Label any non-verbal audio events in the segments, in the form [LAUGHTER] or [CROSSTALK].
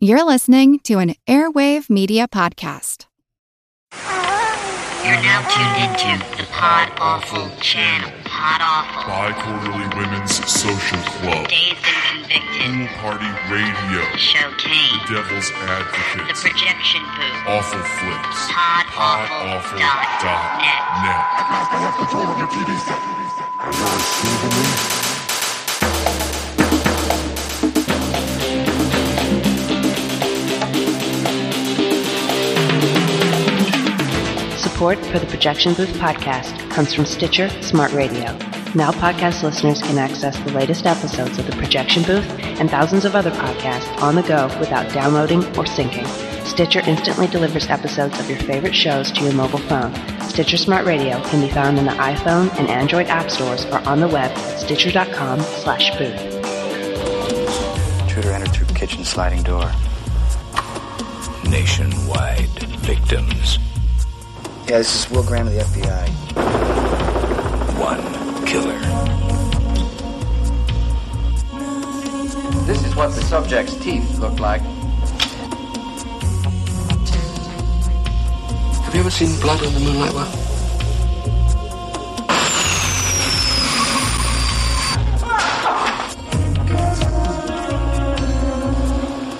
You're listening to an Airwave Media Podcast. You're now tuned into the Pod Awful channel. Pod Awful. Bi-Quarterly Women's Social Club. Dazed and Convicted. Pool Party Radio. Showcase. The Devil's Advocate. The Projection Booth. Awful Flicks. PodAwful dot dot net. net. Support for the Projection Booth podcast comes from Stitcher Smart Radio. Now podcast listeners can access the latest episodes of the Projection Booth and thousands of other podcasts on the go without downloading or syncing. Stitcher instantly delivers episodes of your favorite shows to your mobile phone. Stitcher Smart Radio can be found in the iPhone and Android app stores or on the web at stitcher.com slash booth. Intruder entered through kitchen sliding door. Nationwide victims. Yeah, this is Will Graham of the FBI. One killer. This is what the subject's teeth look like. Have you ever seen blood on the moonlight well?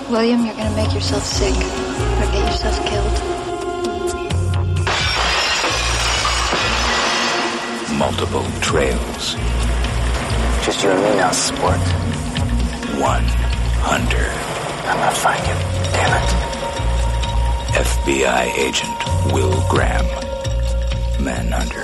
William, you're gonna make yourself sick or get yourself killed. Multiple trails. Just you and me now, sport. One hunter. I'm gonna find you. Damn it. FBI agent Will Graham. Manhunter.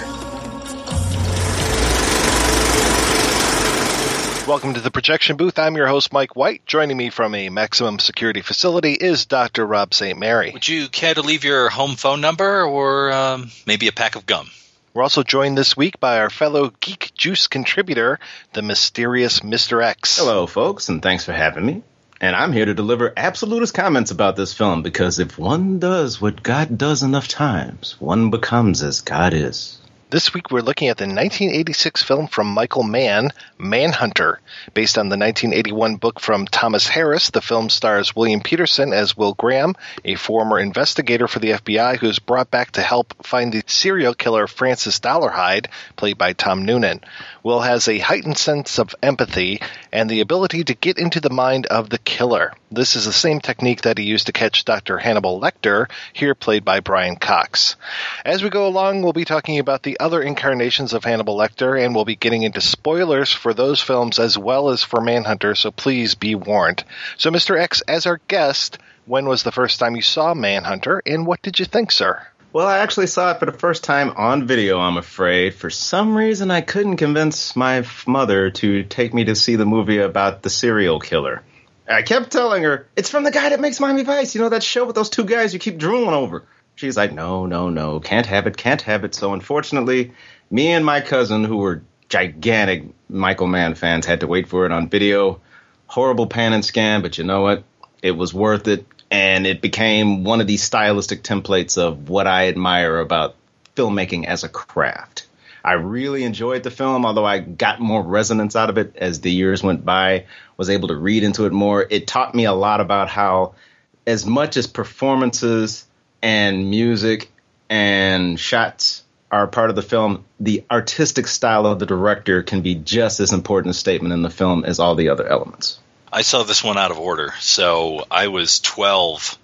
Welcome to the projection booth. I'm your host, Mike White. Joining me from a maximum security facility is Dr. Rob St. Mary. Would you care to leave your home phone number or um, maybe a pack of gum? We're also joined this week by our fellow Geek Juice contributor, the mysterious Mr. X. Hello, folks, and thanks for having me. And I'm here to deliver absolutist comments about this film because if one does what God does enough times, one becomes as God is. This week we're looking at the 1986 film from Michael Mann, Manhunter. Based on the 1981 book from Thomas Harris, the film stars William Petersen as Will Graham, a former investigator for the FBI who is brought back to help find the serial killer Francis Dolarhyde, played by Tom Noonan. Will has a heightened sense of empathy and the ability to get into the mind of the killer. This is the same technique that he used to catch Dr. Hannibal Lecter, here played by Brian Cox. As we go along, we'll be talking about the other incarnations of Hannibal Lecter, and we'll be getting into spoilers for those films as well as for Manhunter, so please be warned. So, Mr. X, as our guest, when was the first time you saw Manhunter, and what did you think, sir? Well, I actually saw it for the first time on video, I'm afraid. For some reason, I couldn't convince my mother to take me to see the movie about the serial killer. I kept telling her, it's from the guy that makes Miami Vice, you know, that show with those two guys you keep drooling over. She's like, no, no, no, can't have it, can't have it. So unfortunately, me and my cousin, who were gigantic Michael Mann fans, had to wait for it on video. Horrible pan and scan, but you know what? It was worth it. And it became one of these stylistic templates of what I admire about filmmaking as a craft. I really enjoyed the film, although I got more resonance out of it as the years went by, was able to read into it more. It taught me a lot about how, as much as performances and music and shots are part of the film, the artistic style of the director can be just as important a statement in the film as all the other elements. I saw this one out of order. So I was 12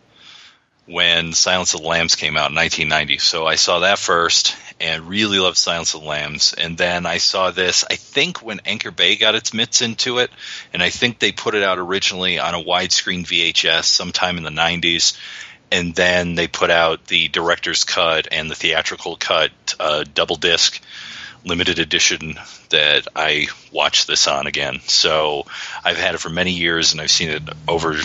when Silence of the Lambs came out in 1990. So I saw that first and really loved Silence of the Lambs. And then I saw this, I think, when Anchor Bay got its mitts into it. And I think they put it out originally on a widescreen VHS sometime in the 90s. And then they put out the director's cut and the theatrical cut uh, double disc limited edition that I watched this on again. So I've had it for many years and I've seen it over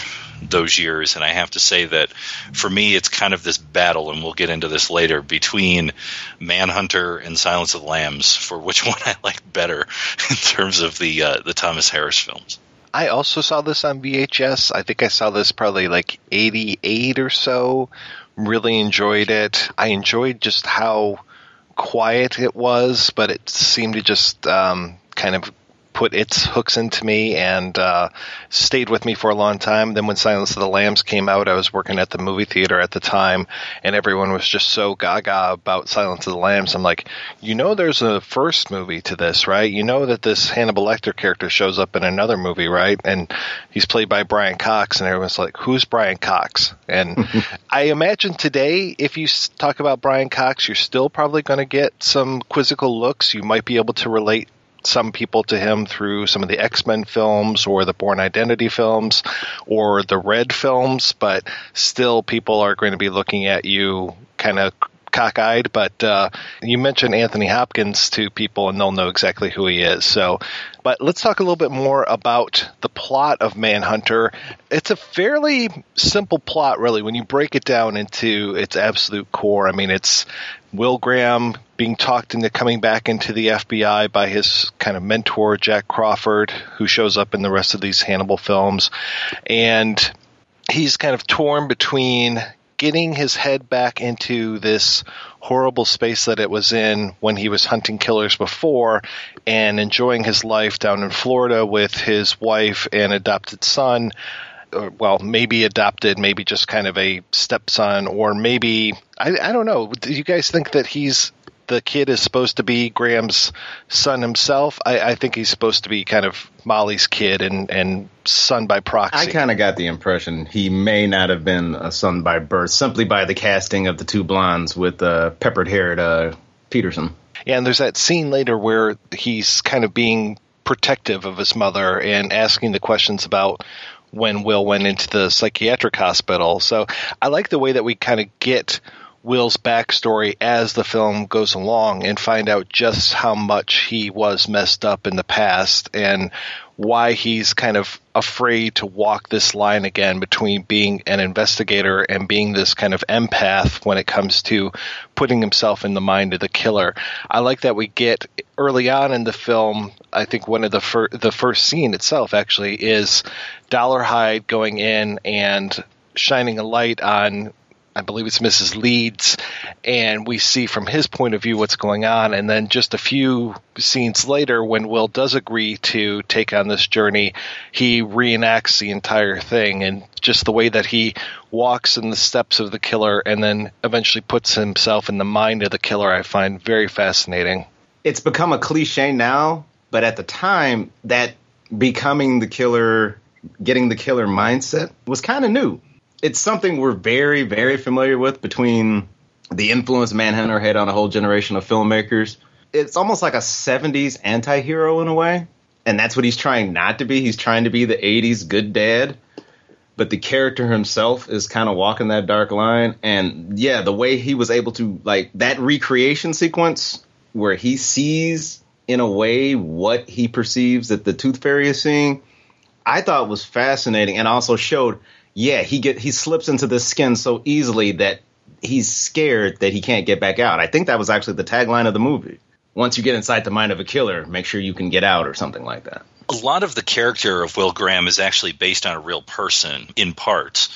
those years. And I have to say that for me, it's kind of this battle, and we'll get into this later, between Manhunter and Silence of the Lambs for which [LAUGHS] one I like better in terms of the uh, the Thomas Harris films. I also saw this on VHS. I think I saw this probably like 88 or so. Really enjoyed it. I enjoyed just how quiet it was, but it seemed to just um, kind of put its hooks into me and uh, stayed with me for a long time. Then when Silence of the Lambs came out, I was working at the movie theater at the time, and everyone was just so gaga about Silence of the Lambs. I'm like, you know, there's a first movie to this, right? You know that this Hannibal Lecter character shows up in another movie, right? And he's played by Brian Cox, and everyone's like, who's Brian Cox? And [LAUGHS] I imagine today, if you talk about Brian Cox, you're still probably going to get some quizzical looks. You might be able to relate some people to him through some of the X Men films or the Bourne Identity films or the Red films, but still people are going to be looking at you kind of cockeyed, but uh, you mentioned Anthony Hopkins to people and they'll know exactly who he is. So, but let's talk a little bit more about the plot of Manhunter. It's a fairly simple plot, really, when you break it down into its absolute core. I mean, it's Will Graham being talked into coming back into the FBI by his kind of mentor, Jack Crawford, who shows up in the rest of these Hannibal films. And he's kind of torn between getting his head back into this horrible space that it was in when he was hunting killers before and enjoying his life down in Florida with his wife and adopted son. Well, maybe adopted, maybe just kind of a stepson, or maybe I, I don't know. Do you guys think that he's the kid is supposed to be Graham's son himself. I, I, think he's supposed to be kind of Molly's kid and, and son by proxy. I kind of got the impression he may not have been a son by birth simply by the casting of the two blondes with uh, peppered haired uh, Petersen. Yeah, and there's that scene later where he's kind of being protective of his mother and asking the questions about when Will went into the psychiatric hospital. So I like the way that we kind of get Will's backstory as the film goes along and find out just how much he was messed up in the past and why he's kind of afraid to walk this line again between being an investigator and being this kind of empath when it comes to putting himself in the mind of the killer. I like that we get early on in the film. I think one of the fir- the first scene itself actually is Dolarhyde going in and shining a light on I believe it's Mrs. Leeds, and we see from his point of view what's going on. And then just a few scenes later, when Will does agree to take on this journey, he reenacts the entire thing. And just the way that he walks in the steps of the killer and then eventually puts himself in the mind of the killer, I find very fascinating. It's become a cliche now, but at the time, that becoming the killer, getting the killer mindset was kind of new it's something we're very, very familiar with between the influence Manhunter had on a whole generation of filmmakers. It's almost like a 70s anti hero in a way. And that's what he's trying not to be. He's trying to be the 80s good dad. But the character himself is kind of walking that dark line. And yeah, the way he was able to, like, that recreation sequence where he sees in a way what he perceives that the Tooth Fairy is seeing, I thought was fascinating and also showed yeah, he get he slips into this skin so easily that he's scared that he can't get back out. I think that was actually the tagline of the movie. Once you get inside the mind of a killer, make sure you can get out or something like that. A lot of the character of Will Graham is actually based on a real person in parts.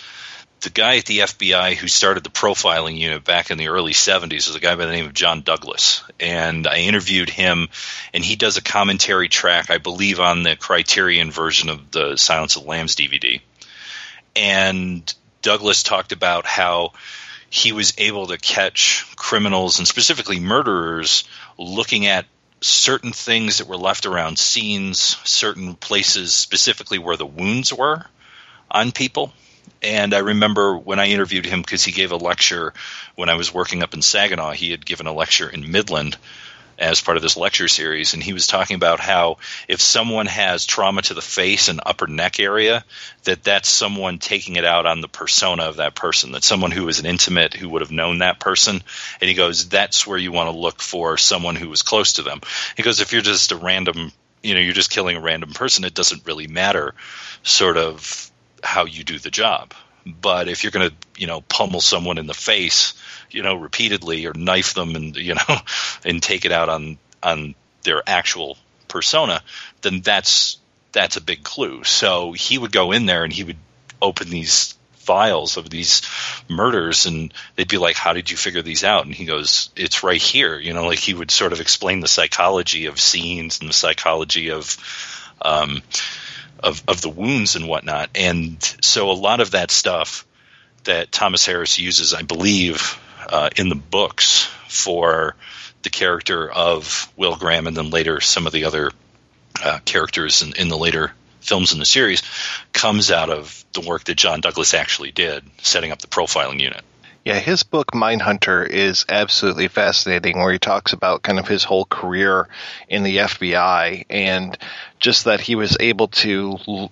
The guy at the FBI who started the profiling unit back in the early 70s is a guy by the name of John Douglas. And I interviewed him, and he does a commentary track, I believe, on the Criterion version of the Silence of the Lambs DVD and Douglas talked about how he was able to catch criminals and specifically murderers looking at certain things that were left around scenes, certain places specifically where the wounds were on people. And I remember when I interviewed him because he gave a lecture when I was working up in Saginaw. He had given a lecture in Midland as part of this lecture series, and he was talking about how if someone has trauma to the face and upper neck area, that that's someone taking it out on the persona of that person. That someone who is an intimate who would have known that person, and he goes, that's where you want to look for someone who was close to them. He goes, if you're just a random, you know, you're just killing a random person, it doesn't really matter, sort of how you do the job. But if you're going to, you know, pummel someone in the face, you know, repeatedly or knife them and you know, [LAUGHS] and take it out on on their actual persona, then that's that's a big clue. So he would go in there and he would open these files of these murders and they'd be like how did you figure these out? And he goes it's right here. You know like he would sort of explain the psychology of scenes and the psychology of um, of, of the wounds and whatnot. And so a lot of that stuff that thomas harris uses i believe uh, in the books for the character of will graham and then later some of the other uh, characters in, in the later films in the series comes out of the work that John Douglas actually did, setting up the profiling unit. Yeah, his book Mindhunter is absolutely fascinating, where he talks about kind of his whole career in the FBI and just that he was able to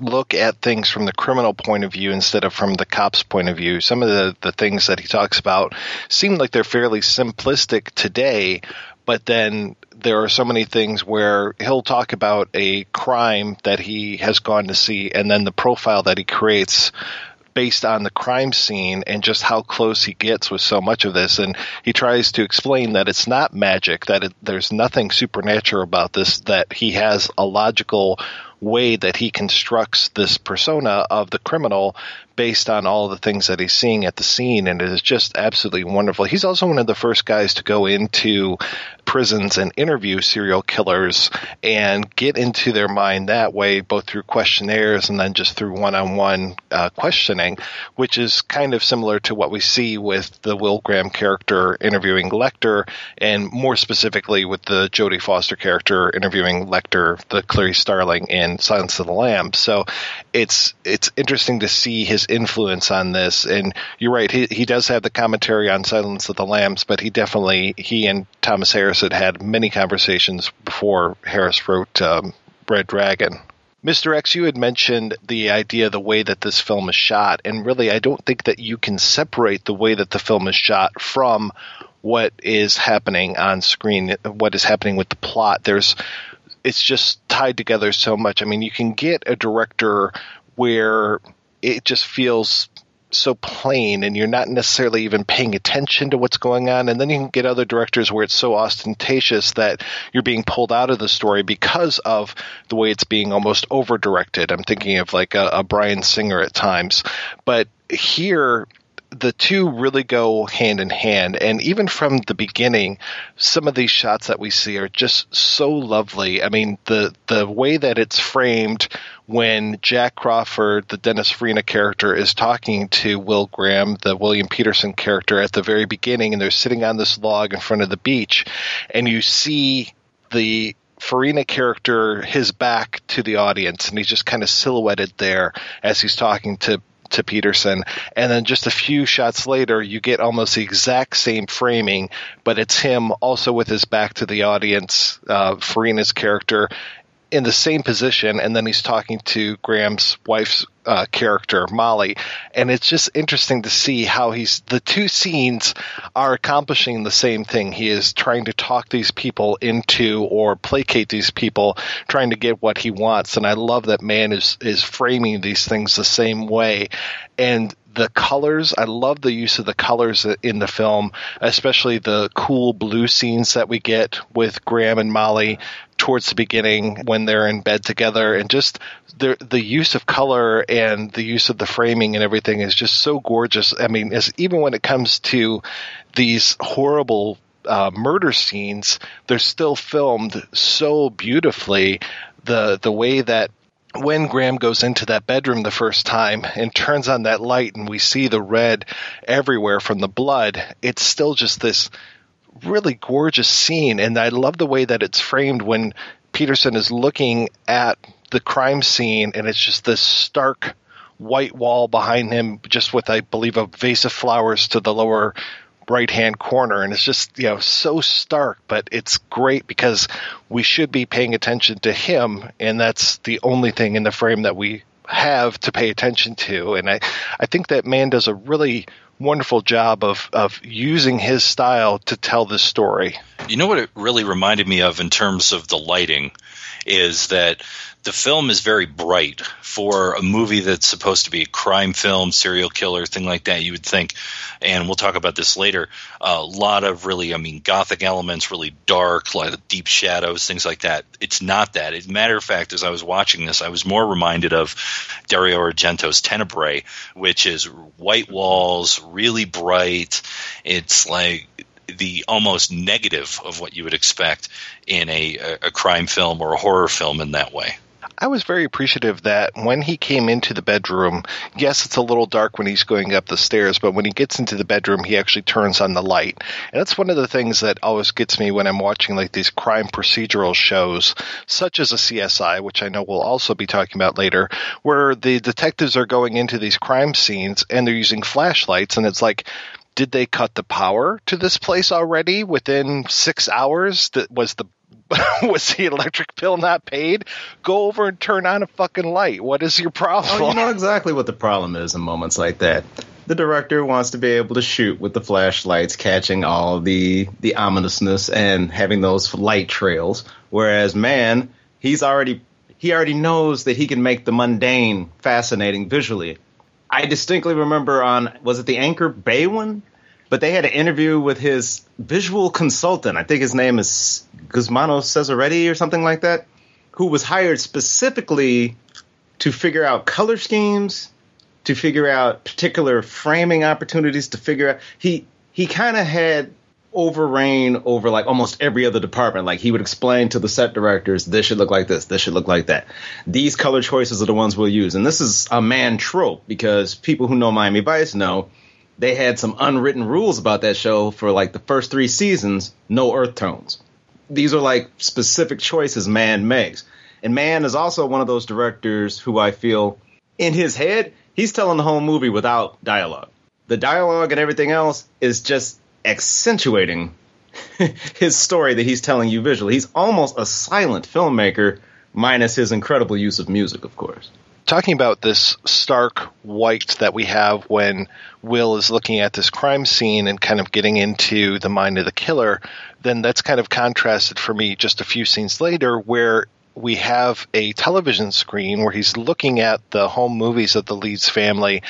look at things from the criminal point of view instead of from the cop's point of view. Some of the, the things that he talks about seem like they're fairly simplistic today, but then there are so many things where he'll talk about a crime that he has gone to see and then the profile that he creates based on the crime scene and just how close he gets with so much of this and he tries to explain that it's not magic that it, there's nothing supernatural about this that he has a logical way that he constructs this persona of the criminal based on all the things that he's seeing at the scene, and it is just absolutely wonderful. He's also one of the first guys to go into prisons and interview serial killers and get into their mind that way, both through questionnaires and then just through one-on-one uh, questioning, which is kind of similar to what we see with the Will Graham character interviewing Lecter, and more specifically with the Jodie Foster character interviewing Lecter, the Clarice Starling in Silence of the Lambs. So it's it's interesting to see his influence on this. And you're right, he he does have the commentary on Silence of the Lambs, but he definitely he and Thomas Harris had had many conversations before Harris wrote um, Red Dragon. Mr. X, you had mentioned the idea, the way that this film is shot, and really, I don't think that you can separate the way that the film is shot from what is happening on screen, what is happening with the plot. There's, it's just tied together so much. I mean, you can get a director where it just feels so plain and you're not necessarily even paying attention to what's going on. And then you can get other directors where it's so ostentatious that you're being pulled out of the story because of the way it's being almost over directed i'm thinking of like a, a bryan singer at times. But here the two really go hand in hand. And even from the beginning, some of these shots that we see are just so lovely. I mean, the the way that it's framed when Jack Crawford, the Dennis Farina character, is talking to Will Graham, the William Petersen character, at the very beginning, and they're sitting on this log in front of the beach, and you see the Farina character his back to the audience, and he's just kind of silhouetted there as he's talking to to Petersen. And then just a few shots later, you get almost the exact same framing, but it's him also with his back to the audience, uh, Farina's character in the same position, and then he's talking to Graham's wife's uh, character, Molly, and it's just interesting to see how he's the two scenes are accomplishing the same thing. He is trying to talk these people into or placate these people, trying to get what he wants, and I love that man is is framing these things the same way, and the colors. I love the use of the colors in the film, especially the cool blue scenes that we get with Graham and Molly towards the beginning when they're in bed together, and just the the use of color and the use of the framing and everything is just so gorgeous. I mean, even when it comes to these horrible uh, murder scenes, they're still filmed so beautifully. The the way that when Graham goes into that bedroom the first time and turns on that light and we see the red everywhere from the blood, it's still just this really gorgeous scene. And I love the way that it's framed when Petersen is looking at the crime scene and it's just this stark white wall behind him, just with, I believe, a vase of flowers to the lower right hand corner and it's just you know so stark but it's great because we should be paying attention to him and that's the only thing in the frame that we have to pay attention to and i i think that man does a really wonderful job of of using his style to tell this story. You know what it really reminded me of in terms of the lighting is that the film is very bright for a movie that's supposed to be a crime film, serial killer, thing like that. You would think, and we'll talk about this later. A lot of really, I mean, gothic elements, really dark, like deep shadows, things like that. It's not that. As a matter of fact, as I was watching this, I was more reminded of Dario Argento's Tenebrae, which is white walls, really bright. It's like the almost negative of what you would expect in a, a crime film or a horror film in that way. I was very appreciative that when he came into the bedroom, yes, it's a little dark when he's going up the stairs, but when he gets into the bedroom, he actually turns on the light. And that's one of the things that always gets me when I'm watching like these crime procedural shows, such as a CSI, which I know we'll also be talking about later, where the detectives are going into these crime scenes and they're using flashlights, and it's like, did they cut the power to this place already within six hours? That was the [LAUGHS] was the electric bill not paid? Go over and turn on a fucking light. What is your problem? Oh, you know exactly what the problem is in moments like that. The director wants to be able to shoot with the flashlights, catching all the the ominousness and having those light trails. Whereas man, he's already he already knows that he can make the mundane fascinating visually. I distinctly remember on was it the Anchor Bay one? But they had an interview with his visual consultant. I think his name is Gusmano Cesaretti or something like that, who was hired specifically to figure out color schemes, to figure out particular framing opportunities, to figure out he he kind of had overreign over like almost every other department. Like he would explain to the set directors, this should look like this, this should look like that. These color choices are the ones we'll use. And this is a man trope because people who know Miami Vice know they had some unwritten rules about that show for like the first three seasons, no earth tones. These are like specific choices man makes. And man is also one of those directors who I feel in his head, he's telling the whole movie without dialogue. The dialogue and everything else is just accentuating [LAUGHS] his story that he's telling you visually. He's almost a silent filmmaker, minus his incredible use of music, of course. Talking about this stark white that we have when Will is looking at this crime scene and kind of getting into the mind of the killer, then that's kind of contrasted for me just a few scenes later where we have a television screen where he's looking at the home movies of the Leeds family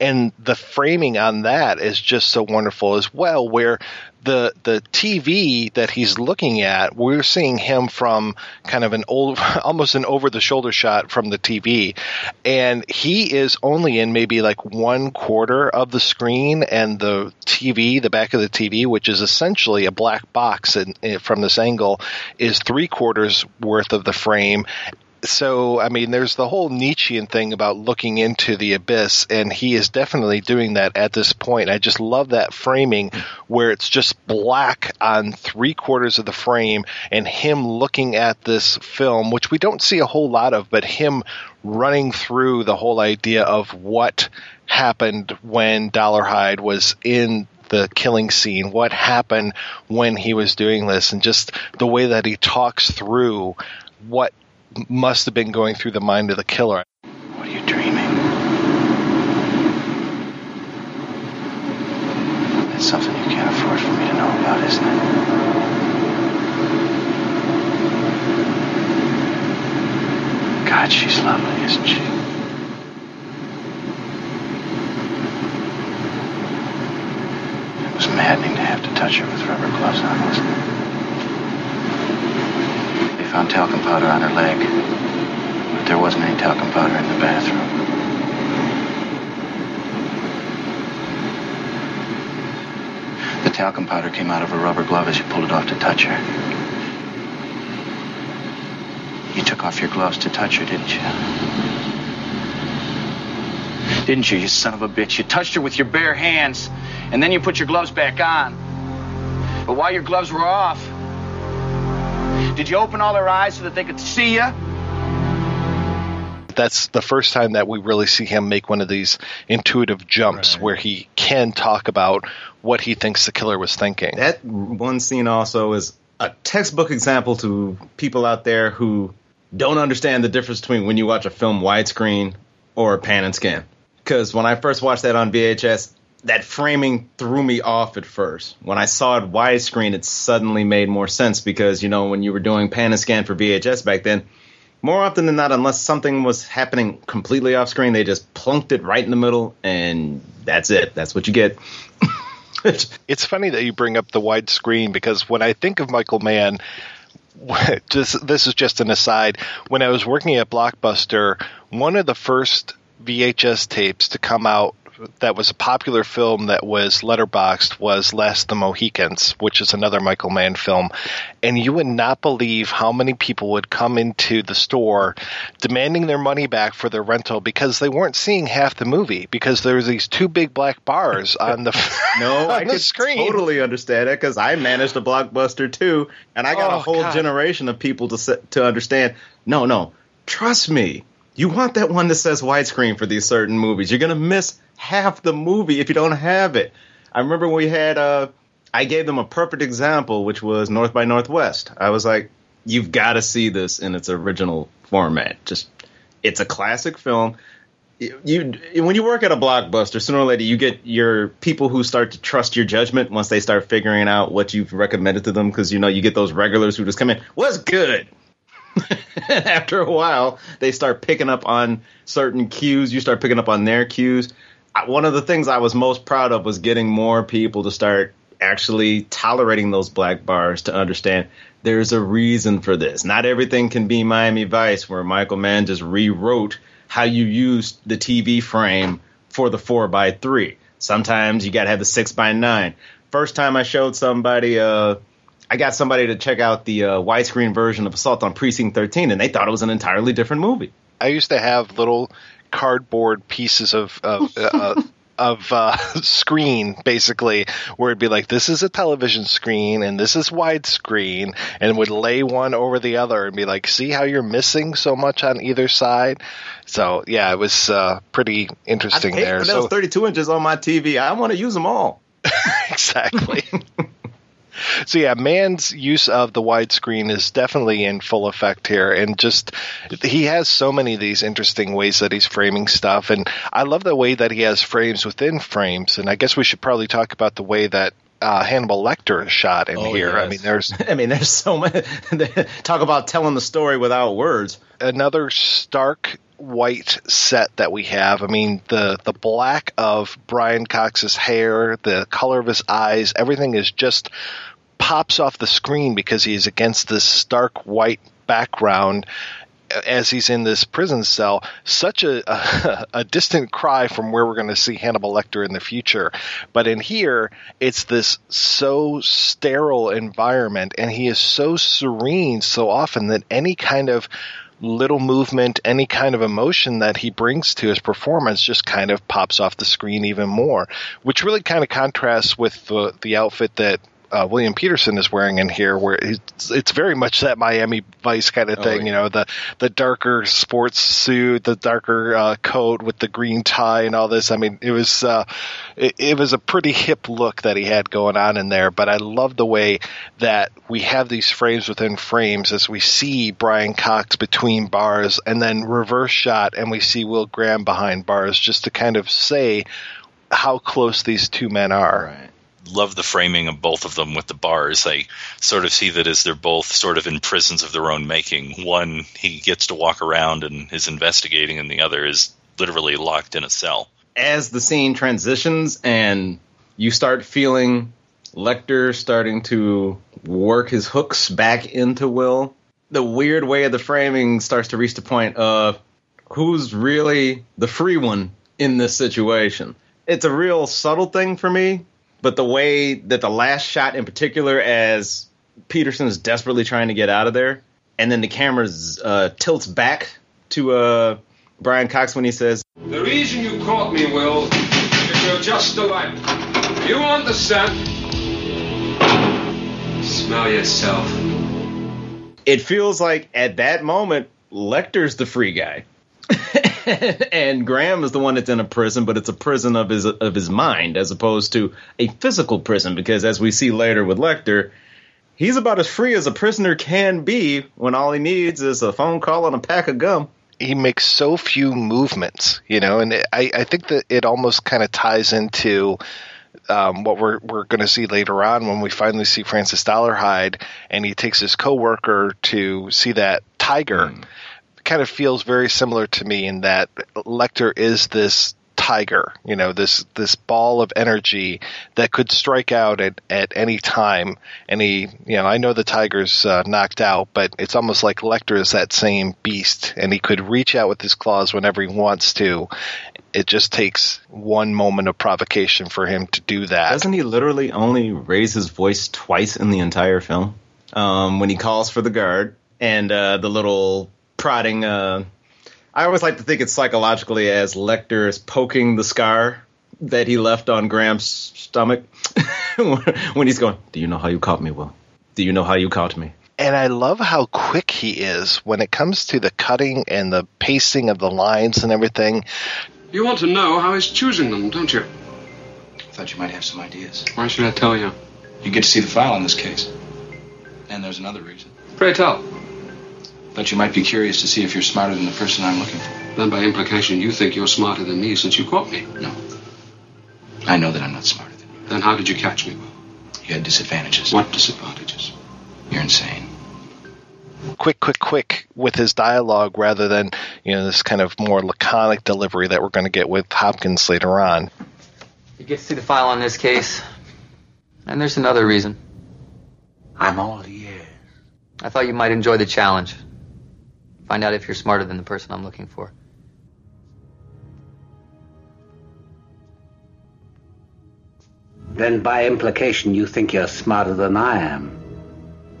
and the framing on that is just so wonderful as well where the the TV that he's looking at we're seeing him from kind of an old [LAUGHS] almost an over the shoulder shot from the TV and he is only in maybe like one quarter of the screen and the TV the back of the TV which is essentially a black box in, in, eh, from this angle is three quarters worth of the frame so I mean, there's the whole Nietzschean thing about looking into the abyss, and he is definitely doing that at this point. I just love that framing where it's just black on three quarters of the frame, and him looking at this film, which we don't see a whole lot of, but him running through the whole idea of what happened when Dolarhyde was in the killing scene, what happened when he was doing this, and just the way that he talks through what must have been going through the mind of the killer. What are you dreaming? That's something you can't afford for me to know about, isn't it? God, she's lovely, isn't she? It was maddening to have to touch her with rubber gloves on, wasn't it? Found talcum powder on her leg. But there wasn't any talcum powder in the bathroom. The talcum powder came out of her rubber glove as you pulled it off to touch her. You took off your gloves to touch her, didn't you? Didn't you, you son of a bitch? You touched her with your bare hands, and then you put your gloves back on. But while your gloves were off, did you open all their eyes so that they could see you? That's the first time that we really see him make one of these intuitive jumps right. where he can talk about what he thinks the killer was thinking. That one scene also is a textbook example to people out there who don't understand the difference between when you watch a film widescreen or pan and scan. Because when I first watched that on VHS, that framing threw me off at first. When I saw it widescreen, it suddenly made more sense because you know when you were doing pan and scan for VHS back then, more often than not, unless something was happening completely off screen, they just plunked it right in the middle, and that's it. That's what you get. [LAUGHS] it's funny that you bring up the widescreen because when I think of Michael Mann, [LAUGHS] just this is just an aside. When I was working at Blockbuster, one of the first VHS tapes to come out that was a popular film that was letterboxed was Last the Mohicans, which is another Michael Mann film. And you would not believe how many people would come into the store demanding their money back for their rental because they weren't seeing half the movie because there was these two big black bars [LAUGHS] on the no [LAUGHS] on I the could screen. totally understand it because I managed a blockbuster too, and I got Oh, a whole God. generation of people to to understand. No, no, trust me. You want that one that says widescreen for these certain movies. You're gonna miss half the movie if you don't have it. I remember when we had uh I gave them a perfect example, which was North by Northwest. I was like, you've got to see this in its original format. Just it's a classic film. You, you when you work at a blockbuster, sooner or later you get your people who start to trust your judgment once they start figuring out what you've recommended to them because you know you get those regulars who just come in, what's good? [LAUGHS] after a while, they start picking up on certain cues. You start picking up on their cues. One of the things I was most proud of was getting more people to start actually tolerating those black bars to understand there's a reason for this. Not everything can be Miami Vice, where Michael Mann just rewrote how you use the TV frame for the 4 by 3 Sometimes you got to have the 6 by 9 First time I showed somebody, uh, I got somebody to check out the uh, widescreen version of Assault on Precinct 13, and they thought it was an entirely different movie. I used to have little cardboard pieces of of, uh, [LAUGHS] of uh, screen, basically, where it'd be like, "This is a television screen, and this is widescreen," and would lay one over the other and be like, "See how you're missing so much on either side." So yeah, it was uh, pretty interesting I there. for So those 32 inches on my TV. I want to use them all. [LAUGHS] exactly. [LAUGHS] so yeah, man's use of the widescreen is definitely in full effect here, and just he has so many of these interesting ways that he's framing stuff, and I love the way that he has frames within frames, and I guess we should probably talk about the way that. Uh, Hannibal Lecter is shot in Oh, here. I mean, there's [LAUGHS] I mean, there's so much. [LAUGHS] Talk about telling the story without words. another stark white set that we have. I mean, the the black of Brian Cox's hair, the color of his eyes, everything is just pops off the screen because he's against this stark white background as he's in this prison cell, such a, a, [LAUGHS] a distant cry from where we're going to see Hannibal Lecter in the future. But in here, it's this so sterile environment, and he is so serene so often that any kind of little movement, any kind of emotion that he brings to his performance just kind of pops off the screen even more, which really kind of contrasts with the, the outfit that uh, William Petersen is wearing in here, where it's, it's very much that Miami Vice kind of Oh, thing. yeah. You know, the the darker sports suit, the darker uh, coat with the green tie, and all this. I mean, it was uh, it, it was a pretty hip look that he had going on in there. But I love the way that we have these frames within frames as we see Brian Cox between bars, and then reverse shot, and we see Will Graham behind bars, just to kind of say how close these two men are. Right. Love the framing of both of them with the bars. I sort of see that as they're both sort of in prisons of their own making. One he gets to walk around and is investigating, and the other is literally locked in a cell. As the scene transitions and you start feeling Lecter starting to work his hooks back into Will, the weird way of the framing starts to reach the point of who's really the free one in this situation. It's a real subtle thing for me, but the way that the last shot in particular, as Petersen is desperately trying to get out of there, and then the camera uh, tilts back to uh, Brian Cox when he says, The reason you caught me, Will, is you're just alike. You understand? Smell yourself. it feels like at that moment Lecter's the free guy. [LAUGHS] [LAUGHS] and Graham is the one that's in a prison, but it's a prison of his of his mind as opposed to a physical prison because as we see later with Lecter, he's about as free as a prisoner can be when all he needs is a phone call and a pack of gum he makes so few movements, you know, and I, I think that it almost kind of ties into um, what we're we're going to see later on when we finally see Francis Dolarhyde and he takes his coworker to see that tiger. Mm. Kind of feels very similar to me in that Lecter is this tiger, you know, this this ball of energy that could strike out at, at any time. And he, you know, I know the tiger's uh, knocked out, but it's almost like Lecter is that same beast, and he could reach out with his claws whenever he wants to. It just takes one moment of provocation for him to do that. Doesn't he literally only raise his voice twice in the entire film? Um, when he calls for the guard and uh, the little prodding. Uh, I always like to think it's psychologically as Lecter is poking the scar that he left on Graham's stomach [LAUGHS] when he's going, Do you know how you caught me, Will? Do you know how you caught me? And I love how quick he is when it comes to the cutting and the pacing of the lines and everything. You want to know how he's choosing them, don't you? I Thought you might have some ideas. Why should I tell you? You get to see the file on this case. And there's another reason. Pray tell. Thought you might be curious to see if you're smarter than the person I'm looking for. Then by implication, you think you're smarter than me since you caught me. No. I know that I'm not smarter than you. Then how did you catch me, Will? You had disadvantages. What disadvantages? You're insane. Quick, quick, quick with his dialogue rather than, you know, this kind of more laconic delivery that we're going to get with Hopkins later on. You get to see the file on this case. And there's another reason. I'm all ears. I thought you might enjoy the challenge. Find out if you're smarter than the person I'm looking for. Then by implication you think you're smarter than I am.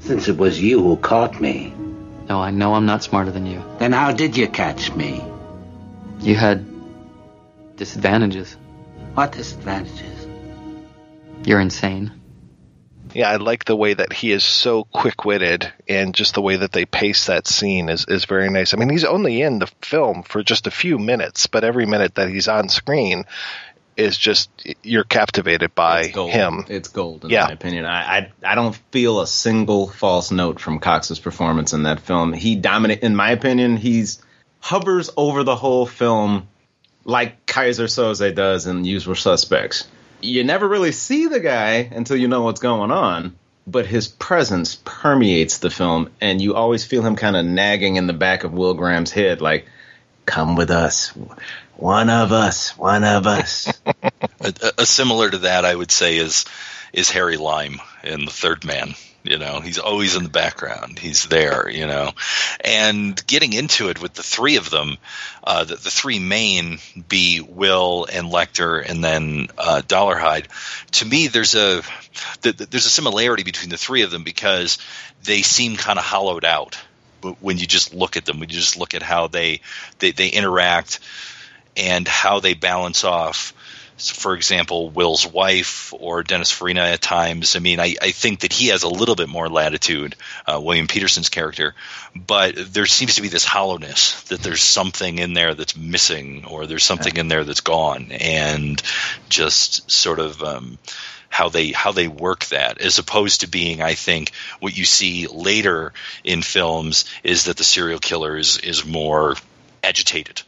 Since it was you who caught me. No, I know I'm not smarter than you. Then how did you catch me? You had disadvantages. What disadvantages? You're insane. Yeah, I like the way that he is so quick witted and just the way that they pace that scene is, is very nice. I mean, he's only in the film for just a few minutes, but every minute that he's on screen is just you're captivated by It's him. It's gold, in Yeah. my opinion. I, I I don't feel a single false note from Cox's performance in that film. He dominate, in my opinion. He's hovers over the whole film like Keyser Soze does in Usual Suspects. You never really see the guy until you know what's going on, but his presence permeates the film, and you always feel him kind of nagging in the back of Will Graham's head, like, "Come with us, one of us, one of us." [LAUGHS] a, a similar to that, I would say, is is Harry Lime in the Third Man. You know, he's always in the background. He's there. You know, and getting into it with the three of them, uh, the, the three main be Will and Lecter, and then uh, Dolarhyde. To me, there's a th- th- there's a similarity between the three of them because they seem kind of hollowed out when you just look at them. When you just look at how they they, they interact and how they balance off for example, Will's wife or Dennis Farina at times. I mean, I, I think that he has a little bit more latitude, uh, William Petersen's character, but there seems to be this hollowness that there's something in there that's missing or there's something in there that's gone, and just sort of. Um, how they how they work that as opposed to being I think what you see later in films is that the serial killer is is more agitated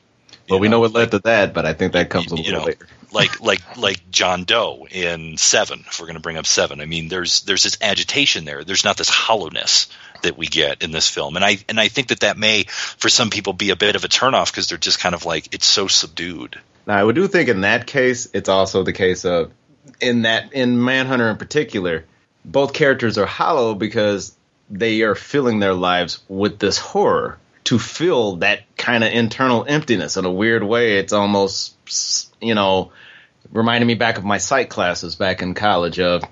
Well, we know what led to that, but I think that comes a you little know, later. like like like John Doe in Seven. If we're going to bring up Seven, I mean, there's there's this agitation there. There's not this hollowness that we get in this film, and I and I think that that may for some people be a bit of a turnoff because they're just kind of like it's so subdued. Now, I do think in that case, it's also the case of in that in Manhunter in particular, both characters are hollow because they are filling their lives with this horror to fill that kind of internal emptiness in a weird way. It's almost you know reminding me back of my psych classes back in college of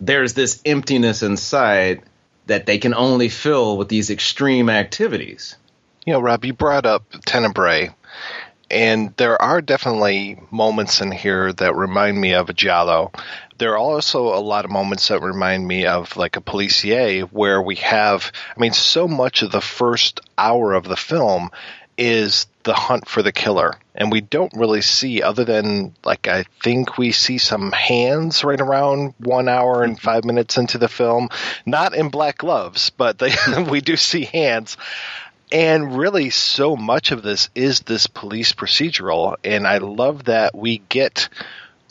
there's this emptiness inside that they can only fill with these extreme activities. You know, Rob, you brought up Tenebrae, and there are definitely moments in here that remind me of a Giallo. There are also a lot of moments that remind me of like a policier where we have, I mean, so much of the first hour of the film is the hunt for the killer. And we don't really see, other than like I think we see some hands right around one hour and mm-hmm. five minutes into the film. Not in black gloves, but they, [LAUGHS] we do see hands And really, so much of this is this police procedural, and I love that we get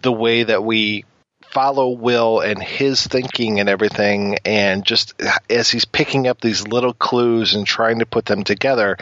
the way that we follow Will and his thinking and everything, and just as he's picking up these little clues and trying to put them together.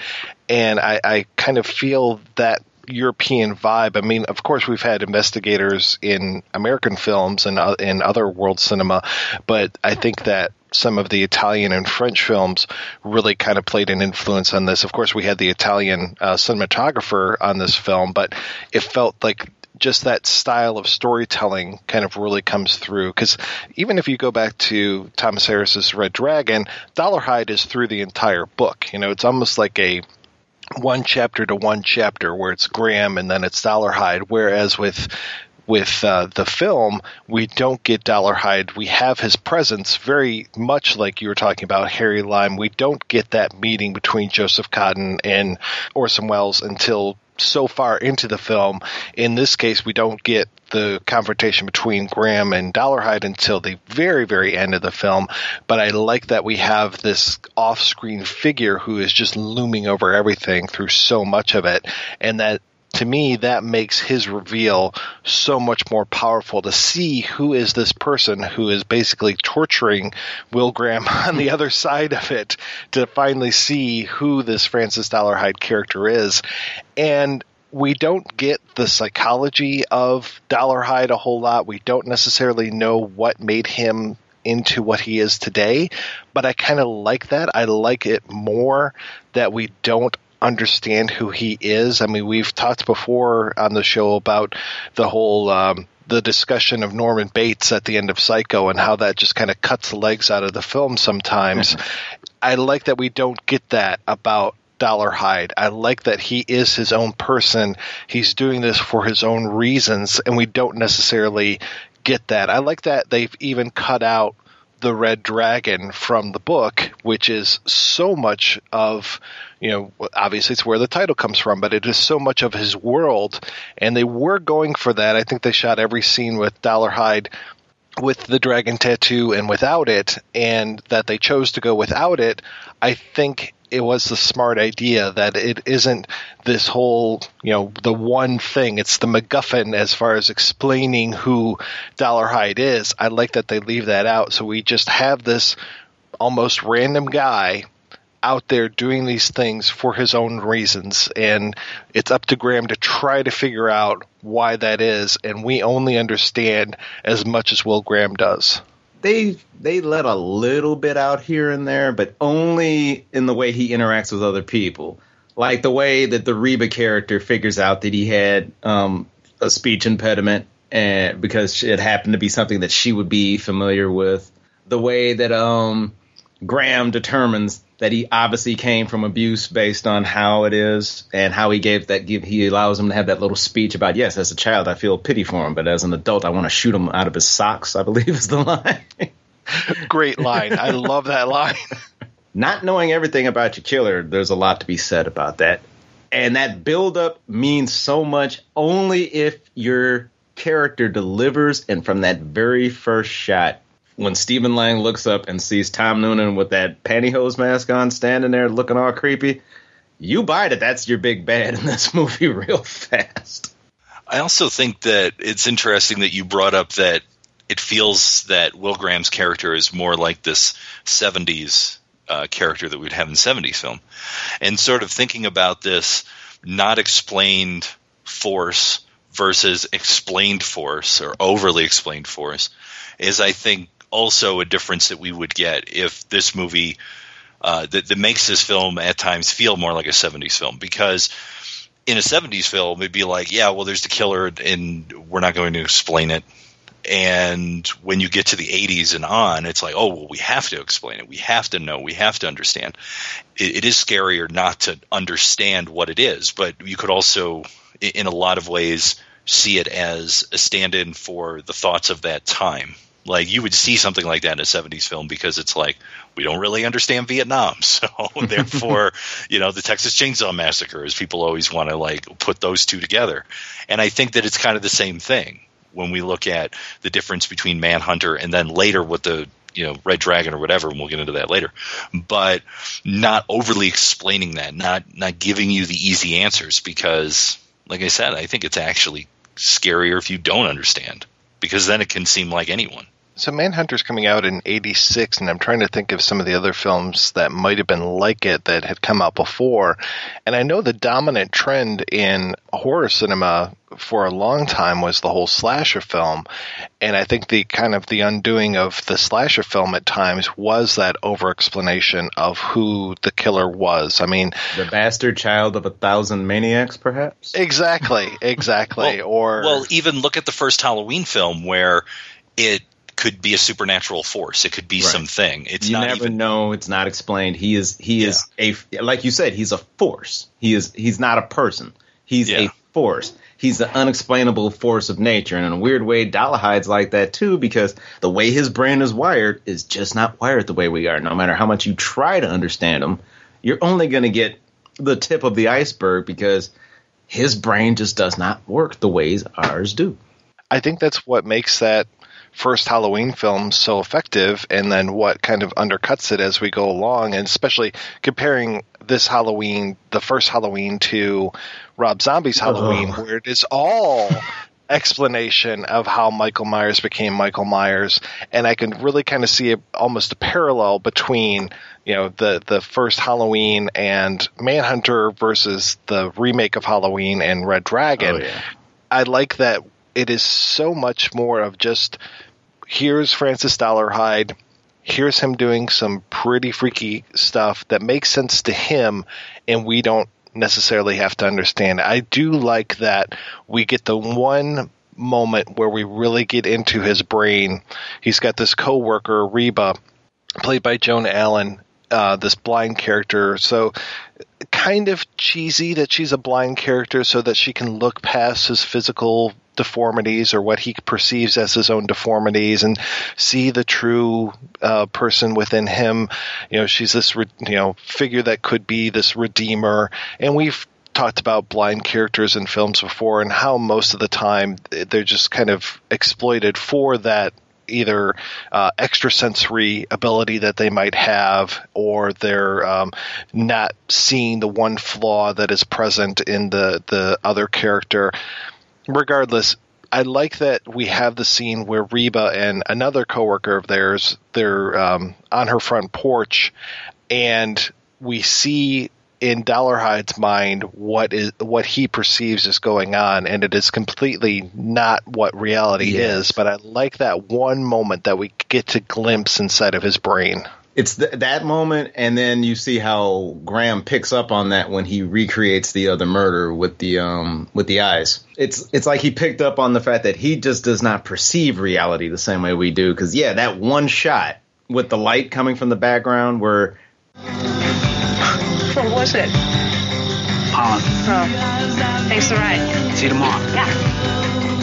And I, I kind of feel that European vibe. I mean, of course, we've had investigators in American films and uh, in other world cinema, but I think that some of the Italian and French films really kind of played an influence on this. Of course, we had the Italian uh, cinematographer on this film, but it felt like just that style of storytelling kind of really comes through. Because even if you go back to Thomas Harris's Red Dragon, Dolarhyde is through the entire book. You know, it's almost like a one chapter to one chapter where it's Graham and then it's Dolarhyde. Whereas with with uh, the film, we don't get Dolarhyde. We have his presence very much like you were talking about Harry Lime. We don't get that meeting between Joseph Cotten and Orson Welles until so far into the film. In this case, we don't get the confrontation between Graham and Dolarhyde until the very, very end of the film. But I like that we have this off screen figure who is just looming over everything through so much of it. And that to me, that makes his reveal so much more powerful to see who is this person who is basically torturing Will Graham [LAUGHS] on the other side of it to finally see who this Francis Dolarhyde character is. And we don't get the psychology of Dolarhyde a whole lot. We don't necessarily know what made him into what he is today, but I kind of like that. I like it more that we don't understand who he is. I mean, we've talked before on the show about the whole um, the discussion of Norman Bates at the end of Psycho and how that just kind of cuts the legs out of the film sometimes. I like that we don't get that about Dollar Dolarhyde. I like that he is his own person. He's doing this for his own reasons, and we don't necessarily get that. I like that they've even cut out the red dragon from the book, which is so much of, you know, obviously it's where the title comes from, but it is so much of his world. And they were going for that. I think they shot every scene with Dollar Dolarhyde with the dragon tattoo and without it, and that they chose to go without it. I think it was the smart idea that it isn't this whole, you know, the one thing. It's the MacGuffin as far as explaining who Dolarhyde is. I like that they leave that out. So we just have this almost random guy out there doing these things for his own reasons. And it's up to Graham to try to figure out why that is. And we only understand as much as Will Graham does they they let a little bit out here and there, but only in the way he interacts with other people. Like the way that the Reba character figures out that he had um, a speech impediment, and because it happened to be something that she would be familiar with. The way that um, Graham determines that he obviously came from abuse based on how it is and how he gave that give he allows him to have that little speech about yes as a child I feel pity for him but as an adult I want to shoot him out of his socks I believe is the [LAUGHS] line. Great line. I love that [LAUGHS] line. Not knowing everything about your killer, there's a lot to be said about that. And that build up means so much only if your character delivers and from that very first shot when Stephen Lang looks up and sees Tom Noonan with that pantyhose mask on, standing there looking all creepy, you buy that that's your big bad in this [LAUGHS] movie real fast. I also think that it's interesting that you brought up that it feels that Will Graham's character is more like this 70s uh, character that we'd have in 70s film. And sort of thinking about this not explained force versus explained force or overly explained force is, I think, also a difference that we would get if this movie uh, that, that makes this film at times feel more like a 70s film. Because in a 70s film it'd be like yeah well there's the killer and we're not going to explain it. And when you get to the 80s and on it's like oh well we have to explain it. We have to know. We have to understand. It, it is scarier not to understand what it is but you could also in a lot of ways see it as a stand-in for the thoughts of that time like you would see something like that in a 70s film because it's like we don't really understand Vietnam, [LAUGHS] so [LAUGHS] therefore, you know, the Texas Chainsaw Massacre is people always want to like put those two together. And I think that it's kind of the same thing when we look at the difference between Manhunter and then later what the you know Red Dragon or whatever, and we'll get into that later. But not overly explaining that, not not giving you the easy answers because, like I said, I think it's actually scarier if you don't understand because then it can seem like anyone. So Manhunter's coming out in 86 and I'm trying to think of some of the other films that might have been like it that had come out before. And I know the dominant trend in horror cinema for a long time was the whole slasher film. And I think the kind of the undoing of the slasher film at times was that over explanation of who the killer was. I mean, The bastard child of a thousand maniacs, perhaps? exactly, [LAUGHS] exactly. or Well, even look at the first Halloween film where it could be a supernatural force. It could be Right. something. It's you not never even know. It's not explained. He is he is a like you said. He's a force. He is he's not a person. He's a force. He's the unexplainable force of nature, and in a weird way, Dolarhyde's like that too because the way his brain is wired is just not wired the way we are. No matter how much you try to understand him, you're only going to get the tip of the iceberg because his brain just does not work the ways ours do. I think that's what makes that first Halloween film so effective, and then what kind of undercuts it as we go along, and especially comparing this Halloween, the first Halloween, to Rob Zombie's Halloween, Ugh. where it is all [LAUGHS] explanation of how Michael Myers became Michael Myers, and I can really kind of see a, almost a parallel between you know the the first Halloween and Manhunter versus the remake of Halloween and Red Dragon. Oh, yeah. I like that it is so much more of just here's Francis Dolarhyde, here's him doing some pretty freaky stuff that makes sense to him, and we don't necessarily have to understand. I do like that we get the one moment where we really get into his brain. He's got this coworker, Reba, played by Joan Allen, uh, this blind character. So kind of cheesy that she's a blind character so that she can look past his physical deformities or what he perceives as his own deformities and see the true uh, person within him. You know, she's this re- you know figure that could be this redeemer, and we've talked about blind characters in films before and how most of the time they're just kind of exploited for that either uh, extrasensory ability that they might have or they're um, not seeing the one flaw that is present in the, the other character. Regardless, I like that we have the scene where Reba and another coworker of theirs they're um, on her front porch, and we see in Dolarhyde's mind what is what he perceives is going on, and it is completely not what reality Yes. is. But I like that one moment that we get to glimpse inside of his brain. It's th- that moment, and then you see how Graham picks up on that when he recreates the other murder with the um with the eyes. It's it's like he picked up on the fact that he just does not perceive reality the same way we do. Because yeah, that one shot with the light coming from the background where What was it? Pollen. Oh, thanks for the ride. See you tomorrow. Yeah.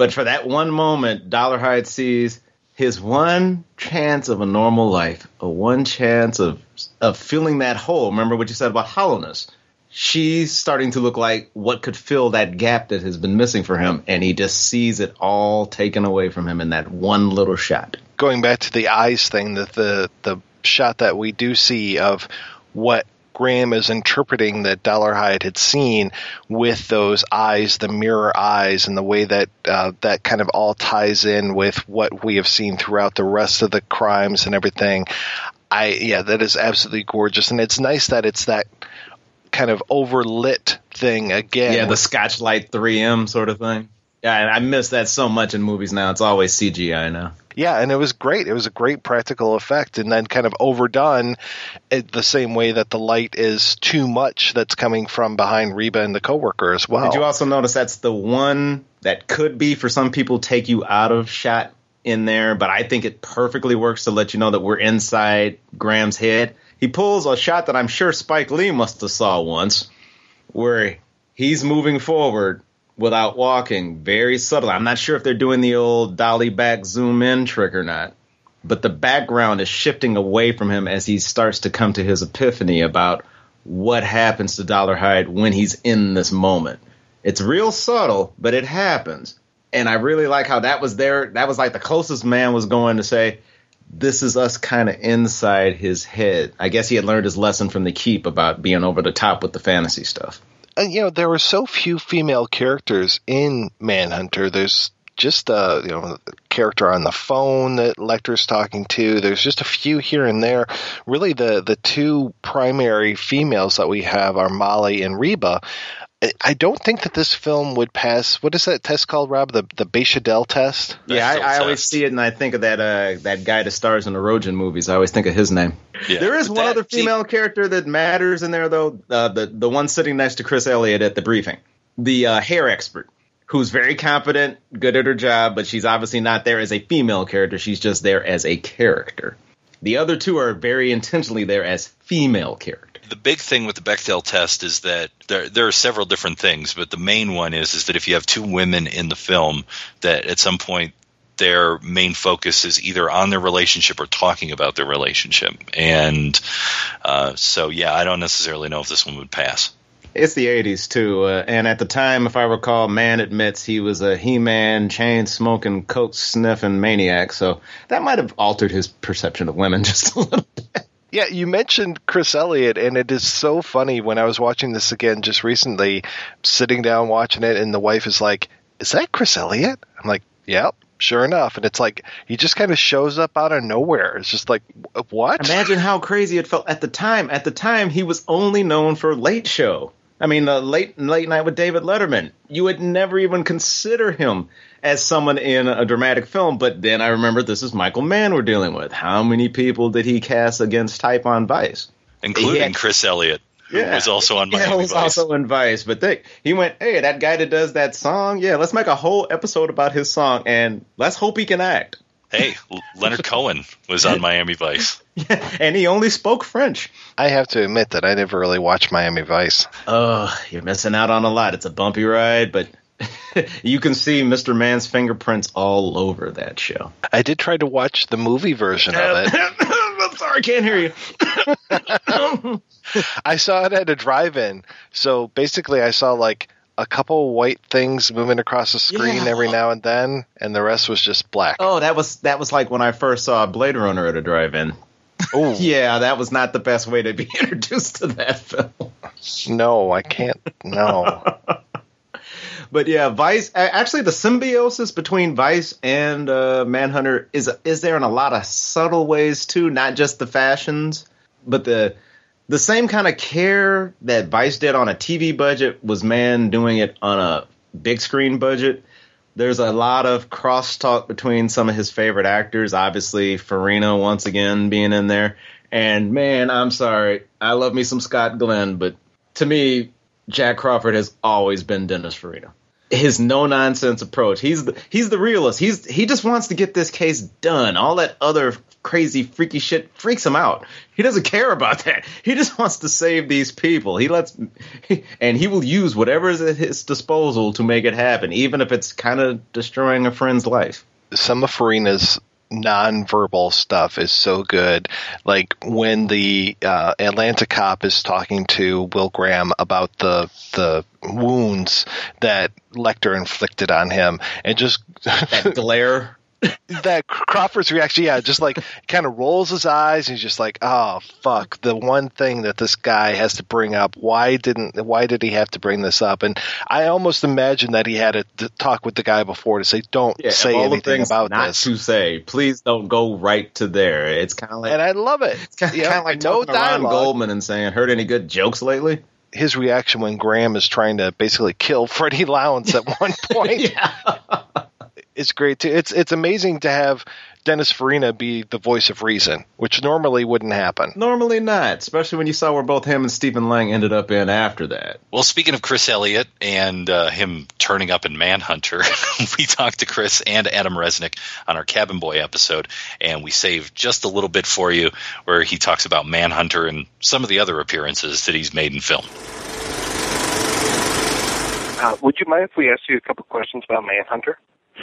But for that one moment, Dollar Dolarhyde sees his one chance of a normal life, a one chance of of filling that hole. Remember what you said about hollowness. She's starting to look like what could fill that gap that has been missing for him, and he just sees it all taken away from him in that one little shot. going back to the eyes thing, that the the shot that we do see of what Graham is interpreting that Dolarhyde had seen with those eyes, the mirror eyes, and the way that uh, that kind of all ties in with what we have seen throughout the rest of the crimes and everything. I yeah, that is absolutely gorgeous, and it's nice that it's that kind of overlit thing again. Yeah, the Scotchlite 3M sort of thing. Yeah, I miss that so much in movies now. It's always CGI now. Yeah, and it was great. It was a great practical effect, and then kind of overdone it, the same way that the light is too much that's coming from behind Reba and the coworker as well. Did you also notice that's the one that could be for some people take you out of shot in there, but I think it perfectly works to let you know that we're inside Graham's head. He pulls a shot that I'm sure Spike Lee must have saw once, where he's moving forward without walking, very subtle. I'm not sure if they're doing the old dolly back zoom in trick or not, but the background is shifting away from him as he starts to come to his epiphany about what happens to Dolarhyde when he's in this moment. It's real subtle, but it happens. and I really like how that was there. That was like the closest Mann was going to say, "This is us kind of inside his head." I guess he had learned his lesson from the keep about being over the top with the fantasy stuff. And, you know, there were so few female characters in Manhunter. There's just a you know character on the phone that Lecter's talking to. There's just a few here and there. Really, the the two primary females that we have are Molly and Reba. I don't think that this film would pass. What is that test called, Rob? The the Bechdel test. Yeah, I, I always see it, and I think of that uh, that guy that stars in the Rogen movies. I always think of his name. Yeah, there is but one that- other female character that matters in there, though. Uh, the the one sitting next to Chris Elliott at the briefing, the uh, hair expert, who's very competent, good at her job, but she's obviously not there as a female character. She's just there as a character. The other two are very intentionally there as female characters. The big thing with the Bechdel test is that there there are several different things, but the main one is is that if you have two women in the film, that at some point their main focus is either on their relationship or talking about their relationship, and uh, so yeah, I don't necessarily know if this one would pass. It's the 80s, too. Uh, and at the time, if I recall, Mann admits he was a He Man, chain smoking, coke sniffing maniac. So that might have altered his perception of women [LAUGHS] just a little bit. Yeah, you mentioned Chris Elliott, and it is so funny when I was watching this again just recently, sitting down watching it, and the wife is like, "Is that Chris Elliott?" I'm like, "Yep." Sure enough, and it's like he just kind of shows up out of nowhere. It's just like, what? Imagine how crazy it felt at the time. At the time, he was only known for Late Show. I mean, the late late night with David Letterman. You would never even consider him as someone in a dramatic film. But then I remember this is Michael Mann we're dealing with. How many people did he cast against type on Vice? including Yeah. Chris Elliott, who Yeah. was also on Miami [LAUGHS] Yeah, Miami was Vice. also in Vice. But they, he went, hey, that guy that does that song, yeah, let's make a whole episode about his song, and let's hope he can act. hey, [LAUGHS] Leonard Cohen was on Miami Vice. [LAUGHS] and he only spoke French. I have to admit that I never really watched Miami Vice. Oh, you're missing out on a lot. It's a bumpy ride, but [LAUGHS] you can see Mr. Mann's fingerprints all over that show. I did try to watch the movie version of it. [LAUGHS] I'm sorry, I can't hear you. [LAUGHS] I saw it at a drive-in, so basically I saw like a couple white things moving across the screen Yeah. every now and then, and the rest was just black. Oh, that was that was like when I first saw Blade Runner at a drive-in. Oh Yeah, that was not the best way to be introduced to that film. no, I can't. No. But yeah, Vice. Actually, the symbiosis between Vice and uh, Manhunter is is there in a lot of subtle ways too, not just the fashions, but the the same kind of care that Vice did on a TV budget was Mann doing it on a big screen budget. There's a lot of crosstalk between some of his favorite actors. Obviously, Farina once again being in there. And man, I'm sorry, I love me some Scott Glenn, but to me, Jack Crawford has always been Dennis Farina. His no nonsense approach. He's the he's the realist. He's he just wants to get this case done. All that other crazy freaky shit freaks him out. He doesn't care about [LAUGHS] that. He just wants to save these people. He lets and he will use whatever is at his disposal to make it happen, even if it's kind of destroying a friend's life. Some of Farina's non-verbal stuff is so good. Like when the uh, Atlanta cop is talking to Will Graham about the the wounds that Lecter inflicted on him, and just That glare. [LAUGHS] that Crawford's reaction, yeah, just like kind of rolls his eyes. And he's just like, "Oh fuck!" The one thing that this guy has to bring up. Why didn't? Why did he have to bring this up? And I almost imagine that he had a t- talk with the guy before to say, "Don't Yeah, say of all the anything things about not this." to say. Please don't go right to there. It's kind of like and I love it. it's kind of, Yeah, like no to Ron. Goldman and saying, "Heard any good jokes lately?" His reaction when Graham is trying to basically kill Freddy Lounds at one [LAUGHS] point is great too. It's it's amazing to have Dennis Farina be the voice of reason, which normally wouldn't happen. Normally not, especially when you saw where both him and Stephen Lang ended up in after that. Well, speaking of Chris Elliott and uh, him turning up in Manhunter, [LAUGHS] we talked to Chris and Adam Resnick on our Cabin Boy episode, and we saved just a little bit for you where he talks about Manhunter and some of the other appearances that he's made in film. Uh, would you mind if we asked you a couple questions about Manhunter?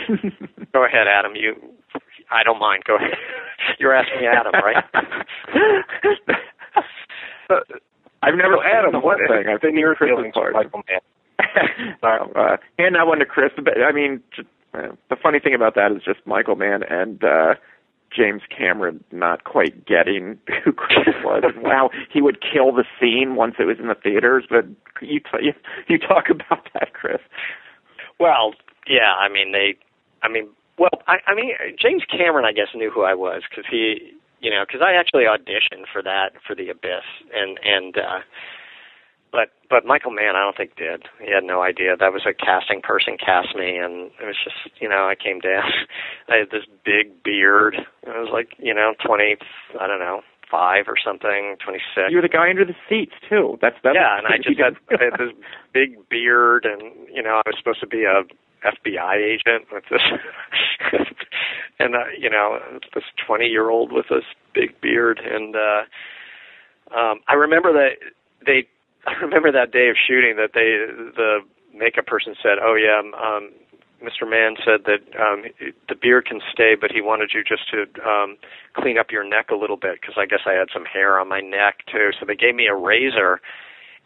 [LAUGHS] Go ahead, Adam. You, I don't mind. Go ahead. [LAUGHS] You're asking Adam, right? [LAUGHS] I've never So, Adam, the one thing. I've been feelings for party. Michael Mann. uh, hand that one to Chris. But I mean, t- Uh, the funny thing about that is just Michael Mann and uh, James Cameron not quite getting who Chris was how he would kill the scene once it was in the theaters. But you t- you, you talk about that, Chris. Well, yeah, I mean they, I mean, well, I, I mean James Cameron, I guess knew who I was because he, you know, because I actually auditioned for that for The Abyss, and and uh, but but Michael Mann, I don't think did. He had no idea. That was a casting person cast me, and it was just you know I came down. [LAUGHS] I had this big beard. I was like you know twenty, I don't know, five or something, twenty six. You were the guy under the seats too. That's that's yeah, and I just had, I had this big beard, and you know I was supposed to be a FBI agent with this, [LAUGHS] and uh, you know this twenty year old with this big beard, and uh, um, I remember that they [LAUGHS] I remember that day of shooting that they the makeup person said, "Oh yeah, um, Mr. Mann said that um, the beard can stay, but he wanted you just to um, clean up your neck a little bit because I guess I had some hair on my neck too. So they gave me a razor."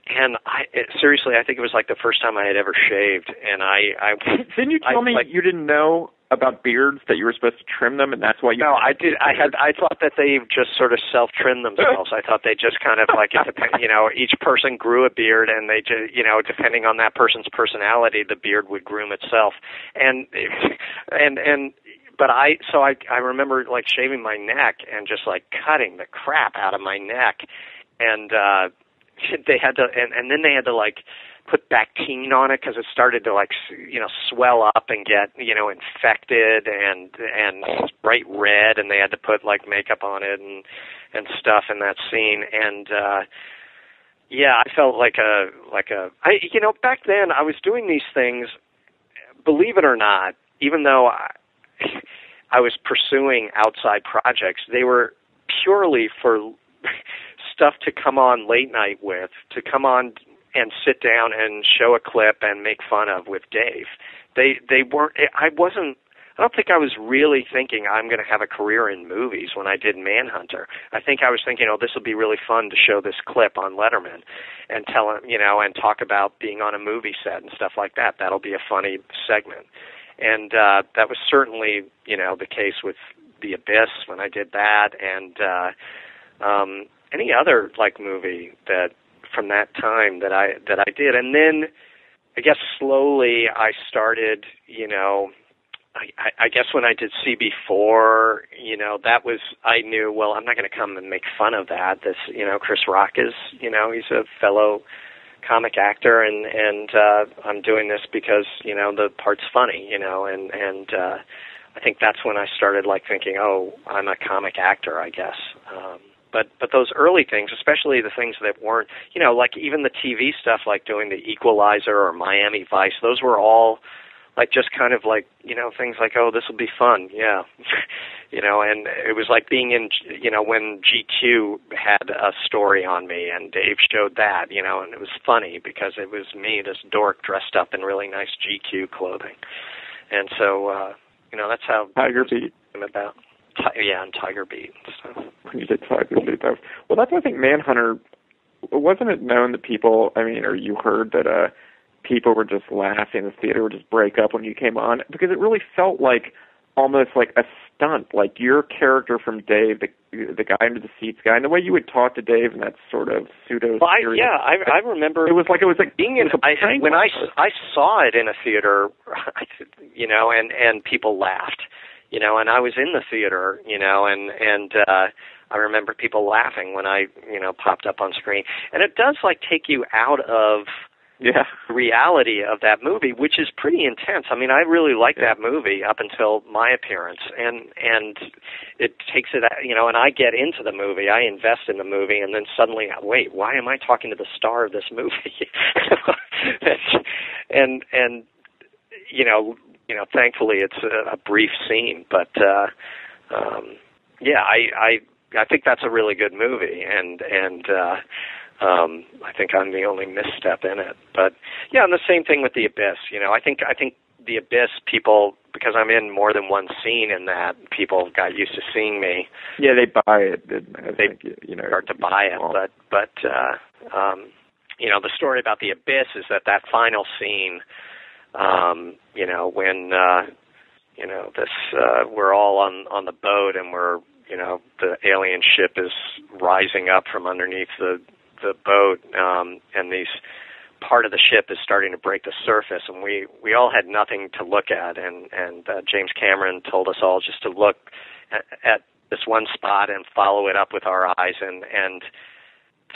And I it, seriously, I think it was like the first time I had ever shaved, and I, I [LAUGHS] didn't you tell I, me like, you didn't know about beards that you were supposed to trim them, and that's why you. No, I did. I had. I thought that they just sort of self-trimmed themselves. [LAUGHS] I thought they just kind of like it depend, you know, each person grew a beard, and they just, you know, depending on that person's personality, the beard would groom itself. And [LAUGHS] and and but I so I I remember like shaving my neck and just like cutting the crap out of my neck, and uh [LAUGHS] they had to and and then they had to like put Bactine on it because it started to like you know swell up and get you know infected and and bright red and they had to put like makeup on it and and stuff in that scene. And uh yeah I felt like a like a I you know back then I was doing these things believe it or not even though I [LAUGHS] I was pursuing outside projects they were purely for stuff to come on late night with to come on and sit down and show a clip and make fun of with Dave. They they weren't. I wasn't. I don't think I was really thinking I'm going to have a career in movies when I did Manhunter. I think I was thinking, oh, this will be really fun to show this clip on Letterman and tell him, you know, and talk about being on a movie set and stuff like that. That'll be a funny segment. And uh, that was certainly, you know, the case with The Abyss when I did that, and uh, um, any other like movie that from that time that I that I did, and then I guess slowly I started, you know, I, I guess when I did CB4, you know, that was I knew well I'm not going to come and make fun of that. This, you know, Chris Rock is, you know, he's a fellow comic actor, and and uh, I'm doing this because you know the part's funny, you know, and and uh, I think that's when I started like thinking, oh, I'm a comic actor, I guess. Um, but but those early things, especially the things that weren't, you know, like even the TV stuff, like doing the Equalizer or Miami Vice, those were all like just kind of like you know things like oh this will be fun. Yeah. [LAUGHS] You know and it was like being in you know when GQ had a story on me and Dave showed that you know and it was funny because it was me this dork dressed up in really nice GQ clothing. And so uh you know that's how Tiger Beat? about yeah, and Tiger Beat stuff. When you did Tiger Beat, that was, well, that's why I think Manhunter. Wasn't it known that people? I mean, or you heard that uh people were just laughing, in the theater would just break up when you came on because it really felt like almost like a stunt, like your character from Dave, the the guy under the seats guy, and the way you would talk to Dave and that sort of pseudo. Well, I, yeah, I, I remember. It was like it was like being in. I, when I I saw it in a theater, [LAUGHS] you know, and and people laughed you know, and I was in the theater, you know, and and uh I remember people laughing when I, you know, popped up on screen. And it does like take you out of yeah reality of that movie which is pretty intense i mean i really like yeah. that movie up until my appearance and and it takes it you know and i get into the movie i invest in the movie and then suddenly wait why am i talking to the star of this movie [LAUGHS] and and you know you know, thankfully it's a, a brief scene, but uh, um, yeah, I, I I think that's a really good movie, and and uh, um, I think I'm the only misstep in it. But yeah, and the same thing with the Abyss. You know, I think I think the Abyss people because I'm in more than one scene in that people got used to seeing me. Yeah, they buy it. I they think, you know start to buy it, but but uh, um, you know the story about the Abyss is that that final scene um, you know, when uh, you know this uh, we're all on on the boat and we're you know the alien ship is rising up from underneath the the boat um, and these part of the ship is starting to break the surface. And we we all had nothing to look at. And and uh, James Cameron told us all just to look at, at this one spot and follow it up with our eyes and and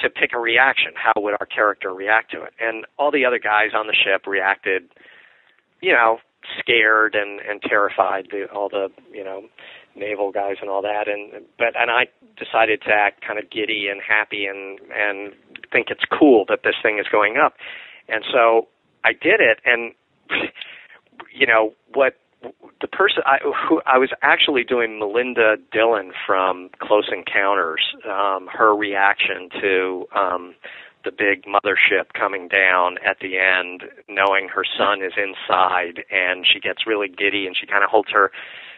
to pick a reaction. How would our character react to it? And all the other guys on the ship reacted you know scared and and terrified the all the you know naval guys and all that. And but and I decided to act kind of giddy and happy and and think it's cool that this thing is going up. And so I did it. And [LAUGHS] you know what the person I who I was actually doing Melinda Dillon from Close Encounters um her reaction to um the big mothership coming down at the end knowing her son is inside and she gets really giddy and she kind of holds her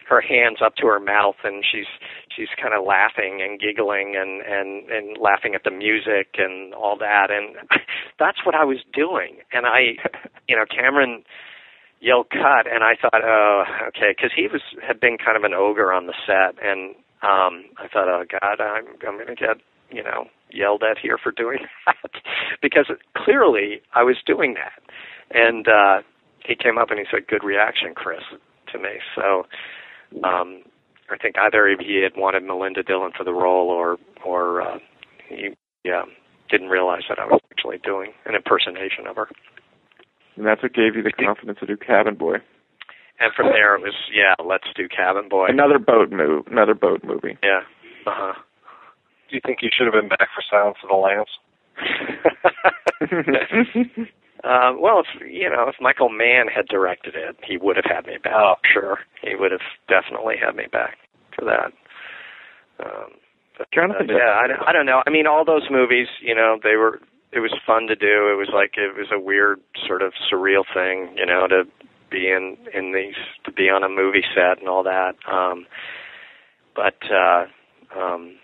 her hands up to her mouth and she's she's kind of laughing and giggling and and and laughing at the music and all that. And [LAUGHS] that's what I was doing. And I you know Cameron yelled cut and I thought oh okay. Cuz he was had been kind of an ogre on the set and um I thought oh god I'm I'm going to get you know yelled at here for doing [LAUGHS] that because clearly I was doing that and uh he came up and he said good reaction Chris to me so um, I think either he had wanted Melinda Dillon for the role, or or uh, he yeah didn't realize that I was actually doing an impersonation of her. And that's what gave you the confidence to do Cabin Boy. And from there it was yeah, let's do Cabin Boy. Another boat move, another boat movie. Yeah. Uh huh. Do you think you should have been back for Silence of the Lambs? [LAUGHS] Uh, well, if you know, if Michael Mann had directed it, he would have had me back. Oh, sure. He would have definitely had me back for that. Um, but, Jonathan, uh, yeah, I, don't- I don't know. I mean, all those movies, you know, they were. It was fun to do. It was like it was a weird sort of surreal thing, you know, to be in in these to be on a movie set and all that. Um, but uh, um,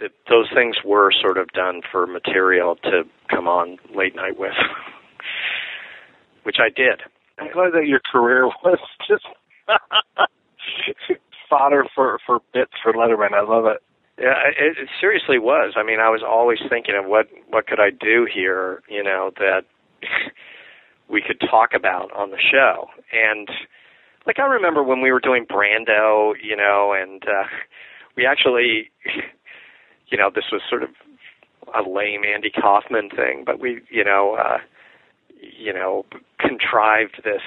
th- those things were sort of done for material to come on late night with, [LAUGHS] which I did. I'm glad that your career [LAUGHS] was just [LAUGHS] fodder for for bits for Letterman. I love it. Yeah, it, it seriously was. I mean, I was always thinking of what what could I do here, you know, that we could talk about on the show. And like I remember when we were doing Brando, you know, and uh we actually you know, this was sort of a lame Andy Kaufman thing, but we, you know, uh you know, contrived this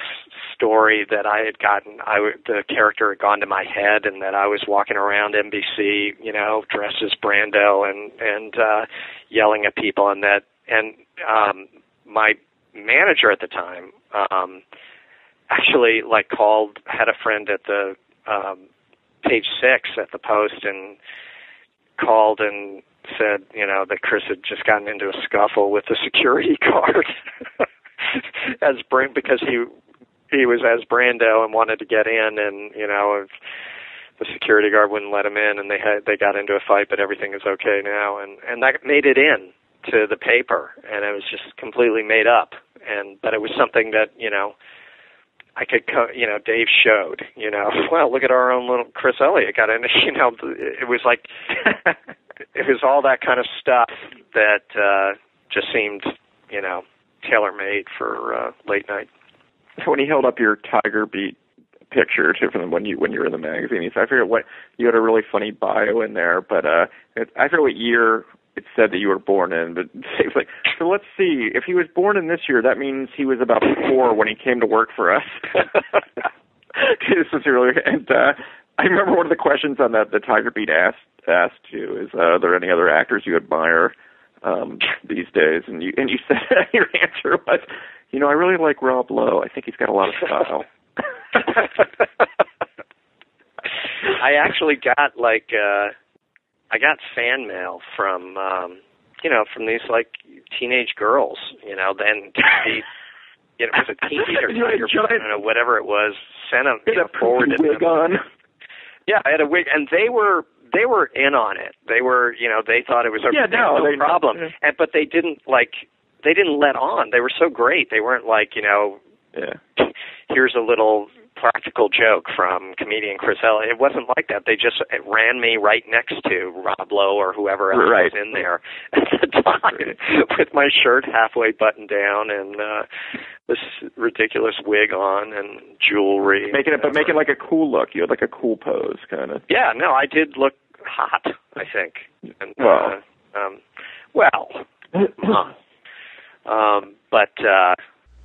story that I had gotten. I w- the character had gone to my head, and that I was walking around NBC, you know, dressed as Brando and and uh, yelling at people, and that and um, my manager at the time um, actually like called had a friend at the um, page six at the Post and called and said, you know, that Chris had just gotten into a scuffle with the security [LAUGHS] guard [LAUGHS] as Brand because he he was as Brando and wanted to get in, and you know, the security guard wouldn't let him in, and they had they got into a fight, but everything is okay now, and and that made it in to the paper, and it was just completely made up, and but it was something that you know. I could, co- you know, Dave showed, you know, [LAUGHS] well, look at our own little Chris Elliott got in, [LAUGHS] you know, it was like, [LAUGHS] it was all that kind of stuff that uh, just seemed, you know, tailor made for uh, late night. When he held up your Tiger Beat picture to from when you when you were in the magazine, he said, I forget what you had a really funny bio in there, but uh it, I forget what year it said that you were born in, but [LAUGHS] like, so let's see. If he was born in this year, that means he was about four when he came to work for us. [LAUGHS] this was earlier, and uh, I remember one of the questions on that the Tiger Beat asked asked you is, uh, are there any other actors you admire um, these days? And you and you [LAUGHS] said your answer was, you know, I really like Rob Lowe. I think he's got a lot of style. I actually got like uh I got fan mail from um you know, from these like teenage girls, you know, then [LAUGHS] the you know, it was a teenager a tiger, giant- I don't know, whatever it was, sent them, He you know, a forwarded wig them. on. Yeah, I had a wig, and they were they were in on it. They were, you know, they thought it was a Yeah, no, no problem, yeah. and but they didn't like they didn't let on. They were so great. They weren't like, you know, Yeah. here's a little practical joke from comedian Chris Elliott. It wasn't like that. They just it ran me right next to Rob Lowe or whoever else Right. was in there [LAUGHS] at the time with my shirt halfway buttoned down and uh this ridiculous wig on and jewelry. Making it, but making like a cool look. You had like a cool pose, kind of. Yeah, no, I did look hot. I think. And, Well. uh, um, well, [CLEARS THROAT] um, but uh,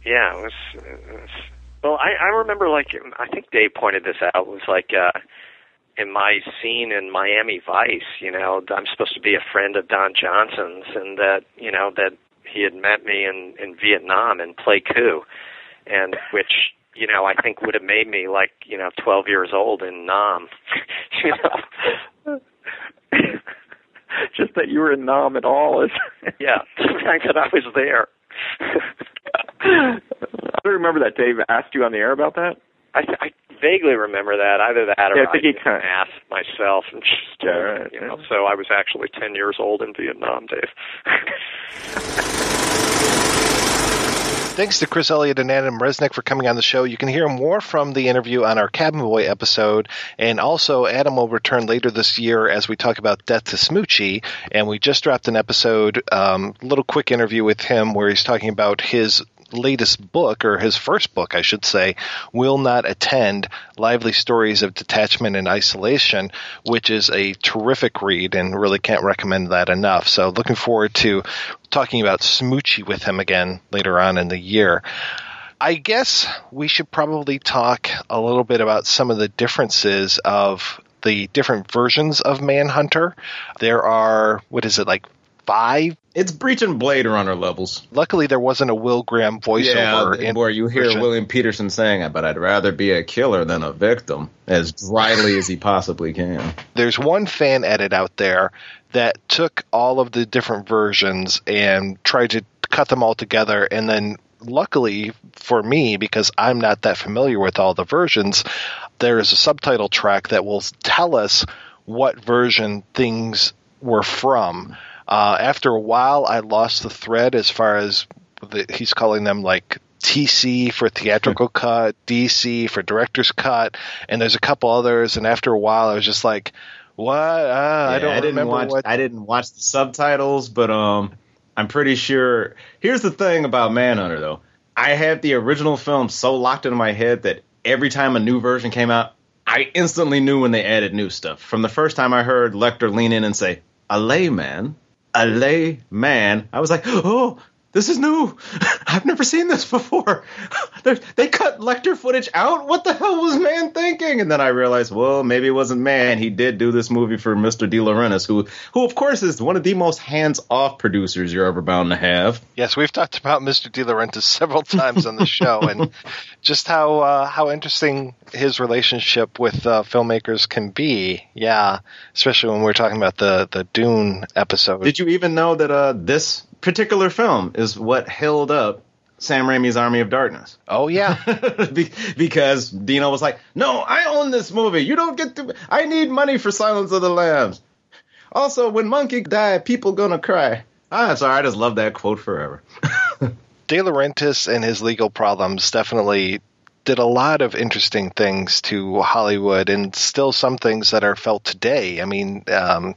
yeah, it was, it was. Well, I, I remember like I think Dave pointed this out was like uh, in my scene in Miami Vice. You know, I'm supposed to be a friend of Don Johnson's, and that you know that he had met me in in Vietnam in Pleiku, and which you know I think would have made me like you know 12 years old in Nam. [LAUGHS] you know. Just that you were in Nam at all is. yeah, [LAUGHS] the fact that I was there. I don't remember that Dave asked you on the air about that. I, I vaguely remember that. Either that or Yeah, I think he kinda- asked myself, and just, Yeah, right, you know. So I was actually ten years old in Vietnam, Dave. [LAUGHS] Thanks to Chris Elliott and Adam Resnick for coming on the show. You can hear more from the interview on our Cabin Boy episode. And also, Adam will return later this year as we talk about Death to Smoochy. And we just dropped an episode, um, little quick interview with him where he's talking about his latest book, or his first book, I should say, Will Not Attend Lively Stories of Detachment and Isolation, which is a terrific read and really can't recommend that enough. So, looking forward to talking about Smoochy with him again later on in the year. I guess we should probably talk a little bit about some of the differences of the different versions of Manhunter. There are, what is it, like five? It's breaching Blade Runner levels. Luckily, there wasn't a Will Graham voiceover. Yeah, in where you hear version. William Petersen saying, "But I'd rather be a killer than a victim," as dryly as he possibly can. there's one fan edit out there that took all of the different versions and tried to cut them all together and then luckily for me because I'm not that familiar with all the versions there is a subtitle track that will tell us what version things were from uh, after a while I lost the thread as far as the, he's calling them like TC for theatrical cut, DC for director's cut, and there's a couple others. And after a while, I was just like, "What? Uh, I don't didn't remember watch. what." I didn't watch the subtitles, but um, I'm pretty sure. Here's the thing about Manhunter, though. I had the original film so locked into my head that every time a new version came out, I instantly knew when they added new stuff. From the first time I heard Lecter lean in and say, "A layman, a layman," I was like, "Oh." This is new. [LAUGHS] I've never seen this before. [LAUGHS] They're- cut Lecter footage out. What the hell was Mann thinking? And then I realized, well, maybe it wasn't Mann. He did do this movie for Mr. De Laurentiis, who, who of course is one of the most hands-off producers you're ever bound to have. Yes, we've talked about Mr. De Laurentiis several times on the show, [LAUGHS] and just how uh, how interesting his relationship with uh, filmmakers can be. Yeah, especially when we're talking about the the Dune episode. Did you even know that uh, this particular film is what held up Sam Raimi's Army of Darkness? Oh yeah, [LAUGHS] Be- because Dino was like, "No, I own this movie. You don't get to. I need money for Silence of the Lambs. Also, when Monkey died, people gonna cry." Ah, sorry, I just love that quote forever. [LAUGHS] De Laurentiis and his legal problems definitely did a lot of interesting things to Hollywood, and still some things that are felt today. I mean, um,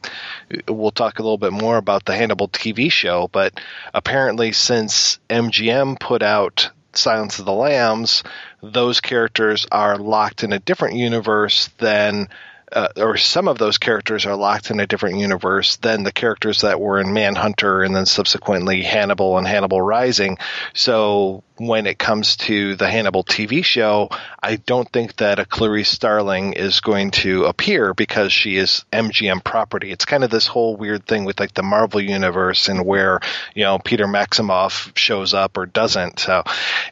we'll talk a little bit more about the Hannibal TV show, but apparently, since MGM put out Silence of the Lambs, those characters are locked in a different universe than. Uh, or some of those characters are locked in a different universe than the characters that were in Manhunter and then subsequently Hannibal and Hannibal Rising. So when it comes to the Hannibal TV show, I don't think that a Clarice Starling is going to appear because she is MGM property. It's kind of this whole weird thing with like the Marvel universe and where, you know, Peter Maximoff shows up or doesn't. So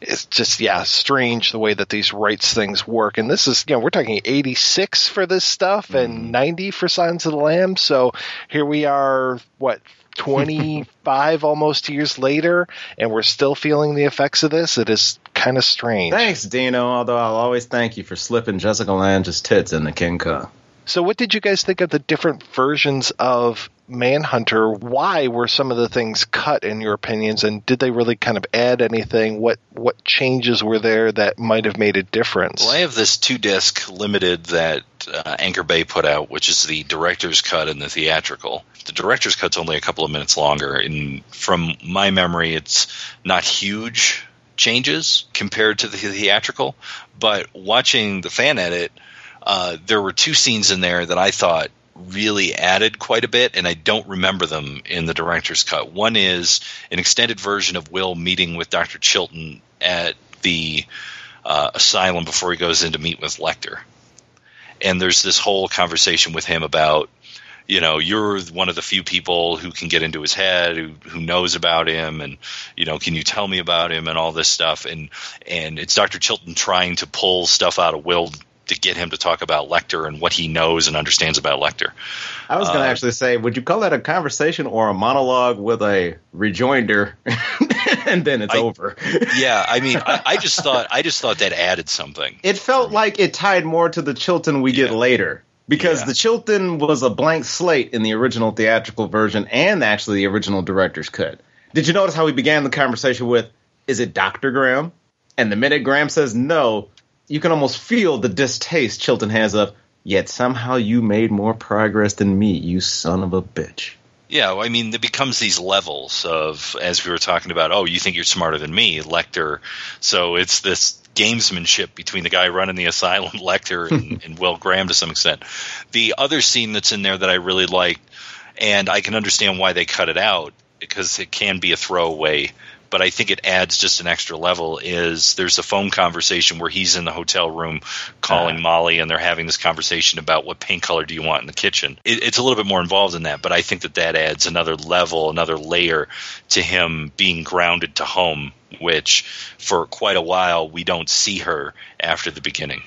it's just, yeah, strange the way that these rights things work. And this is, you know, we're talking 86 for this stuff and mm-hmm. 90 for Signs of the Lamb. So here we are, what, 25 [LAUGHS] almost years later, and we're still feeling the effects of this. It is kind of strange. Thanks, Dino. Although I'll always thank you for slipping Jessica Lange's tits into King Kong. So, what did you guys think of the different versions of Manhunter? Why were some of the things cut, in your opinions, and did they really kind of add anything? What what changes were there that might have made a difference? Well, I have this two disc limited that uh, Anchor Bay put out, which is the director's cut and the theatrical. The director's cut's only a couple of minutes longer, and from my memory, it's not huge changes compared to the theatrical. But watching the fan edit, uh, there were two scenes in there that I thought really added quite a bit, and I don't remember them in the director's cut. One is an extended version of Will meeting with Dr. Chilton at the uh, asylum before he goes in to meet with Lecter. And there's this whole conversation with him about, you know, you're one of the few people who can get into his head, who who knows about him, and you know, can you tell me about him and all this stuff? And and it's Dr. Chilton trying to pull stuff out of Will to get him to talk about Lecter and what he knows and understands about Lecter. I was going to Uh, actually say, would you call that a conversation or a monologue with a rejoinder, [LAUGHS] and then it's I- over? [LAUGHS] yeah, I mean, I, I just thought I just thought that added something. It felt like it tied more to the Chilton we get later. Because the Chilton was a blank slate in the original theatrical version and actually the original director's cut. Did you notice how we began the conversation with, is it Dr. Graham? And the minute Graham says no, you can almost feel the distaste Chilton has of, yet somehow you made more progress than me, you son of a bitch. Yeah, I mean, it becomes these levels of, as we were talking about, oh, you think you're smarter than me, Lecter. So it's this gamesmanship between the guy running the asylum, [LAUGHS] Lecter, and, [LAUGHS] and Will Graham to some extent. The other scene that's in there that I really liked, and I can understand why they cut it out, because it can be a throwaway, but I think it adds just an extra level, is there's a phone conversation where he's in the hotel room calling ah. Molly, and they're having this conversation about what paint color do you want in the kitchen. It, it's a little bit more involved in that, but I think that that adds another level, another layer to him being grounded to home, which for quite a while we don't see her after the beginning.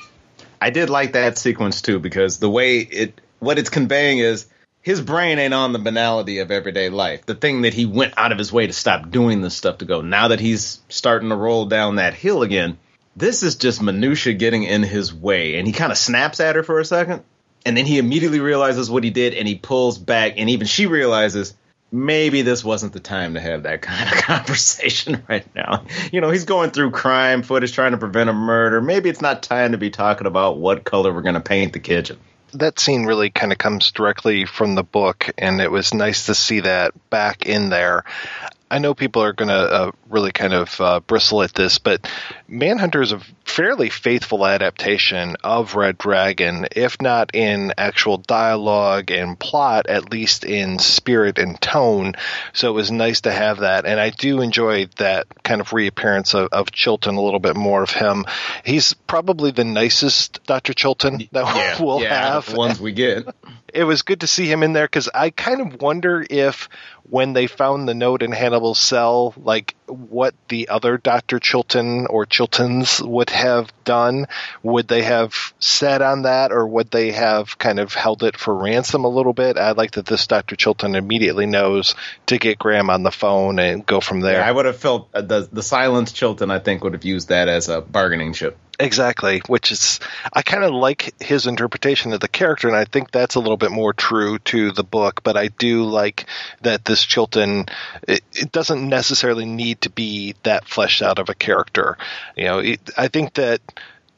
I did like that sequence too because the way it what it's conveying is his brain ain't on the banality of everyday life. The thing that he went out of his way to stop doing this stuff to go. Now that he's starting to roll down that hill again, this is just minutia getting in his way and he kind of snaps at her for a second and then he immediately realizes what he did and he pulls back and even she realizes maybe this wasn't the time to have that [LAUGHS] kind of conversation right now. You know, he's going through crime footage trying to prevent a murder. Maybe it's not time to be talking about what color we're going to paint the kitchen. That scene really kind of comes directly from the book, and it was nice to see that back in there. I know people are going to uh, really kind of uh, bristle at this, but Manhunter is a fairly faithful adaptation of Red Dragon, if not in actual dialogue and plot, at least in spirit and tone. So it was nice to have that, and I do enjoy that kind of reappearance of, of Chilton a little bit more of him. He's probably the nicest Dr. Chilton that [LAUGHS] we'll yeah, have the ones we get. It was good to see him in there because I kind of wonder if when they found the note in Hannibal's cell, like what the other Dr. Chilton or Chiltons would have done. Would they have said on that or would they have kind of held it for ransom a little bit? I like that this Dr. Chilton immediately knows to get Graham on the phone and go from there. Yeah, I would have felt uh, the the silent Chilton. I think would have used that as a bargaining chip. Exactly, which is I kind of like his interpretation of the character, and I think that's a little bit more true to the book. But I do like that this Chilton it, it doesn't necessarily need to be that fleshed out of a character. You know, it, I think that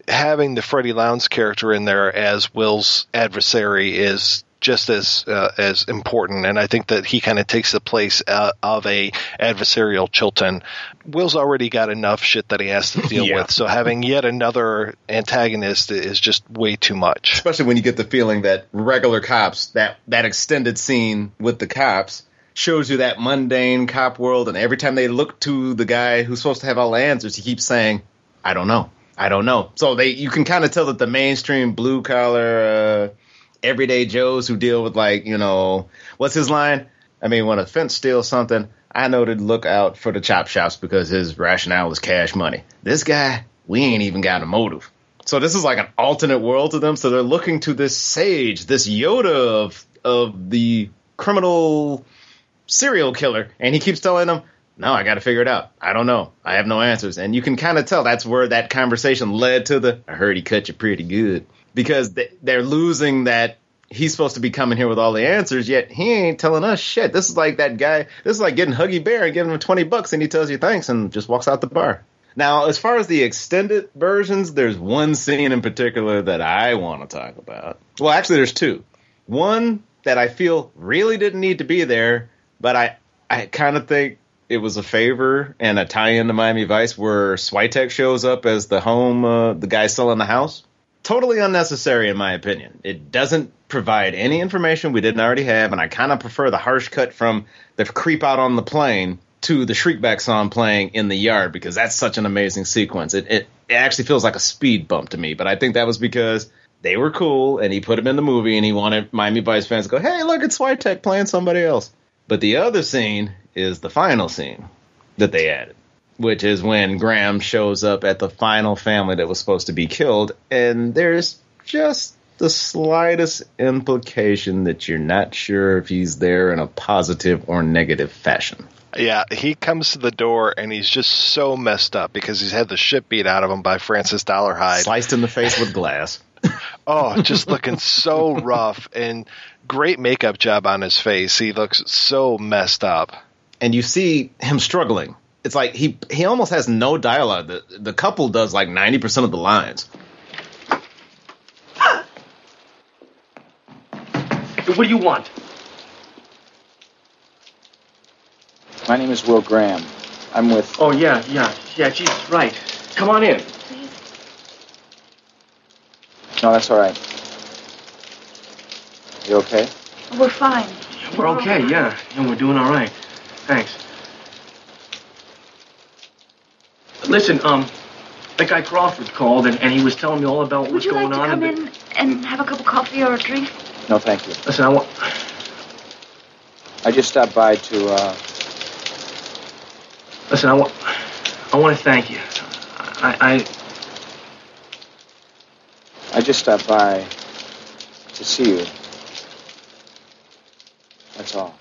having the Freddy Lounds character in there as Will's adversary is just as uh, as important, and I think that he kind of takes the place uh, of a adversarial Chilton. Will's already got enough shit that he has to deal [LAUGHS] Yeah. with, so having yet another antagonist is just way too much. Especially when you get the feeling that regular cops, that that extended scene with the cops, shows you that mundane cop world, and every time they look to the guy who's supposed to have all the answers, he keeps saying, "I don't know, I don't know." So they, you can kind of tell that the mainstream blue collar, uh, everyday Joes who deal with like, you know, what's his line? I mean, when a fence steals something, I know to look out for the chop shops because his rationale is cash money. This guy, we ain't even got a motive. So this is like an alternate world to them. So they're looking to this sage, this Yoda of of the criminal serial killer, and he keeps telling them, "No, I got to figure it out. I don't know. I have no answers." And you can kind of tell that's where that conversation led to the. I heard he cut you pretty good because they, they're losing that he's supposed to be coming here with all the answers, yet he ain't telling us shit. This is like that guy. This is like getting Huggy Bear and giving him twenty bucks, and he tells you thanks and just walks out the bar. Now, as far as the extended versions, there's one scene in particular that I want to talk about. Well, actually, there's two. One that I feel really didn't need to be there, but I I kind of think it was a favor and a tie-in to Miami Vice where Switek shows up as the home, uh, the guy selling the house. Totally unnecessary, in my opinion. It doesn't provide any information we didn't already have, and I kind of prefer the harsh cut from the creep out on the plane to the Shriekback song playing in the yard because that's such an amazing sequence. It, it it actually feels like a speed bump to me, but I think that was because they were cool and he put them in the movie and he wanted Miami Vice fans to go, "Hey, look, it's Switek playing somebody else." But the other scene is the final scene that they added, which is when Graham shows up at the final family that was supposed to be killed, and there's just the slightest implication that you're not sure if he's there in a positive or negative fashion. Yeah, he comes to the door and he's just so messed up because he's had the shit beat out of him by Francis Dolarhyde. Sliced in the face with glass. [LAUGHS] oh, just looking so rough and great makeup job on his face. He looks so messed up. And you see him struggling. It's like he he almost has no dialogue. The the couple does like 90% of the lines. What do you want? My name is Will Graham. I'm with. Oh, yeah, yeah, yeah, Jesus, right. Come on in. No, that's all right. You okay? We're fine. We're okay, yeah. Yeah, we're doing all right. Thanks. Listen, um, that guy Crawford called and, and he was telling me all about Would what's you going like to on. come and in and have a cup of coffee or a drink? No, thank you. Listen, I want. I just stopped by to. uh Listen, I want. I want to thank you. I. I, I just stopped by to see you. That's all.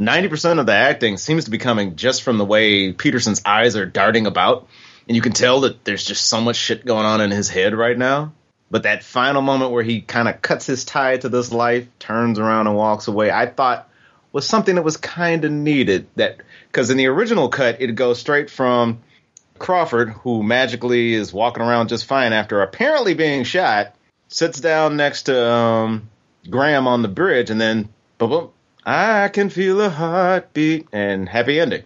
90% of the acting seems to be coming just from the way Petersen's eyes are darting about. And you can tell that there's just so much shit going on in his head right now. But that final moment where he kind of cuts his tie to this life, turns around and walks away, I thought was something that was kind of needed. That because in the original cut, it goes straight from Crawford, who magically is walking around just fine after apparently being shot, sits down next to um, Graham on the bridge, and then boom, boom, I can feel a heartbeat and happy ending.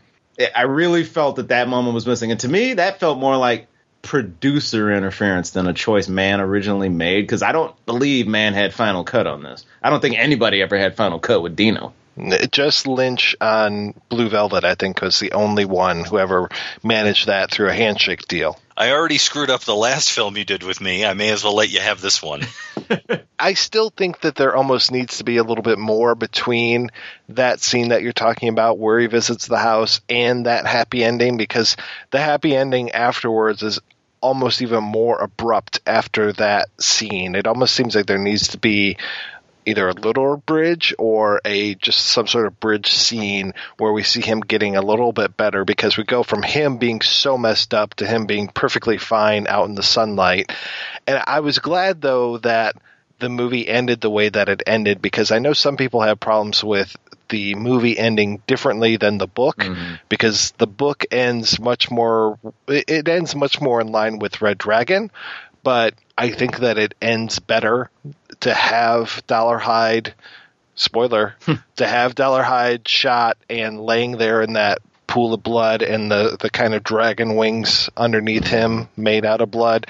I really felt that that moment was missing, and to me, that felt more like producer interference than a choice Mann originally made. Because I don't believe Mann had final cut on this. I don't think anybody ever had final cut with Dino. Just Lynch on Blue Velvet, I think, was the only one who ever managed that through a handshake deal. I already screwed up the last film you did with me. I may as well let you have this one. [LAUGHS] I still think that there almost needs to be a little bit more between that scene that you're talking about where he visits the house and that happy ending because the happy ending afterwards is almost even more abrupt after that scene. It almost seems like there needs to be either a little bridge or a just some sort of bridge scene where we see him getting a little bit better because we go from him being so messed up to him being perfectly fine out in the sunlight. And I was glad though that the movie ended the way that it ended because I know some people have problems with the movie ending differently than the book mm-hmm. because the book ends much more it ends much more in line with Red Dragon but I think that it ends better to have Dolarhyde spoiler Hmm. to have Dolarhyde shot and laying there in that pool of blood and the the kind of dragon wings underneath him made out of blood.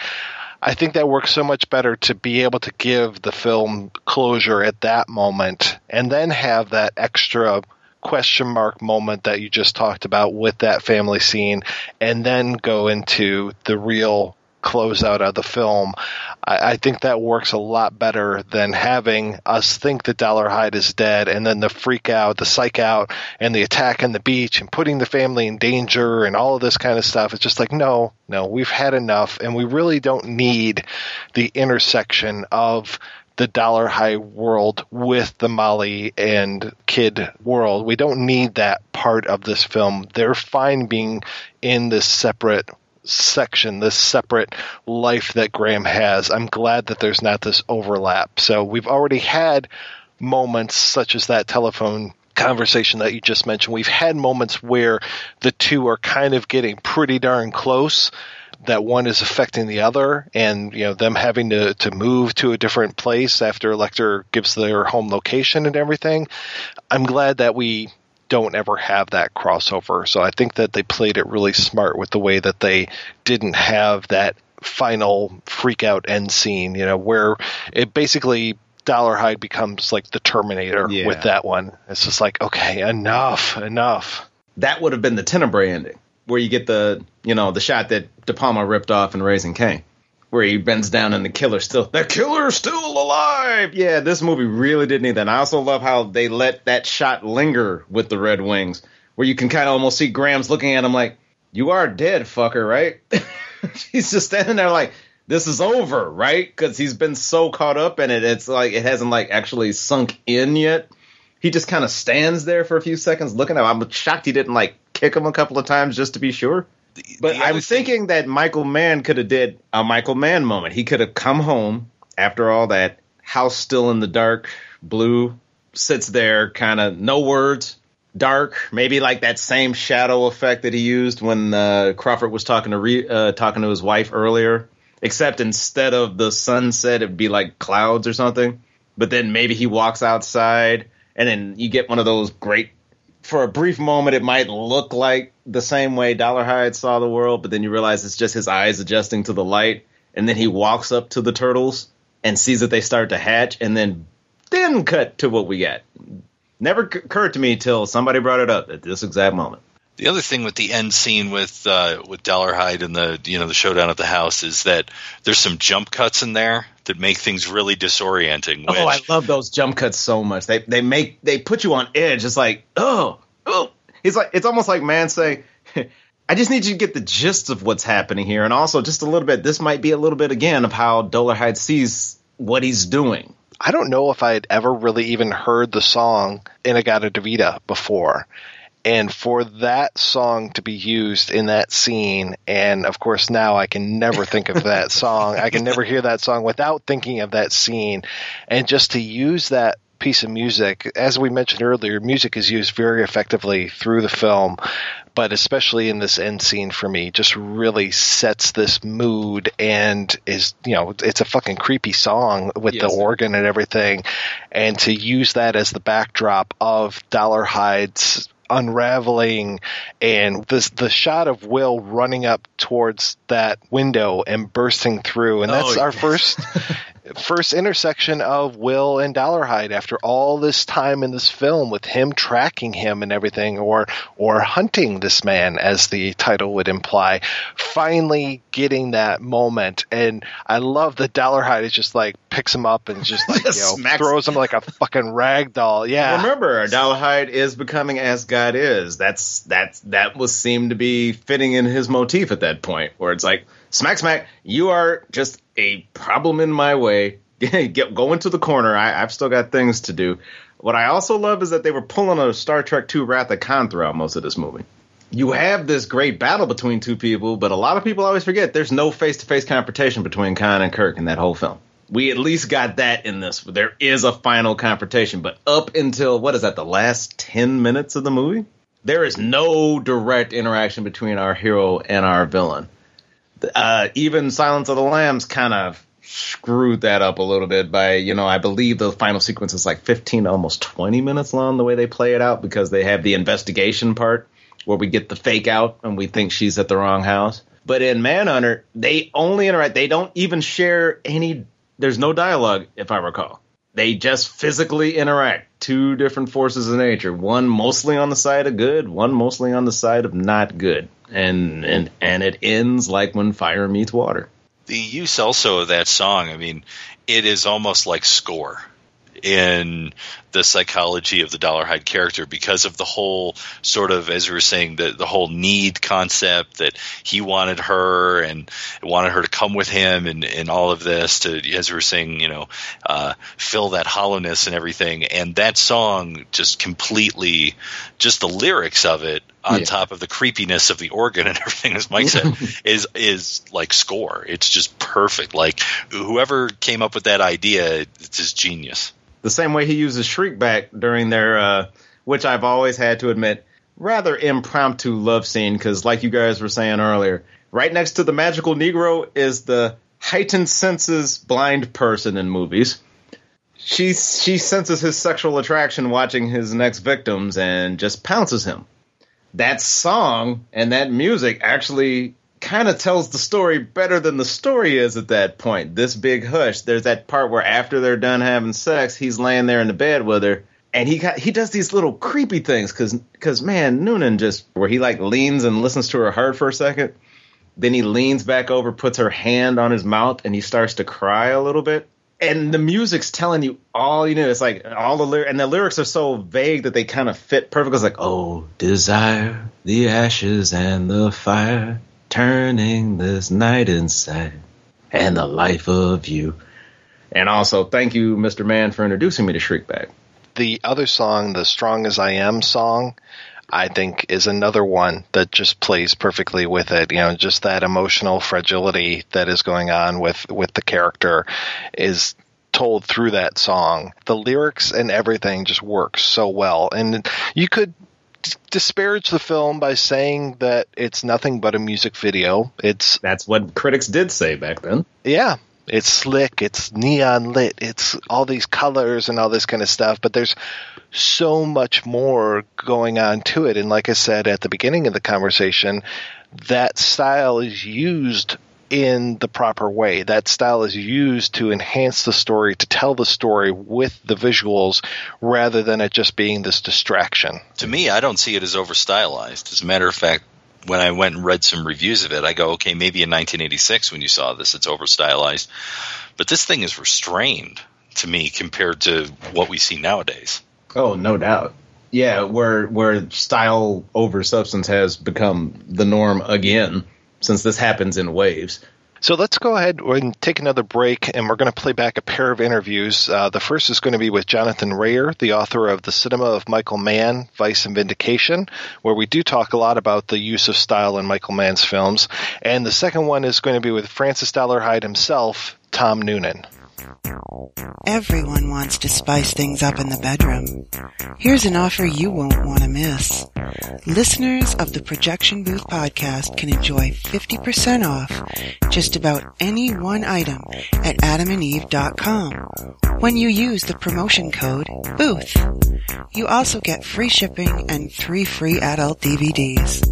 I think that works so much better to be able to give the film closure at that moment and then have that extra question mark moment that you just talked about with that family scene and then go into the real closeout of the film. I, I, think that works a lot better than having us think that Dolarhyde is dead and then the freak out, the psych out, and the attack on the beach and putting the family in danger and all of this kind of stuff. It's just like, no, no, we've had enough, and we really don't need the intersection of the Dolarhyde world with the Molly and Kid world. We don't need that part of this film. They're fine being in this separate section, this separate life that Graham has. I'm glad that there's not this overlap. So we've already had moments such as that telephone conversation that you just mentioned. We've had moments where the two are kind of getting pretty darn close that one is affecting the other and you know them having to, to move to a different place after Lecter gives their home location and everything. I'm glad that we don't ever have that crossover. So I think that they played it really smart with the way that they didn't have that final freak out end scene, you know, where it basically Dolarhyde becomes like the Terminator Yeah. with that one. It's just like, okay, enough, enough. That would have been the Tenebrae ending, where you get the you know the shot that De Palma ripped off in Raising Cain, where he bends down and the killer's still the killer's still alive. Yeah, this movie really did need that. And I also love how they let that shot linger with the Red Wings, where you can kind of almost see Graham's looking at him like, "You are dead, fucker," right? [LAUGHS] He's just standing there like. This is over, right? Because he's been so caught up in it, it's like it hasn't like actually sunk in yet he just kind of stands there for a few seconds looking at him. I'm shocked he didn't like kick him a couple of times just to be sure. But I'm thinking that Michael Mann could have did a Michael Mann moment. He could have come home after all that house still in the dark, blue, sits there, kind of no words, dark, maybe like that same shadow effect that he used when uh, Crawford was talking to re- uh, talking to his wife earlier. Except instead of the sunset, it'd be like clouds or something. But then maybe he walks outside, and then you get one of those great. For a brief moment, it might look like the same way Dolarhyde saw the world, but then you realize it's just his eyes adjusting to the light, and then he walks up to the turtles and sees that they start to hatch, and then then cut to what we get. Never occurred to me till somebody brought it up at this exact moment. The other thing with the end scene with uh, with Dolarhyde and the you know the showdown at the house is that there's some jump cuts in there that make things really disorienting. Which, Oh, I love those jump cuts so much. They they make they put you on edge. It's like oh oh. It's like it's almost like Mann saying, [LAUGHS] "I just need you to get the gist of what's happening here," and also just a little bit. This might be a little bit again of how Dolarhyde sees what he's doing. I don't know if I had ever really even heard the song In-A-Gadda-Da-Vida before. And for that song to be used in that scene, and of course now I can never think of that [LAUGHS] song. I can never hear that song without thinking of that scene. And just to use that piece of music, as we mentioned earlier, music is used very effectively through the film, but especially in this end scene for me, just really sets this mood and is, you know, it's a fucking creepy song with Yes. the organ and everything. And to use that as the backdrop of Dolarhyde's unraveling and this the shot of Will running up towards that window and bursting through and oh, that's Oh, our yes. first [LAUGHS] first intersection of Will and Dolarhyde after all this time in this film with him tracking him and everything or or hunting this man as the title would imply finally getting that moment and I love that Dolarhyde is just like picks him up and just like Just [LAUGHS] you know throws him like a fucking rag doll yeah Remember, Dolarhyde is becoming as God is. That's that's that was seemed to be fitting in his motif at that point, where it's like smack smack. You are just a problem in my way. [LAUGHS] Get go into the corner. I, I've still got things to do. What I also love is that they were pulling a Star Trek II Wrath of Khan throughout most of this movie. You have this great battle between two people, but a lot of people always forget there's no face to face confrontation between Khan and Kirk in that whole film. We at least got that in this. There is a final confrontation, but up until what is that, the last 10 minutes of the movie? There is no direct interaction between our hero and our villain. Uh, even Silence of the Lambs kind of screwed that up a little bit by, you know, I believe the final sequence is like 15 to almost 20 minutes long the way they play it out because they have the investigation part where we get the fake out and we think she's at the wrong house. But in Manhunter, they only interact. They don't even share any. There's no dialogue, if I recall. They just physically interact. Two different forces of nature. One mostly on the side of good. One mostly on the side of not good. And and and it ends like when fire meets water. the use also of that song, I mean, it is almost like score in the psychology of the Dollar Dolarhyde character because of the whole sort of, as we were saying, the the whole need concept that he wanted her and wanted her to come with him and and all of this to, as we were saying, you know, uh, fill that hollowness and everything. And that song just completely, just the lyrics of it on Yeah. top of the creepiness of the organ and [LAUGHS] everything, as Mike said, [LAUGHS] is is like score. It's just perfect. Like whoever came up with that idea, it's just genius. The same way he uses Shriekback during their, uh, which I've always had to admit, rather impromptu love scene. Because, like you guys were saying earlier, right next to the magical Negro is the heightened senses blind person in movies. She she senses his sexual attraction watching his next victims and just pounces him. That song and that music actually kind of tells the story better than the story is at that point. This big hush. There's that part where after they're done having sex, he's laying there in the bed with her, and he got, he does these little creepy things because because man Noonan just where he like leans and listens to her heart for a second, then he leans back over, puts her hand on his mouth, and he starts to cry a little bit. And the music's telling you all you know. It's like all the lyrics, and the lyrics are so vague that they kind of fit perfect. It's like, oh, desire the ashes and the fire, turning this night inside, and the life of you. And also, thank you, Mr. Mann, for introducing me to Shriekback. The other song, the Strong as I Am song, I think is another one that just plays perfectly with it. You know, just that emotional fragility that is going on with, with the character is told through that song. The lyrics and everything just works so well. And you could disparage the film by saying that it's nothing but a music video. It's That's what critics did say back then. yeah, it's slick, it's neon lit, it's all these colors and all this kind of stuff, but there's so much more going on to it. And like I said at the beginning of the conversation, that style is used in the proper way. That style is used to enhance the story, to tell the story with the visuals rather than it just being this distraction. To me, I don't see it as over stylized. As a matter of fact, when I went and read some reviews of it, I go, okay, maybe in 1986 when you saw this, it's over stylized. But this thing is restrained to me compared to what we see nowadays. Oh, no doubt. Yeah, where where style over substance has become the norm again, since this happens in waves. So let's go ahead and take another break, and we're going to play back a pair of interviews. Uh, the first is going to be with Jonathan Rayner, the author of The Cinema of Michael Mann, Vice and Vindication, where we do talk a lot about the use of style in Michael Mann's films. And the second one is going to be with Francis Dolarhyde himself, Tom Noonan. Everyone wants to spice things up in the bedroom. Here's an offer you won't want to miss. Listeners of the Projection Booth podcast can enjoy 50% off just about any one item at adamandeve.com when you use the promotion code BOOTH. You also get free shipping and three free adult DVDs.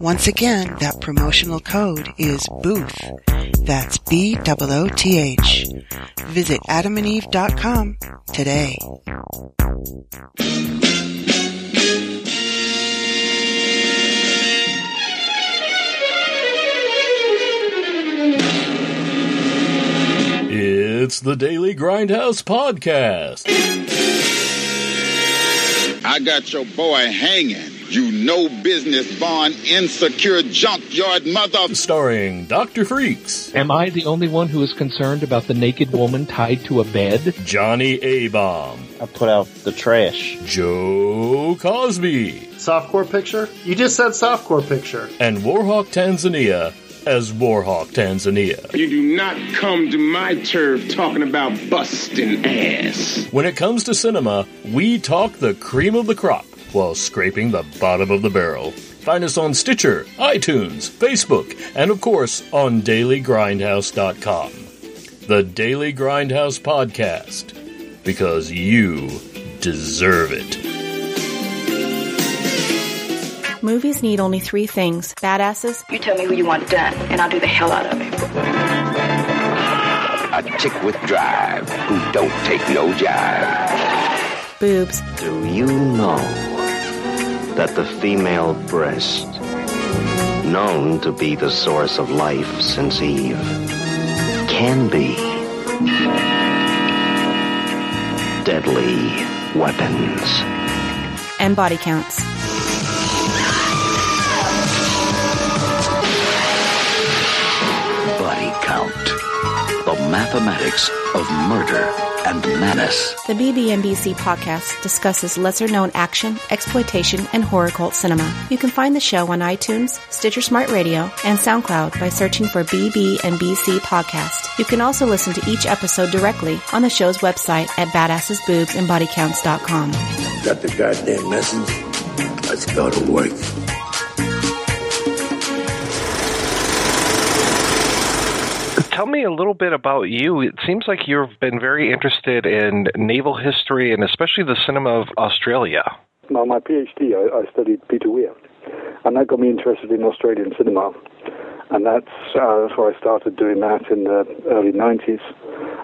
Once again, that promotional code is BOOTH. That's B-O-O-T-H. Visit adamandeve.com today. It's the Daily Grindhouse Podcast. I got your boy hanging. You no business born insecure junkyard mother. Starring Dr. Freaks. Am I the only one who is concerned about the naked woman tied to a bed? Johnny A-Bomb. I put out the trash. Joe Cosby. Softcore picture? You just said softcore picture. And Warhawk Tanzania as Warhawk Tanzania. You do not come to my turf talking about busting ass. When it comes to cinema, we talk the cream of the crop while scraping the bottom of the barrel. Find us on Stitcher, iTunes, Facebook, and of course on dailygrindhouse.com. The Daily Grindhouse Podcast. Because you deserve it. Movies need only three things badasses. You tell me who you want done, and I'll do the hell out of it. A chick with drive who don't take no jive. Boobs. Do you know that the female breast, known to be the source of life since Eve, can be deadly weapons. and body counts. Body count. The mathematics of murder and menace. The BBNBC podcast discusses lesser known action, exploitation, and horror cult cinema. You can find the show on iTunes, Stitcher Smart Radio, and SoundCloud by searching for BBNBC Podcast. You can also listen to each episode directly on the show's website at badassesboobsandbodycounts.com. Got the goddamn message? Let's go to work. Tell me a little bit about you. It seems like you've been very interested in naval history and especially the cinema of Australia. Now, my PhD, I, I studied Peter Weir, and that got me interested in Australian cinema. And that's, uh, that's where I started doing that in the early 90s.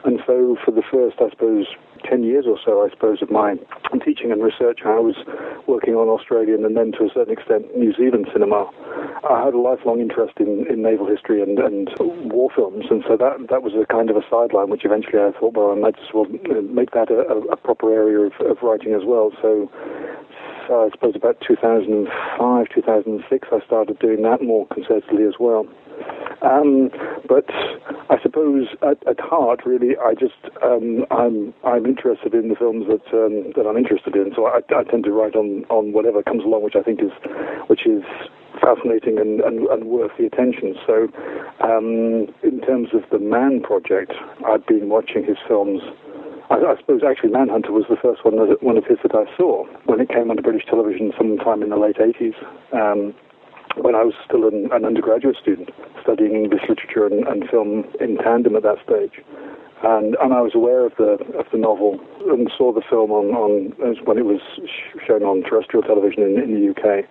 And so, for the first, I suppose, 10 years or so, I suppose, of my teaching and research, I was working on Australian and then to a certain extent New Zealand cinema. I had a lifelong interest in, in naval history and, and war films, and so that that was a kind of a sideline, which eventually I thought, well, I might as well make that a, a, a proper area of, of writing as well. So, so I suppose about 2005, 2006, I started doing that more concertedly as well. Um, but I suppose at, at heart, really, I just um, I'm I'm interested in the films that um, that I'm interested in. So I, I tend to write on, on whatever comes along, which I think is which is fascinating and, and, and worth the attention. So, um, in terms of the Mann Project, I've been watching his films. I, I suppose actually Manhunter was the first one that, one of his that I saw when it came onto British television sometime in the late 80s. Um, when I was still an, an undergraduate student studying English literature and, and film in tandem at that stage. And, and I was aware of the of the novel and saw the film on, on when it was shown on terrestrial television in, in the UK,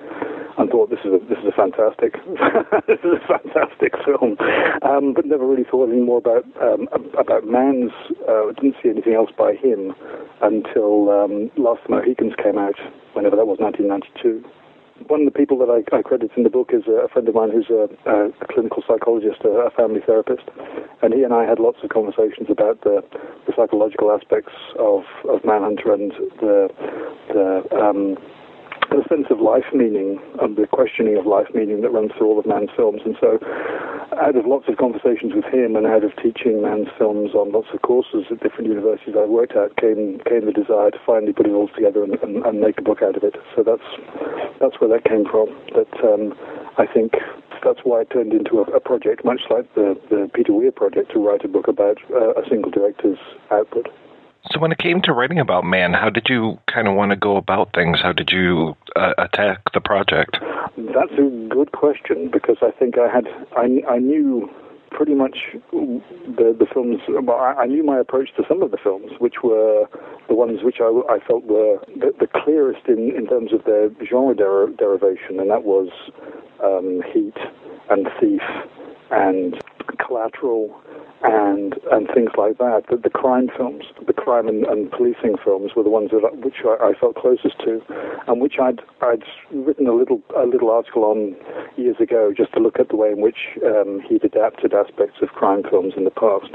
and thought this is a this is a fantastic [LAUGHS] this is a fantastic film, um, but never really thought any more about um, about Mann's. Uh, didn't see anything else by him until um, Last Mohicans came out, whenever that was, 1992 one of the people that I, I credit in the book is a friend of mine who's a, a, clinical psychologist, a, a, family therapist, and he and I had lots of conversations about the, the psychological aspects of, of Manhunter and the the, um, the sense of life meaning and the questioning of life meaning that runs through all of Mann's films. And so, out of lots of conversations with him and out of teaching Mann's films on lots of courses at different universities I worked at, came came the desire to finally put it all together and, and, and make a book out of it. So that's that's where that came from. That um, I think that's why it turned into a, a, project, much like the, the Peter Weir project, to write a book about uh, a single director's output. So, when it came to writing about Mann, how did you kind of want to go about things? How did you uh, attack the project? That's a good question because I think I had I, I knew pretty much the the films. Well, I, I, knew my approach to some of the films, which were the ones which I, I felt were the, the, clearest in, in terms of their genre der- derivation, and that was um, Heat and Thief and Collateral and and things like that. The, the crime films, the crime and, and policing films, were the ones that which I, I, felt closest to, and which I'd I'd written a little a little article on years ago, just to look at the way in which um, he'd adapted aspects of crime films in the past.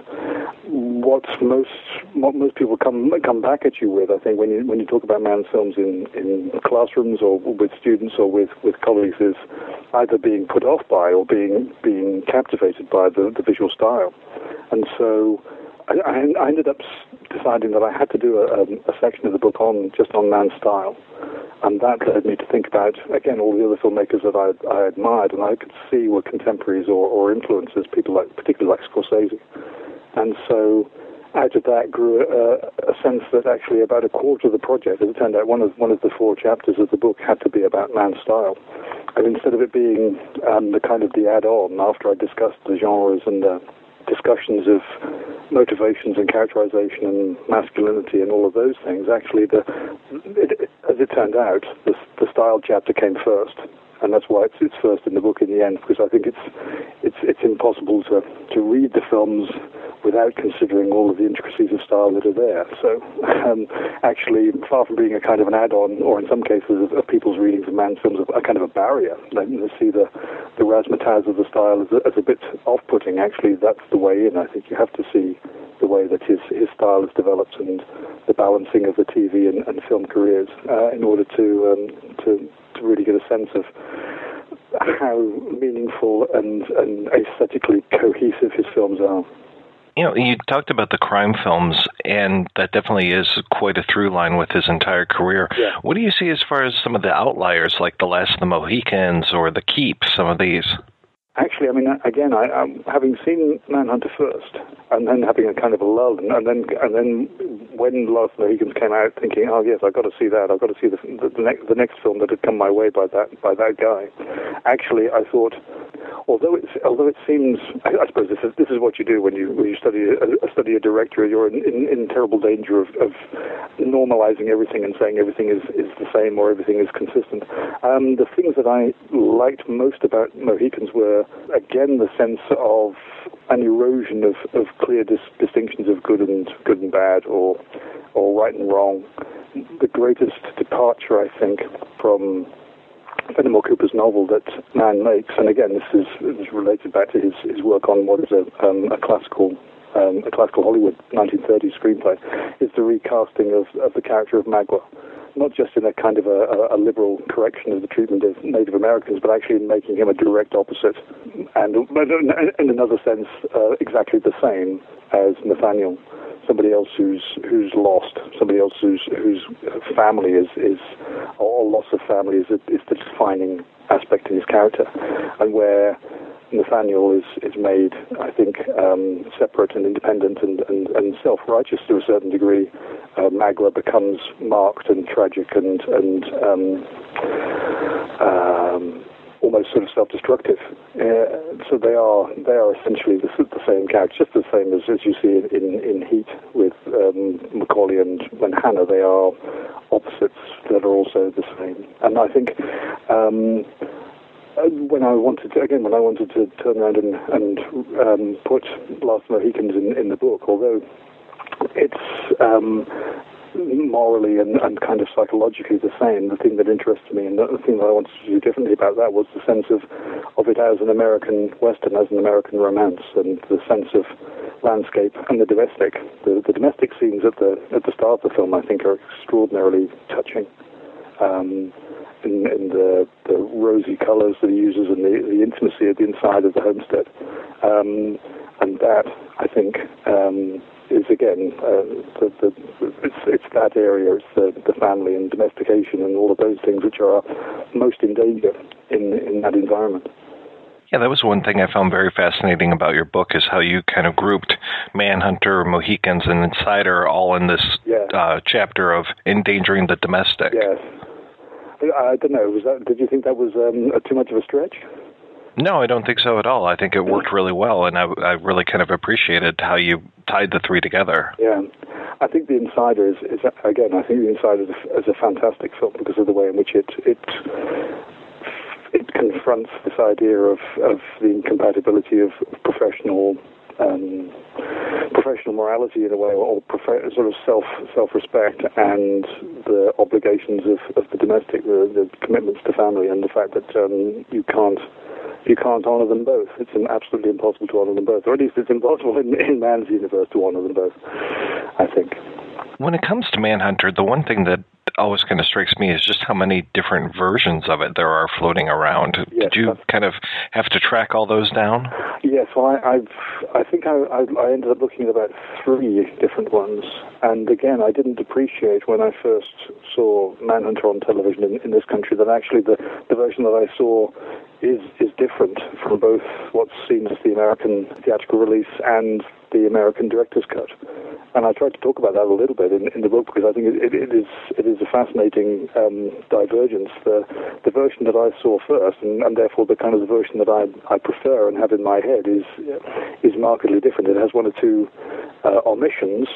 What most what most people come come back at you with, I think, when you when you talk about Mann's films in, in classrooms or with students or with, with colleagues, is either being put off by or being being captivated by the, the visual style. And so I, I, ended up deciding that I had to do a, um, a, section of the book on just on Mann's style, and that led me to think about again all the other filmmakers that I, I admired and I could see were contemporaries or, or influences, people like particularly like Scorsese, and so out of that grew a, a, sense that actually about a quarter of the project, as it turned out, one of one of the four chapters of the book had to be about Mann's style, and instead of it being um, the kind of the add-on after I discussed the genres and the discussions of motivations and characterization and masculinity and all of those things, actually, the, it, as it turned out, the, the style chapter came first, and that's why it's, it's first in the book in the end, because I think it's it's it's impossible to, to read the films without considering all of the intricacies of style that are there. So, um, actually, far from being a kind of an add-on, or in some cases of, of people's readings of Mann's films, a, kind of a barrier. You see the the razzmatazz of the style as a, as a bit off-putting. Actually, that's the way in. I think you have to see the way that his his style has developed and the balancing of the TV and, and film careers uh, in order to um, to to really get a sense of how meaningful and, and aesthetically cohesive his films are. You know, you talked about the crime films, and that definitely is quite a through line with his entire career. Yeah. What do you see as far as some of the outliers, like The Last of the Mohicans or The Keep, some of these? Actually, I mean, again, I, having seen Manhunter first, and then having a kind of a lull, and, and then and then when Last of the Mohicans came out, thinking, oh yes, I've got to see that. I've got to see the the, the, next, the next film that had come my way by that by that guy. Actually, I thought, although it's although it seems, I, I suppose this is this is what you do when you when you study a, study a director. You're in, in, in terrible danger of, of normalizing everything and saying everything is, is the same or everything is consistent. Um, the things that I liked most about Mohicans were again the sense of an erosion of, of clear dis- distinctions of good and good and bad or or right and wrong. The greatest departure, I think, from Fenimore Cooper's novel that Mann makes, and again, this is, is related back to his, his work on what is a, um, a classical um, a classical Hollywood 1930s screenplay, is the recasting of, of the character of Magua not just in a kind of a, a, liberal correction of the treatment of Native Americans, but actually in making him a direct opposite, and in another sense, uh, exactly the same as Nathaniel. Somebody else who's who's lost, somebody else whose whose family is is or loss of family is is the defining aspect in his character, and where Nathaniel is, is made, I think, um, separate and independent and, and, and self-righteous to a certain degree. Uh, Magua becomes marked and tragic and, and um, um, almost sort of self-destructive. Uh, so they are they are essentially the, the same character, just the same as, as you see in, in Heat with um, McCauley and, and Hanna. They are opposites that are also the same. And I think um, when I wanted to, again, when I wanted to turn around and, and um, put Last Mohicans in, in the book, although it's um, morally and, and kind of psychologically the same, the thing that interested me and the thing that I wanted to do differently about that was the sense of, of it as an American Western, as an American romance, and the sense of landscape and the domestic. The, the domestic scenes at the at the start of the film, I think, are extraordinarily touching. Um, in, in the, the rosy colours that he uses and the, the intimacy of the inside of the homestead. Um, and that, I think, um, is again, uh, the, the, it's, it's that area, it's the, the family and domestication and all of those things which are most in danger in, in that environment. Yeah, that was one thing I found very fascinating about your book is how you kind of grouped Manhunter, Mohicans, and Insider all in this yeah. uh, chapter of endangering the domestic. Yes, I don't know. Was that? Did you think that was um, too much of a stretch? No, I don't think so at all. I think it worked really well, and I, I really kind of appreciated how you tied the three together. Yeah, I think The Insider is, is again. I think The Insider is a, is a fantastic film because of the way in which it it it confronts this idea of of the incompatibility of professional um, professional morality in a way, or prof- sort of self self respect, and the obligations of, of the domestic, the, the commitments to family, and the fact that um, you can't you can't honour them both. It's absolutely impossible to honour them both, or at least it's impossible in, in Mann's universe to honour them both. I think. When it comes to Manhunter, the one thing that always kind of strikes me is just how many different versions of it there are floating around. Yes, Did you kind of have to track all those down? Yes, well, I, I've, I think I, I, I ended up looking at about three different ones. And again, I didn't appreciate when I first saw Manhunter on television in, in this country that actually the, the version that I saw is is different from both what's seen as the American theatrical release and the American director's cut. And I tried to talk about that a little bit in, in the book because I think it, it is it is a fascinating um, divergence. The the version that I saw first, and, and therefore the kind of the version that I I prefer and have in my head is is markedly different. It has one or two uh, omissions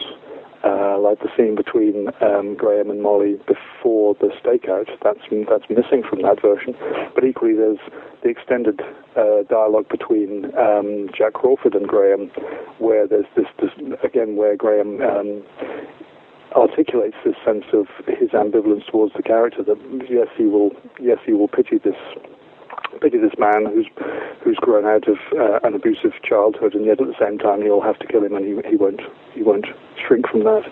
uh, like the scene between um, Graham and Molly before the stakeout. That's that's missing from that version. But equally, there's the extended uh, dialogue between um, Jack Crawford and Graham, where there's this, this again where Graham um, articulates this sense of his ambivalence towards the character. That yes, he will yes he will pity this pity this man who's who's grown out of uh, an abusive childhood, and yet at the same time he'll have to kill him, and he he won't he won't shrink from that.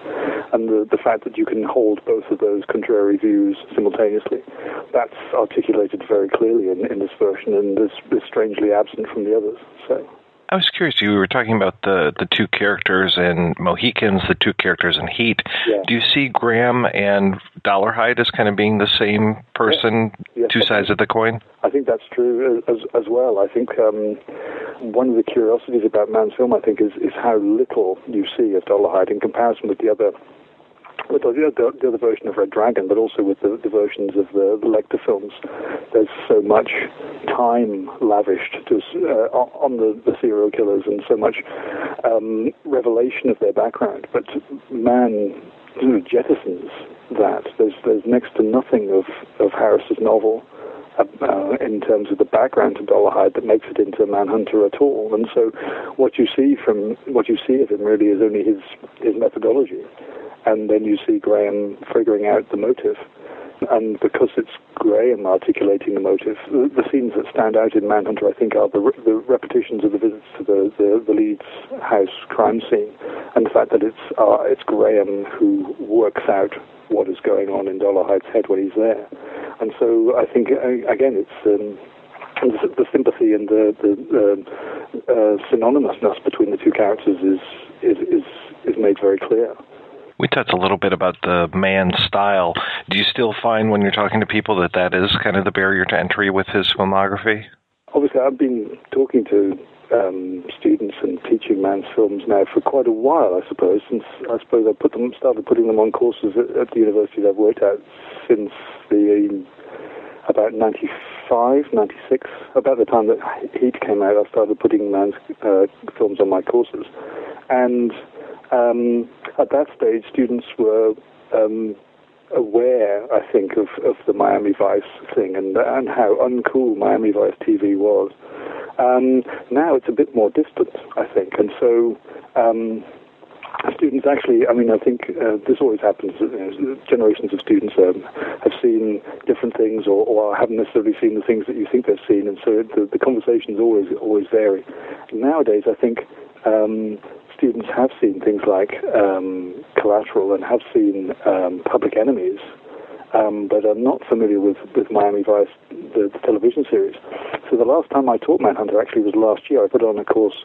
And the the fact that you can hold both of those contrary views simultaneously, that's articulated very clearly in, in this version, and is, is strangely absent from the others. So. I was curious. You were talking about the the two characters in Mohicans, the two characters in Heat. Yeah. Do you see Graham and Dolarhyde as kind of being the same person, Yeah. two sides of the coin? I think that's true as as well. I think um, one of the curiosities about Mann's film, I think, is is how little you see of Dolarhyde in comparison with the other. With the, the, the other version of Red Dragon, but also with the, the versions of the, the Lecter films, there's so much time lavished to, uh, on the, the serial killers and so much um, revelation of their background. But Mann jettisons that. There's there's next to nothing of of Harris's novel uh, in terms of the background to Dolarhyde that makes it into Manhunter at all. And so, what you see from what you see of him really is only his his methodology, and then you see Graham figuring out the motive. And because it's Graham articulating the motive, the, the scenes that stand out in Manhunter, I think, are the, re- the repetitions of the visits to the, the, the Leeds house crime scene, and the fact that it's uh, it's Graham who works out what is going on in Dolarhyde's head when he's there. And so I think again, it's um, the, the sympathy and the, the uh, uh, synonymousness between the two characters is is is, is made very clear. We touched a little bit about the Mann style. Do you still find when you're talking to people that that is kind of the barrier to entry with his filmography? Obviously, I've been talking to um, students and teaching Mann's films now for quite a while, I suppose. Since I suppose I put them started putting them on courses at, at the university I've worked at since the about 95, 96, about the time that Heat came out. I started putting Mann's uh, films on my courses, and um, at that stage, students were um, aware, I think, of, of the Miami Vice thing and and how uncool Miami Vice TV was. Um, now it's a bit more distant, I think, and so. Um, students actually, I mean, I think uh, this always happens. You know, generations of students um, have seen different things, or, or haven't necessarily seen the things that you think they've seen, and so the, the conversations always always vary. Nowadays, I think um, students have seen things like um, Collateral and have seen um, Public Enemies, um, but are not familiar with, with Miami Vice, the, the television series. So the last time I taught Manhunter actually was last year. I put on a course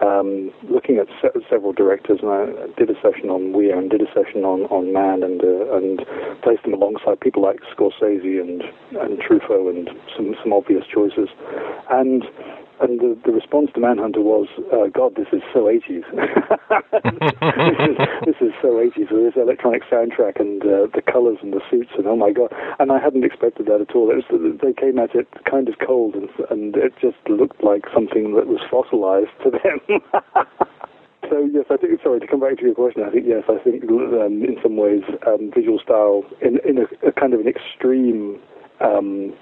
um, looking at se- several directors, and I did a session on Weir and did a session on, on Mann, and uh, and placed them alongside people like Scorsese and and Truffaut and some some obvious choices, and and the, the response to Manhunter was, uh, God, this is so 80s. [LAUGHS] this, is, this is so 80s. With this electronic soundtrack and uh, the colors and the suits, and oh my God. And I hadn't expected that at all. It was, they came at it kind of cold, and, and it just looked like something that was fossilized to them. [LAUGHS] So yes, I think. Sorry to come back to your question. I think yes, I think um, in some ways um, visual style in in a, a kind of an extreme um,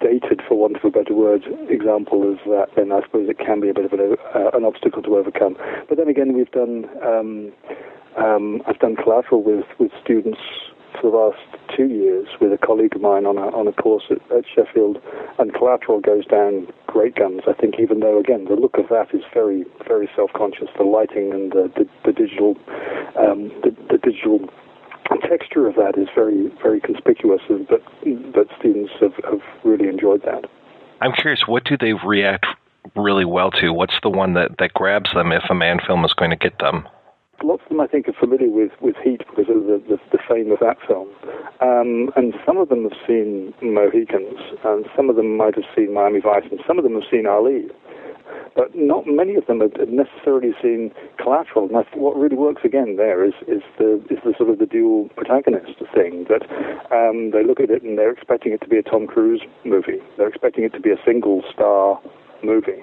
dated, for want of a better word, example of that, then I suppose it can be a bit of an, uh, an obstacle to overcome. But then again, we've done, um, um, I've done collateral with, with students for the last two years with a colleague of mine on a, on a course at, at Sheffield, and collateral goes down great guns. I think even though, again, the look of that is very, very self-conscious, the lighting and the, the, the digital, um, the, the digital texture of that is very, very conspicuous, but but students have, have really enjoyed that. I'm curious, what do they react really well to? What's the one that, that grabs them if a Mann film is going to get them? Lots of them, I think, are familiar with, with Heat because of the, the, the fame of that film. Um, and some of them have seen Mohicans, and some of them might have seen Miami Vice, and some of them have seen Ali but not many of them have necessarily seen collateral. And what really works again there is, is the is the sort of the dual protagonist thing that um, they look at it and they're expecting it to be a Tom Cruise movie. They're expecting it to be a single star movie,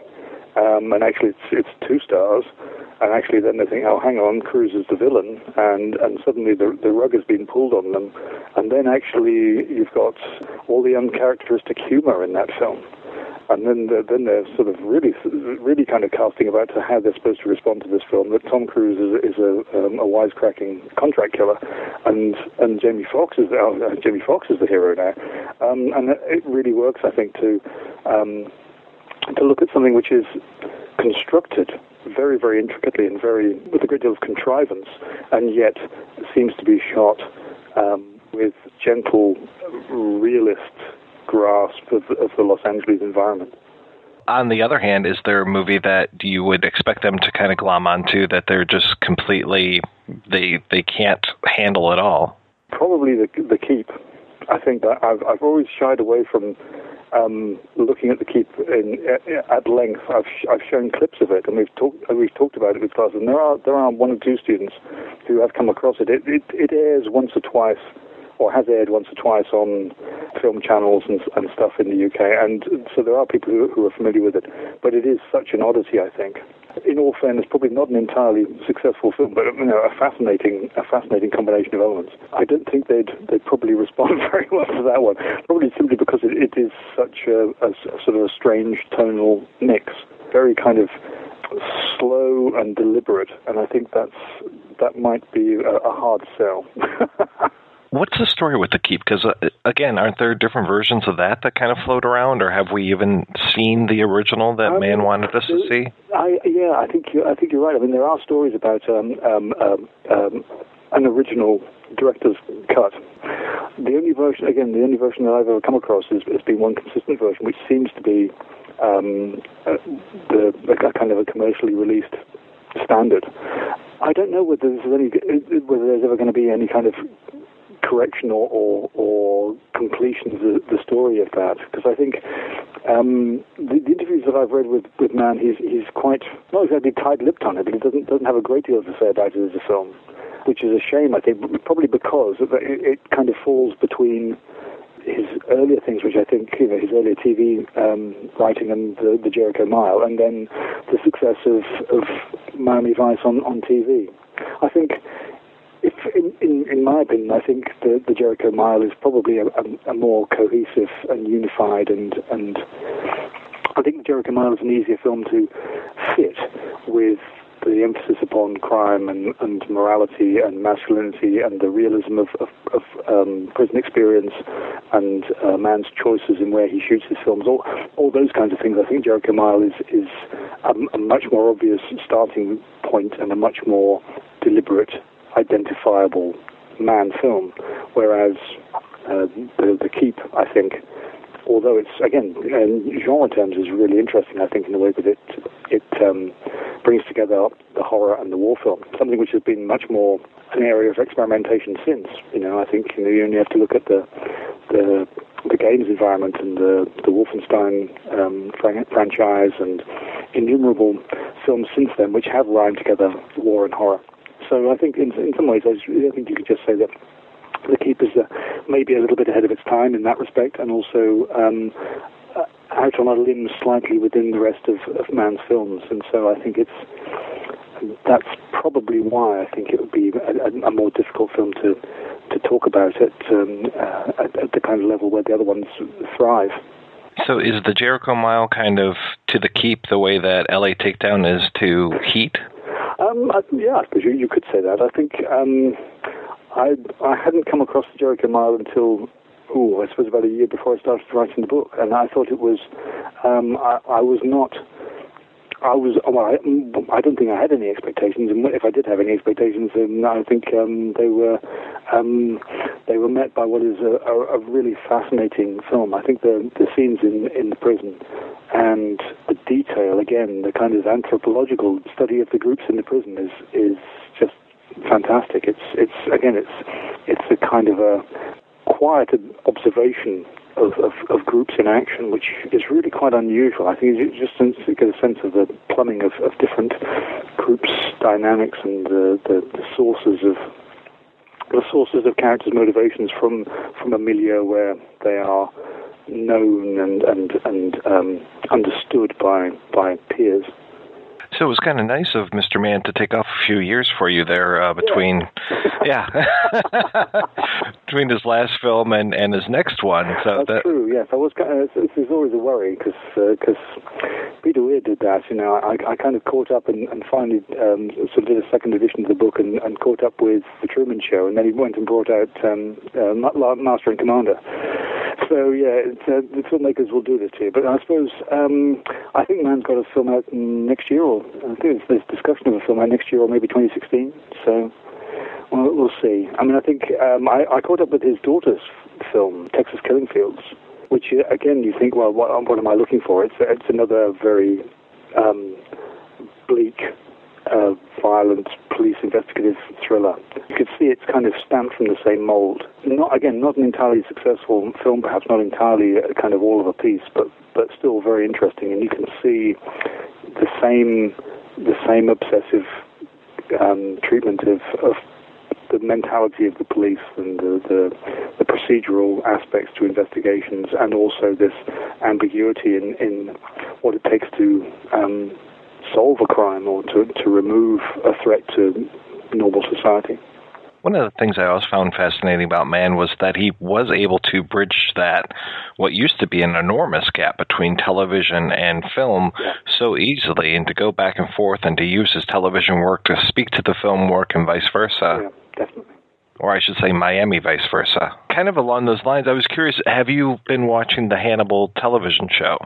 um, and actually it's it's two stars. and actually then they think, oh, hang on, Cruise is the villain, and and suddenly the the rug has been pulled on them, and then actually you've got all the uncharacteristic humor in that film. And then, then they're sort of really, really kind of casting about to how they're supposed to respond to this film. That Tom Cruise is, is a, um, a wisecracking contract killer, and and Jamie Foxx is oh, uh, Jamie Foxx is the hero now, um, and it really works, I think, to um, to look at something which is constructed very, very intricately and very with a great deal of contrivance, and yet seems to be shot um, with gentle, realist grasp of, of the Los Angeles environment. On the other hand, is there a movie that you would expect them to kind of glom onto that they're just completely they they can't handle at all? Probably the the keep. I think that I've I've always shied away from um, looking at the keep in, at length. I've I've shown clips of it, and we've talked we've talked about it with classes. And there are there are one or two students who have come across it. It it, it airs once or twice or has aired once or twice on film channels and, and stuff in the UK, and so there are people who, who are familiar with it. But it is such an oddity, I think. In all fairness, probably not an entirely successful film, but you know, a fascinating, a fascinating combination of elements. I don't think they'd they'd probably [LAUGHS] respond very well to that one, probably simply because it, it is such a, a, a sort of a strange tonal mix, very kind of slow and deliberate, and I think that's that might be a, a hard sell. [LAUGHS] What's the story with the keep? Because uh, again, aren't there different versions of that that kind of float around, or have we even seen the original that um, Mann wanted us to see? I, yeah, I think you, I think you're right. I mean, there are stories about um, um, um, um, an original director's cut. The only version, again, the only version that I've ever come across has, has been one consistent version, which seems to be um, uh, the a kind of a commercially released standard. I don't know whether there's any whether there's ever going to be any kind of correction or, or, or completion of the, the, story of that. Because I think um, the, the, interviews that I've read with, with Mann, he's, he's quite, not exactly tight-lipped on it, but he doesn't, doesn't have a great deal to say about it as a film, which is a shame, I think, probably because it, it kind of falls between his earlier things, which I think, you know, his earlier TV um, writing and the, the, Jericho Mile, and then the success of, of Miami Vice on, on TV. I think in, in, in, my opinion, I think the, the Jericho Mile is probably a, a, a, more cohesive and unified, and and I think the Jericho Mile is an easier film to fit with the emphasis upon crime and, and morality and masculinity and the realism of, of, of um, prison experience and uh, Mann's choices in where he shoots his films, all, all those kinds of things. I think Jericho Mile is, is a, a much more obvious starting point and a much more deliberate identifiable Mann film, whereas uh, the, the Keep, I think, although it's again in genre terms is really interesting, I think in the way that it it um, brings together the horror and the war film, something which has been much more an area of experimentation since. You know, I think you, know, you only have to look at the the the games environment and the the Wolfenstein um, franchise and innumerable films since then, which have rhymed together war and horror. So I think in, in some ways, I, I think you could just say that the keeper's uh, maybe a little bit ahead of its time in that respect, and also um, uh, out on a limb slightly within the rest of, of Mann's films. And so I think it's that's probably why I think it would be a, a more difficult film to to talk about at, um, uh, at, at the kind of level where the other ones thrive. So is the Jericho Mile kind of to the keep the way that LA Takedown is to Heat? Um, I, yeah, I you, you could say that. I think um, I I hadn't come across the Jericho Mile until oh, I suppose about a year before I started writing the book, and I thought it was um, I, I was not. I was well. I, I, don't think I had any expectations, and if I did have any expectations, then I think um, they were um, they were met by what is a, a, a, really fascinating film. I think the the scenes in in the prison and the detail, again, the kind of anthropological study of the groups in the prison is is just fantastic. It's it's again, it's it's a kind of a quiet observation of, of, of, groups in action, which is really quite unusual. I think you just get a sense of the plumbing of, of different groups' dynamics and the, the, the, sources of the sources of characters' motivations from from a milieu where they are known and and and um, understood by by peers. So it was kind of nice of Mr. Mann to take off a few years for you there uh, between, [LAUGHS] yeah, [LAUGHS] between his last film and, and his next one. So That's that true. Yes, I was. Kind of, it's, it's always a worry because because Peter Weir did that. You know, I, I kind of caught up and, and finally um, sort of did a second edition of the book and, and caught up with the Truman Show, and then he went and brought out um, uh, Master and Commander. So yeah, it's, uh, the filmmakers will do this to you. But I suppose um, I think Mann's got a film out next year, or I think there's, discussion of a film out next year, or maybe 2016. So well, we'll see. I mean, I think um, I, I caught up with his daughter's film, Texas Killing Fields, which uh, again you think, well, what, what am I looking for? It's it's another very um, bleak, uh, violent police investigative thriller. You could see it's kind of stamped from the same mold. Not again, not an entirely successful film, perhaps not entirely a kind of all of a piece, but but still very interesting. And you can see the same the same obsessive um, treatment of, of the mentality of the police and the, the, the procedural aspects to investigations, and also this ambiguity in, in what it takes to um, solve a crime or to, to remove a threat to normal society. One of the things I always found fascinating about Mann was that he was able to bridge that what used to be an enormous gap between television and film so easily, and to go back and forth and to use his television work to speak to the film work and vice versa. definitely. Or I should say Miami vice versa. Kind of along those lines, I was curious, have you been watching the Hannibal television show?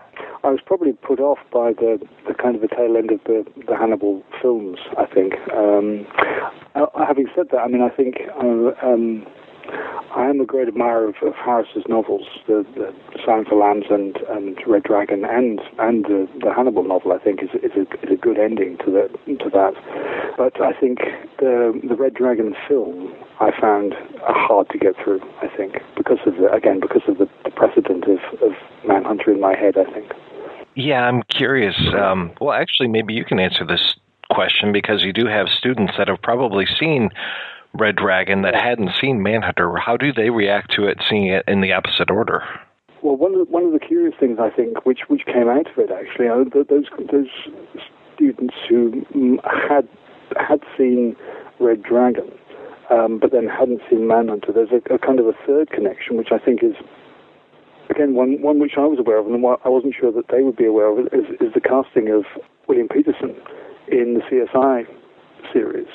I was probably put off by the, the kind of the tail end of the, the Hannibal films, I think. Um, uh, having said that, I mean, I think uh, um, I am a great admirer of, of Harris's novels, the, the of the Lambs and, and Red Dragon, and and the, the Hannibal novel. I think is is a, is a good ending to the to that. But I think the the Red Dragon film I found hard to get through. I think because of the again because of the, the precedent of of Manhunter in my head. I think. Yeah, I'm curious. Um, well, actually, maybe you can answer this question because you do have students that have probably seen Red Dragon that hadn't seen Manhunter. How do they react to it, seeing it in the opposite order? Well, one of the, one of the curious things I think, which which came out of it actually, are those those students who mm, had had seen Red Dragon, um, but then hadn't seen Manhunter. There's a, a kind of a third connection, which I think is again, one one which I was aware of, and I wasn't sure that they would be aware of, is, is the casting of William Petersen in the CSI series,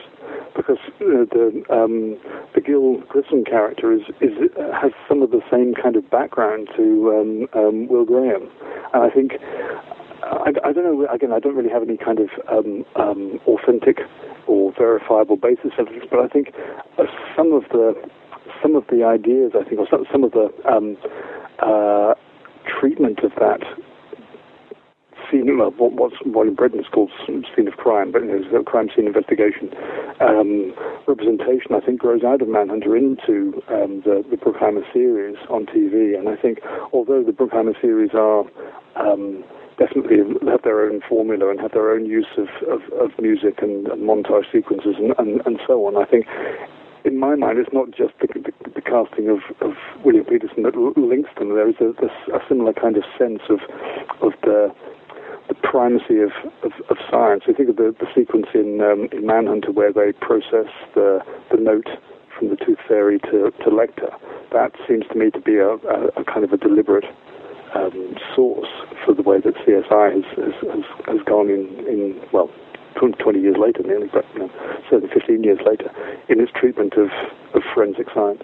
because uh, the um, the Gil Grissom character is is has some of the same kind of background to um, um, Will Graham, and I think. I, I, don't know. Again, I don't really have any kind of um, um, authentic or verifiable basis of this, but I think uh, some of the some of the ideas, I think, or some, some of the um, uh, treatment of that scene, well, what, what's what in Britain is called scene of crime, but it's a crime scene investigation um, representation. I think grows out of Manhunter into um, the, the series on TV, and I think although the Bruckheimer series are um, definitely have their own formula and have their own use of, of, of music and, and, montage sequences and, and, and so on. I think in my mind, it's not just the, the, the casting of, of, William Petersen that links them. There is a, a, similar kind of sense of of the the primacy of, of, of science. I think of the, the sequence in um, in Manhunter where they process the the note from the Tooth Fairy to, to Lecter. That seems to me to be a, a, a kind of a deliberate um, source for the way that CSI has has, has, has gone in, in well 20 years later nearly, but you know, certainly 15 years later, in its treatment of, of forensic science.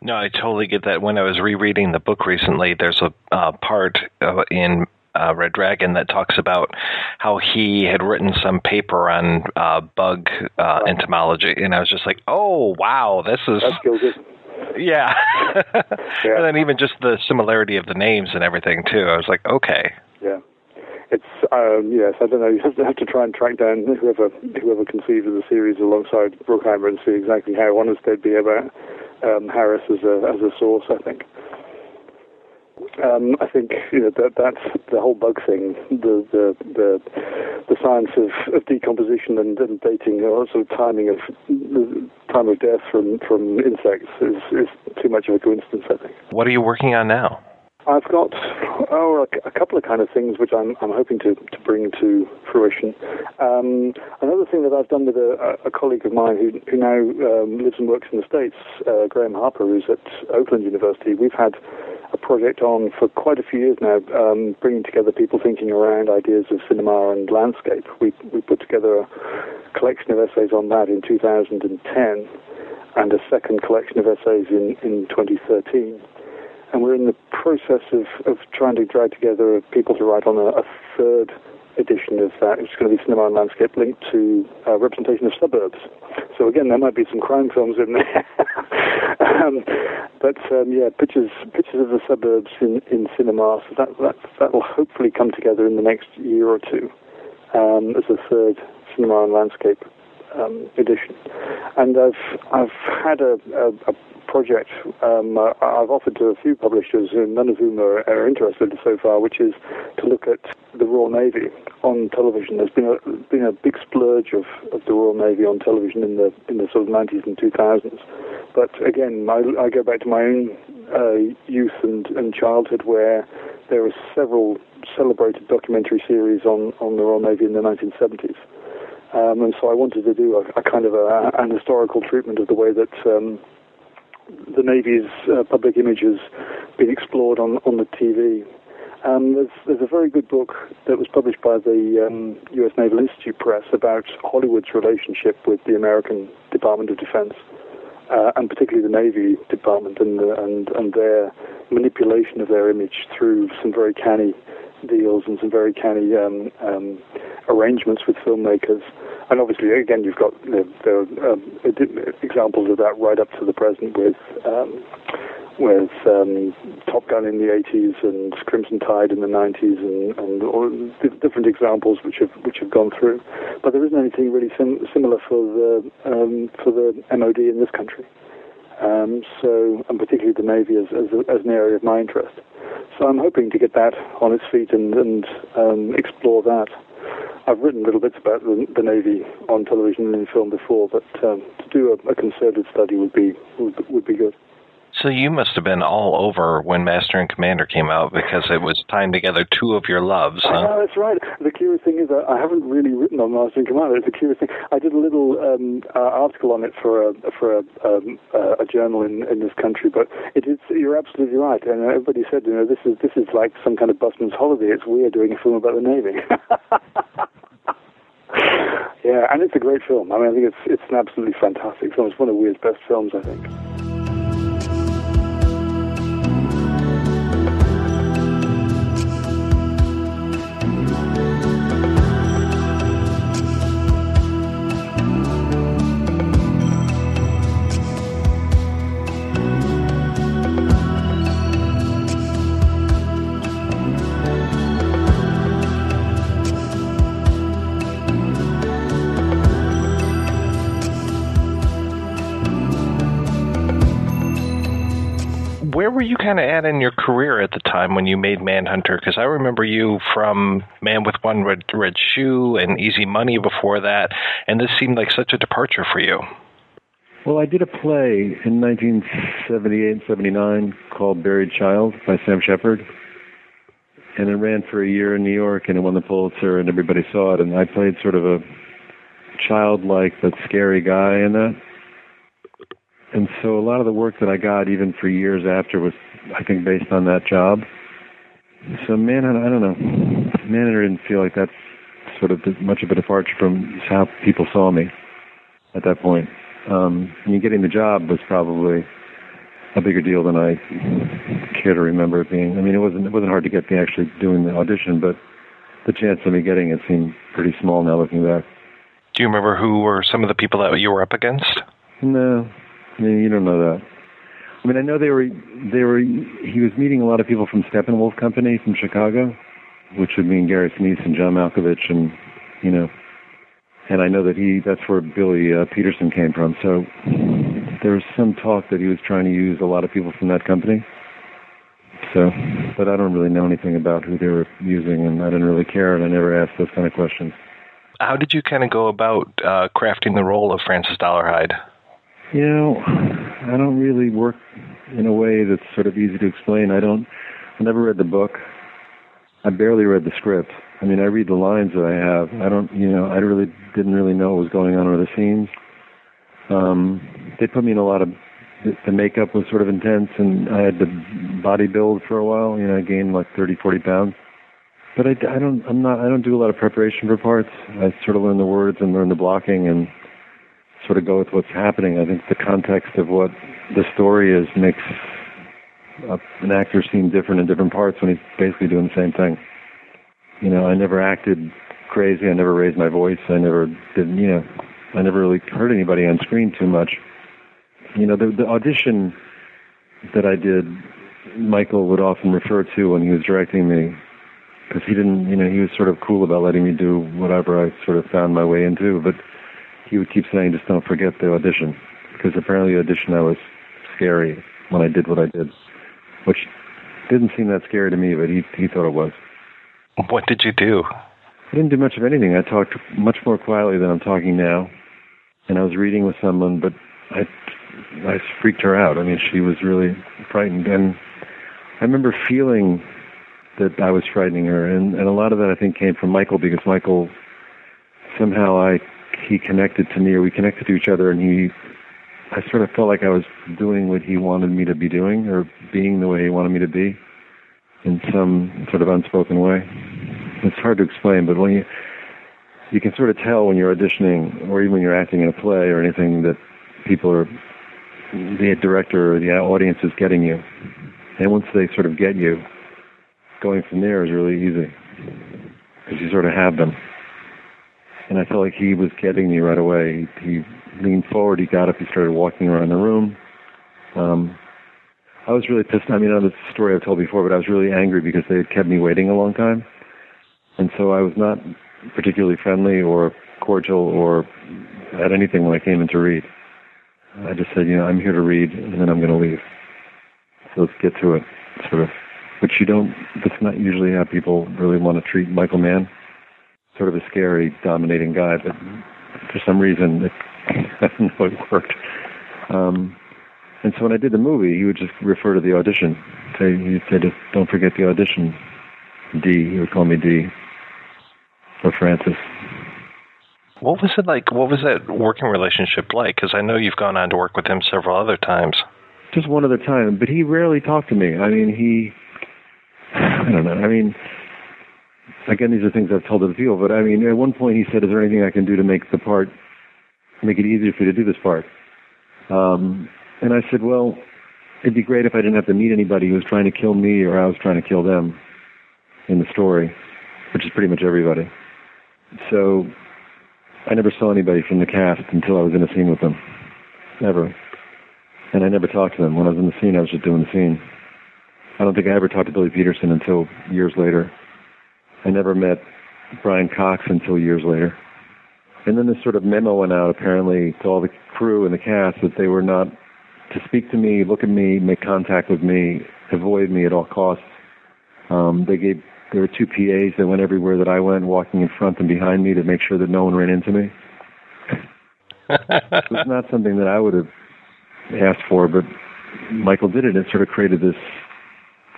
No, I totally get that. When I was rereading the book recently, there's a uh, part uh, in uh, Red Dragon that talks about how he had written some paper on uh, bug uh, entomology, and I was just like, "Oh, wow, this is." That's [LAUGHS] Yeah. yeah. and then even just the similarity of the names and everything too. I was like, okay. Yeah it's um, yes, I don't know. [LAUGHS] You have to, have to try and track down whoever whoever conceived of the series alongside Bruckheimer and see exactly how honest they'd be about um, Harris as a as a source. I think. Um, I think you know that that's the whole bug thing. The the the, the science of, of decomposition and, and dating, or sort of timing of the time of death from from insects is is too much of a coincidence. I think. What are you working on now? I've got oh a, couple of kind of things which I'm I'm hoping to, to bring to fruition. Um, another thing that I've done with a, a colleague of mine who who now um, lives and works in the states, uh, Graeme Harper, who's at Oakland University. We've had a project on for quite a few years now, um, bringing together people thinking around ideas of cinema and landscape. We we put together a collection of essays on that in 2010, and a second collection of essays in in 2013 and we're in the process of, of trying to drag together people to write on a, a third edition of that. It's going to be cinema and landscape linked to uh, representation of suburbs. So again, there might be some crime films in there, [LAUGHS] um, but um, yeah, pictures pictures of the suburbs in, in cinema. So that that that will hopefully come together in the next year or two um, as a third cinema and landscape um, edition. And I've I've had a, a, a project um, I've offered to a few publishers, none of whom are, are, interested so far, which is to look at the Royal Navy on television. There's been a been a big splurge of, of the Royal Navy on television in the in the sort of 90s and 2000s. But again, I, I go back to my own uh, youth and, and childhood where there were several celebrated documentary series on, on the Royal Navy in the 1970s. Um, and so I wanted to do a, a kind of a, an historical treatment of the way that um, the Navy's uh, public image has been explored on, on the TV. Um, there's, there's a very good book that was published by the um, U.S. Naval Institute Press about Hollywood's relationship with the American Department of Defense, uh, and particularly the Navy Department and, the, and, and their manipulation of their image through some very canny deals and some very canny um, um, arrangements with filmmakers. And obviously, again, you've got the, the um, examples of that right up to the present with um, with um, Top Gun in the 80s and Crimson Tide in the 90s, and, and all different examples which have which have gone through. But there isn't anything really sim- similar for the um, for the MOD in this country. Um, so, and particularly the Navy as, as, as, an area of my interest. So I'm hoping to get that on its feet and, and um, explore that. I've written little bits about the, the, Navy on television and in film before, but um, to do a, a, concerted study would be would, would be good. So you must have been all over when Master and Commander came out because it was tying together two of your loves. Huh? Uh, that's right. The curious thing is that I haven't really written on Master and Commander. It's a curious thing. I did a little um, uh, article on it for a for a, um, uh, a journal in, in this country, but it is you're absolutely right. And everybody said, you know, this is this is like some kind of busman's holiday. It's weird doing a film about the Navy. [LAUGHS] yeah, and it's a great film. I mean, I think it's it's an absolutely fantastic film. It's one of Weir's best films, I think. Kind of at in your career at the time when you made Manhunter? Because I remember you from Man with One Red, Red Shoe and Easy Money before that, and this seemed like such a departure for you. Well, I did a play in 1978 and 79 called Buried Child by Sam Shepard. And it ran for a year in New York and it won the Pulitzer and everybody saw it. And I played sort of a childlike but scary guy in that and so a lot of the work that I got, even for years after, was I think based on that job. So Manhunter, I don't know, Manhunter didn't feel like that's sort of much of a departure from how people saw me at that point. Um, I mean, getting the job was probably a bigger deal than I care to remember it being. I mean, it wasn't it wasn't hard to get me actually doing the audition, but the chance of me getting it seemed pretty small now looking back. Do you remember who were some of the people that you were up against? No, I mean, you don't know that. I mean, I know they were they were. He was meeting a lot of people from Steppenwolf Company from Chicago, which would mean Gary Sinise and John Malkovich, and you know, and I know that he that's where Billy uh, Petersen came from. So there was some talk that he was trying to use a lot of people from that company. So, but I don't really know anything about who they were using, and I didn't really care, and I never asked those kind of questions. How did you kind of go about uh, crafting the role of Francis Dolarhyde? You know, I don't really work in a way that's sort of easy to explain. I don't I never read the book. I barely read the script. I mean, I read the lines that I have. I don't, you know, I really didn't really know what was going on with the scenes. Um, they put me in a lot of. The makeup was sort of intense, and I had to body build for a while. You know, I gained like 30, 40 pounds. But I, I don't, I'm not, I don't do a lot of preparation for parts. I sort of learn the words and learn the blocking and sort of go with what's happening. I think the context of what the story is makes a, an actor seem different in different parts when he's basically doing the same thing. You know, I never acted crazy. I never raised my voice. I never did, you know, I never really hurt anybody on screen too much. You know, the, the audition that I did, Michael would often refer to when he was directing me because he didn't, you know, he was sort of cool about letting me do whatever I sort of found my way into, but he would keep saying, just don't forget the audition, because apparently the audition I was scary when I did what I did, which didn't seem that scary to me, but he he thought it was. What did you do? I didn't do much of anything. I talked much more quietly than I'm talking now, and I was reading with someone, but I I freaked her out. I mean, she was really frightened, and I remember feeling that I was frightening her, and and a lot of that I think came from Michael because Michael somehow I he connected to me or we connected to each other, and he I sort of felt like I was doing what he wanted me to be doing or being the way he wanted me to be in some sort of unspoken way. It's hard to explain, but when you you can sort of tell when you're auditioning or even when you're acting in a play or anything that people are the director or the audience is getting you. And once they sort of get you, going from there is really easy because you sort of have them. And I felt like he was getting me right away. He, he leaned forward, he got up, he started walking around the room. Um, I was really pissed. I mean, I know the story I've told before, but I was really angry because they had kept me waiting a long time. And so I was not particularly friendly or cordial or at anything when I came in to read. I just said, you know, I'm here to read and then I'm going to leave. So let's get to it, sort of which you don't. That's not usually how people really want to treat Michael Mann. Sort of a scary, dominating guy, but for some reason, it, [LAUGHS] I don't know, it worked. Um, and so when I did the movie, he would just refer to the audition. Say, he'd say, just don't forget the audition. D. He would call me D. Or Francis. What was it like? What was that working relationship like? Because I know you've gone on to work with him several other times. Just one other time, but he rarely talked to me. I mean, he [SIGHS] I don't know. I mean, again, these are things I've told other people, but I mean, at one point he said, "Is there anything I can do to make the part, make it easier for you to do this part?" Um, and I said, "Well, it'd be great if I didn't have to meet anybody who was trying to kill me or I was trying to kill them in the story, which is pretty much everybody." So I never saw anybody from the cast until I was in a scene with them, never. And I never talked to them. When I was in the scene, I was just doing the scene. I don't think I ever talked to Billy Petersen until years later. I never met Brian Cox until years later. And then this sort of memo went out apparently to all the crew and the cast that they were not to speak to me, look at me, make contact with me, avoid me at all costs. Um, they gave there were two PAs that went everywhere that I went, walking in front and behind me to make sure that no one ran into me. [LAUGHS] it was not something that I would have asked for, but Michael did it. And it sort of created this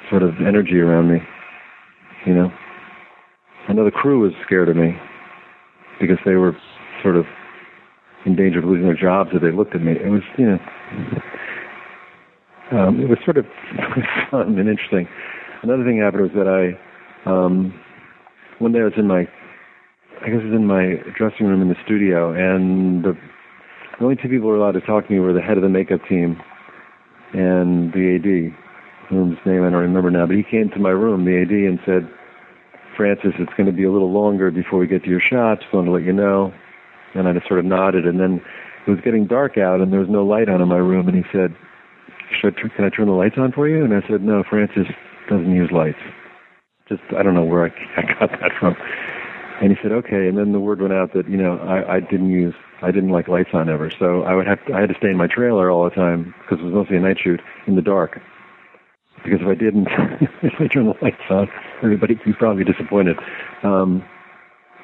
sort of energy around me. You know, I know the crew was scared of me because they were sort of in danger of losing their jobs if they looked at me. It was, you know, um, it was sort of [LAUGHS] fun and interesting. Another thing happened was that I, um, one day I was in my, I guess it was in my dressing room in the studio, and the, the only two people who were allowed to talk to me were the head of the makeup team and the AD whose name I don't remember now, but he came to my room, the AD, and said, Francis, it's going to be a little longer before we get to your shots. Just wanted to let you know. And I just sort of nodded, and then it was getting dark out, and there was no light on in my room, and he said, Should I, can I turn the lights on for you? And I said, no, Francis doesn't use lights. Just, I don't know where I, [LAUGHS] I got that from. And he said, okay. And then the word went out that, you know, I, I didn't use, I didn't like lights on ever. So I would have, to, I had to stay in my trailer all the time because it was mostly a night shoot in the dark because if I didn't, [LAUGHS] if I turned the lights on, everybody would probably be disappointed. Um,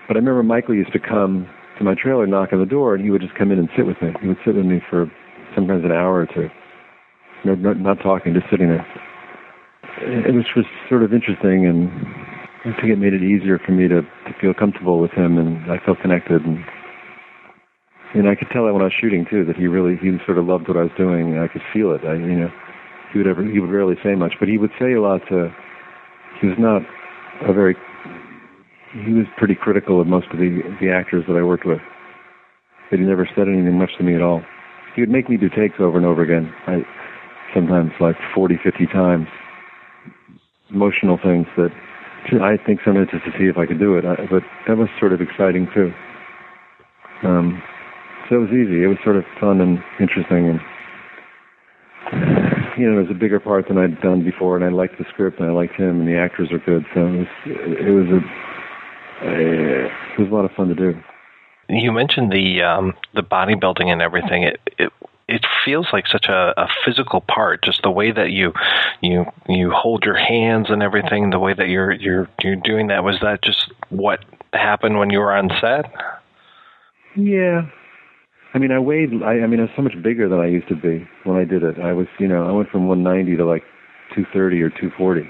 but I remember Michael used to come to my trailer, knock on the door, and he would just come in and sit with me. He would sit with me for sometimes an hour or two, no, not, not talking, just sitting there. it was sort of interesting, and I think it made it easier for me to, to feel comfortable with him, and I felt connected. And and I could tell that when I was shooting too, that he really he sort of loved what I was doing. I could feel it. I you know he would ever he would rarely say much, but he would say a lot to. He was not a very. He was pretty critical of most of the the actors that I worked with. But he never said anything much to me at all. He would make me do takes over and over again. I sometimes like 40, 50 times. Emotional things that I think sometimes just to see if I could do it. I, but that was sort of exciting too. Um, so it was easy. It was sort of fun and interesting, and you know, it was a bigger part than I'd done before, and I liked the script, and I liked him, and the actors were good. So it was, it was a, it was a lot of fun to do. You mentioned the um, the bodybuilding and everything. It, it it feels like such a, a physical part, just the way that you you you hold your hands and everything, the way that you're you're you're doing that. Was that just what happened when you were on set? Yeah. I mean, I weighed. I, I mean, I was so much bigger than I used to be when I did it. I was, you know, I went from 190 to like 230 or 240,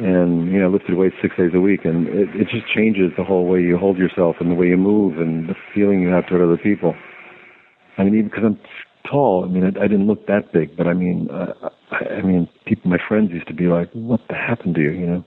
and you know, lifted weights six days a week, and it, it just changes the whole way you hold yourself and the way you move and the feeling you have toward other people. I mean, even because I'm tall, I mean, I, I didn't look that big, but I mean, uh, I, I mean, people, my friends used to be like, "What the happened to you?" You know,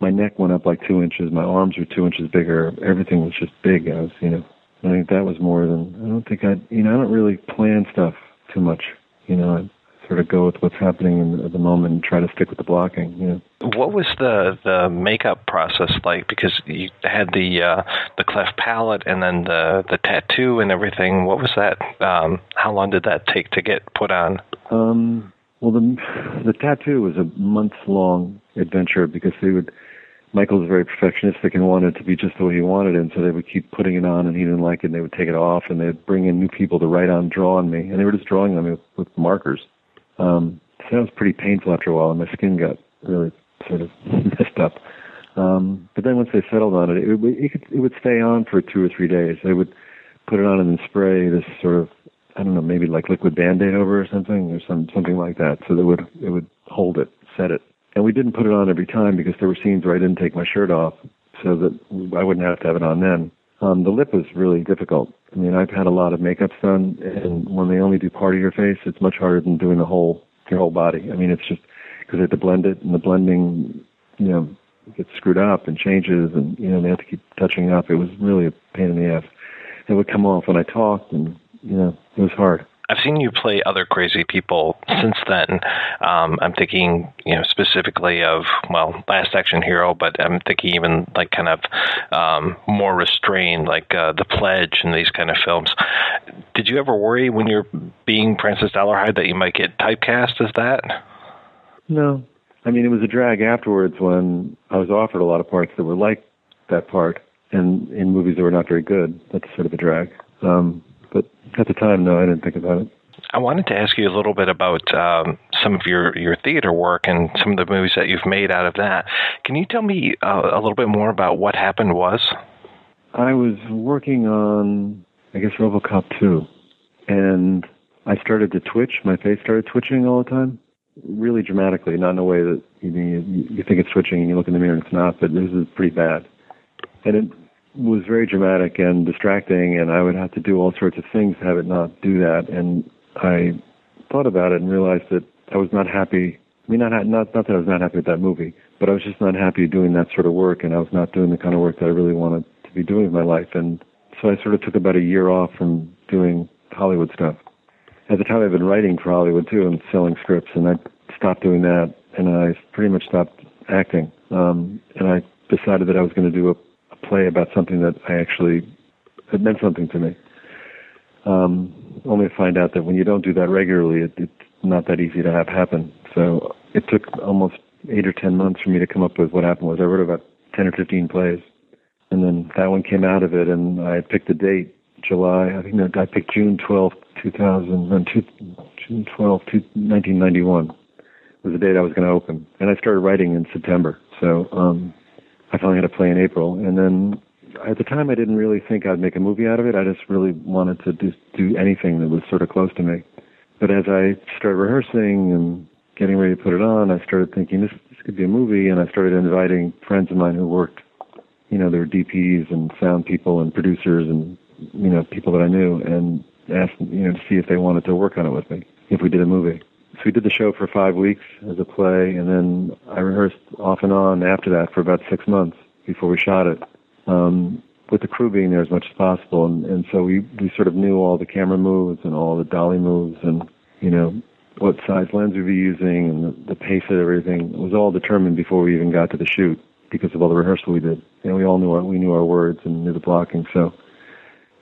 my neck went up like two inches, my arms were two inches bigger, everything was just big. I was, you know, I think that was more than I don't think I, you know, I don't really plan stuff too much. You know, I sort of go with what's happening in, at the moment and try to stick with the blocking. You know. What was the the makeup process like? Because you had the uh, the cleft palate and then the the tattoo and everything. What was that? Um, how long did that take to get put on? Um, well, the the tattoo was a month long adventure because they would. Michael was very perfectionistic and wanted it to be just the way he wanted it, and so they would keep putting it on, and he didn't like it, and they would take it off, and they'd bring in new people to write on, draw on me, and they were just drawing on me with, with markers. Um, so that was pretty painful after a while, and my skin got really sort of [LAUGHS] messed up. Um, but then once they settled on it, it, would- it, could, it would stay on for two or three days. They would put it on and then spray this sort of, I don't know, maybe like liquid Band-Aid over or something, or some something like that. So that would it would hold it, set it. And we didn't put it on every time because there were scenes where I didn't take my shirt off, so that I wouldn't have to have it on then. Um, the lip was really difficult. I mean, I've had a lot of makeups done, and when they only do part of your face, it's much harder than doing the whole your whole body. I mean, it's just because they have to blend it, and the blending, you know, gets screwed up and changes, and you know they have to keep touching up. It was really a pain in the ass. It would come off when I talked, and you know, it was hard. I've seen you play other crazy people since then. Um, I'm thinking, you know, specifically of well, Last Action Hero, but I'm thinking even like kind of um, more restrained, like uh, The Pledge and these kind of films. Did you ever worry when you're being Francis Dolarhyde that you might get typecast as that? No. I mean, it was a drag afterwards when I was offered a lot of parts that were like that part, and in movies that were not very good. That's sort of a drag. Um, but at the time, no, I didn't think about it. I wanted to ask you a little bit about um, some of your, your theater work and some of the movies that you've made out of that. Can you tell me uh, a little bit more about what happened was? I was working on, I guess, RoboCop 2, and I started to twitch. My face started twitching all the time, really dramatically, not in a way that you, you, you think it's twitching and you look in the mirror and it's not, but this is pretty bad. And it was very dramatic and distracting, and I would have to do all sorts of things to have it not do that. And I thought about it and realized that I was not happy. I mean, not not not that I was not happy with that movie, but I was just not happy doing that sort of work, and I was not doing the kind of work that I really wanted to be doing with my life. And so I sort of took about a year off from doing Hollywood stuff. At the time, I'd been writing for Hollywood too and selling scripts, and I stopped doing that, and I pretty much stopped acting. Um, and I decided that I was going to do a play about something that I actually that meant something to me. Um, only to find out that when you don't do that regularly, it, it's not that easy to have happen. So it took almost eight or ten months for me to come up with what happened was I wrote about ten or fifteen plays, and then that one came out of it, and I picked a date, July. I think that I picked June twelfth, two thousand, June twelfth, nineteen ninety one was the date I was going to open, and I started writing in September. So um, I finally had a play in April, and then at the time I didn't really think I'd make a movie out of it. I just really wanted to do, do anything that was sort of close to me. But as I started rehearsing and getting ready to put it on, I started thinking this this could be a movie, and I started inviting friends of mine who worked, you know, they were DPs and sound people and producers and you know people that I knew, and asked you know to see if they wanted to work on it with me if we did a movie. So we did the show for five weeks as a play, and then I rehearsed off and on after that for about six months before we shot it. Um, with the crew being there as much as possible, and, and so we we sort of knew all the camera moves and all the dolly moves, and you know what size lens we'd be using and the, the pace of everything. It was all determined before we even got to the shoot because of all the rehearsal we did. And we all knew our, we knew our words and knew the blocking. So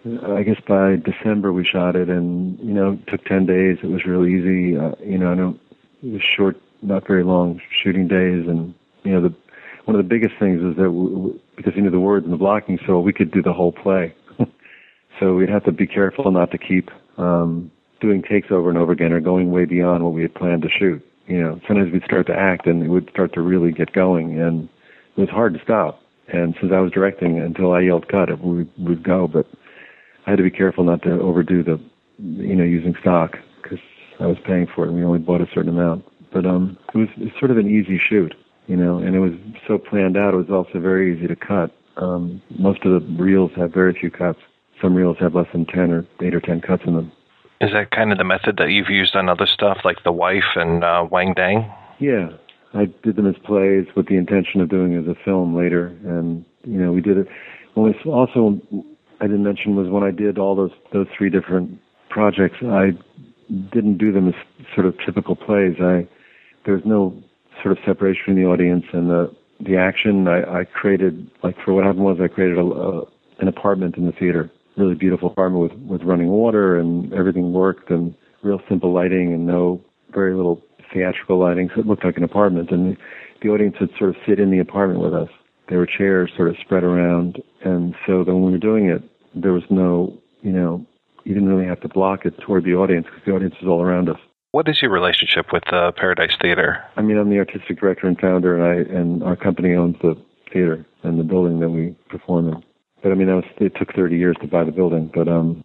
I guess by December we shot it, and you know, it took ten days. It was real easy. Uh, you know, I don't. It was short, not very long shooting days, and you know, the one of the biggest things is that we, because we knew the words and the blocking, so we could do the whole play. [LAUGHS] so we'd have to be careful not to keep um, doing takes over and over again or going way beyond what we had planned to shoot. You know, sometimes we'd start to act and it would start to really get going, and it was hard to stop. And since I was directing, until I yelled cut, it would would go, but I had to be careful not to overdo the, you know, using stock because I was paying for it and we only bought a certain amount. But um, it was, it was sort of an easy shoot, you know, and it was so planned out. It was also very easy to cut. Um, most of the reels have very few cuts. Some reels have less than ten or eight or ten cuts in them. Is that kind of the method that you've used on other stuff like The Wife and uh, Wang Dang? Yeah, I did them as plays with the intention of doing it as a film later, and you know we did it. Well, it's also I didn't mention was when I did all those those three different projects, I didn't do them as sort of typical plays. I there was no sort of separation from the audience and the the action. I, I created like for what happened was I created a, a an apartment in the theater, really beautiful apartment with with running water and everything worked and real simple lighting and no very little theatrical lighting, so it looked like an apartment. And the audience would sort of sit in the apartment with us. There were chairs sort of spread around, and so then when we were doing it, there was no, you know, you didn't really have to block it toward the audience because the audience was all around us. What is your relationship with uh, Paradise Theater? I mean, I'm the artistic director and founder, and I and our company owns the theater and the building that we perform in. But I mean, that was, it took 30 years to buy the building, but um,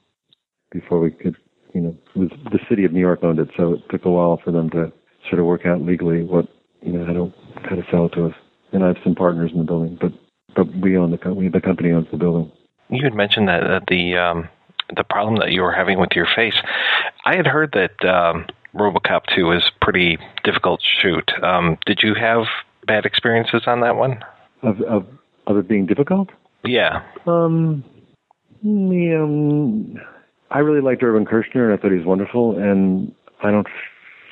before we could, you know, was the city of New York owned it, so it took a while for them to sort of work out legally what, you know, how to how to sell it to us. And I have some partners in the building, but but we own the co- we the company owns the building. You had mentioned that uh, the um, the problem that you were having with your face. I had heard that um, RoboCop 2 is pretty difficult to shoot. Um, did you have bad experiences on that one? Of of of it being difficult? Yeah. Um, yeah, um, I really liked Irvin Kershner, and I thought he was wonderful. And I don't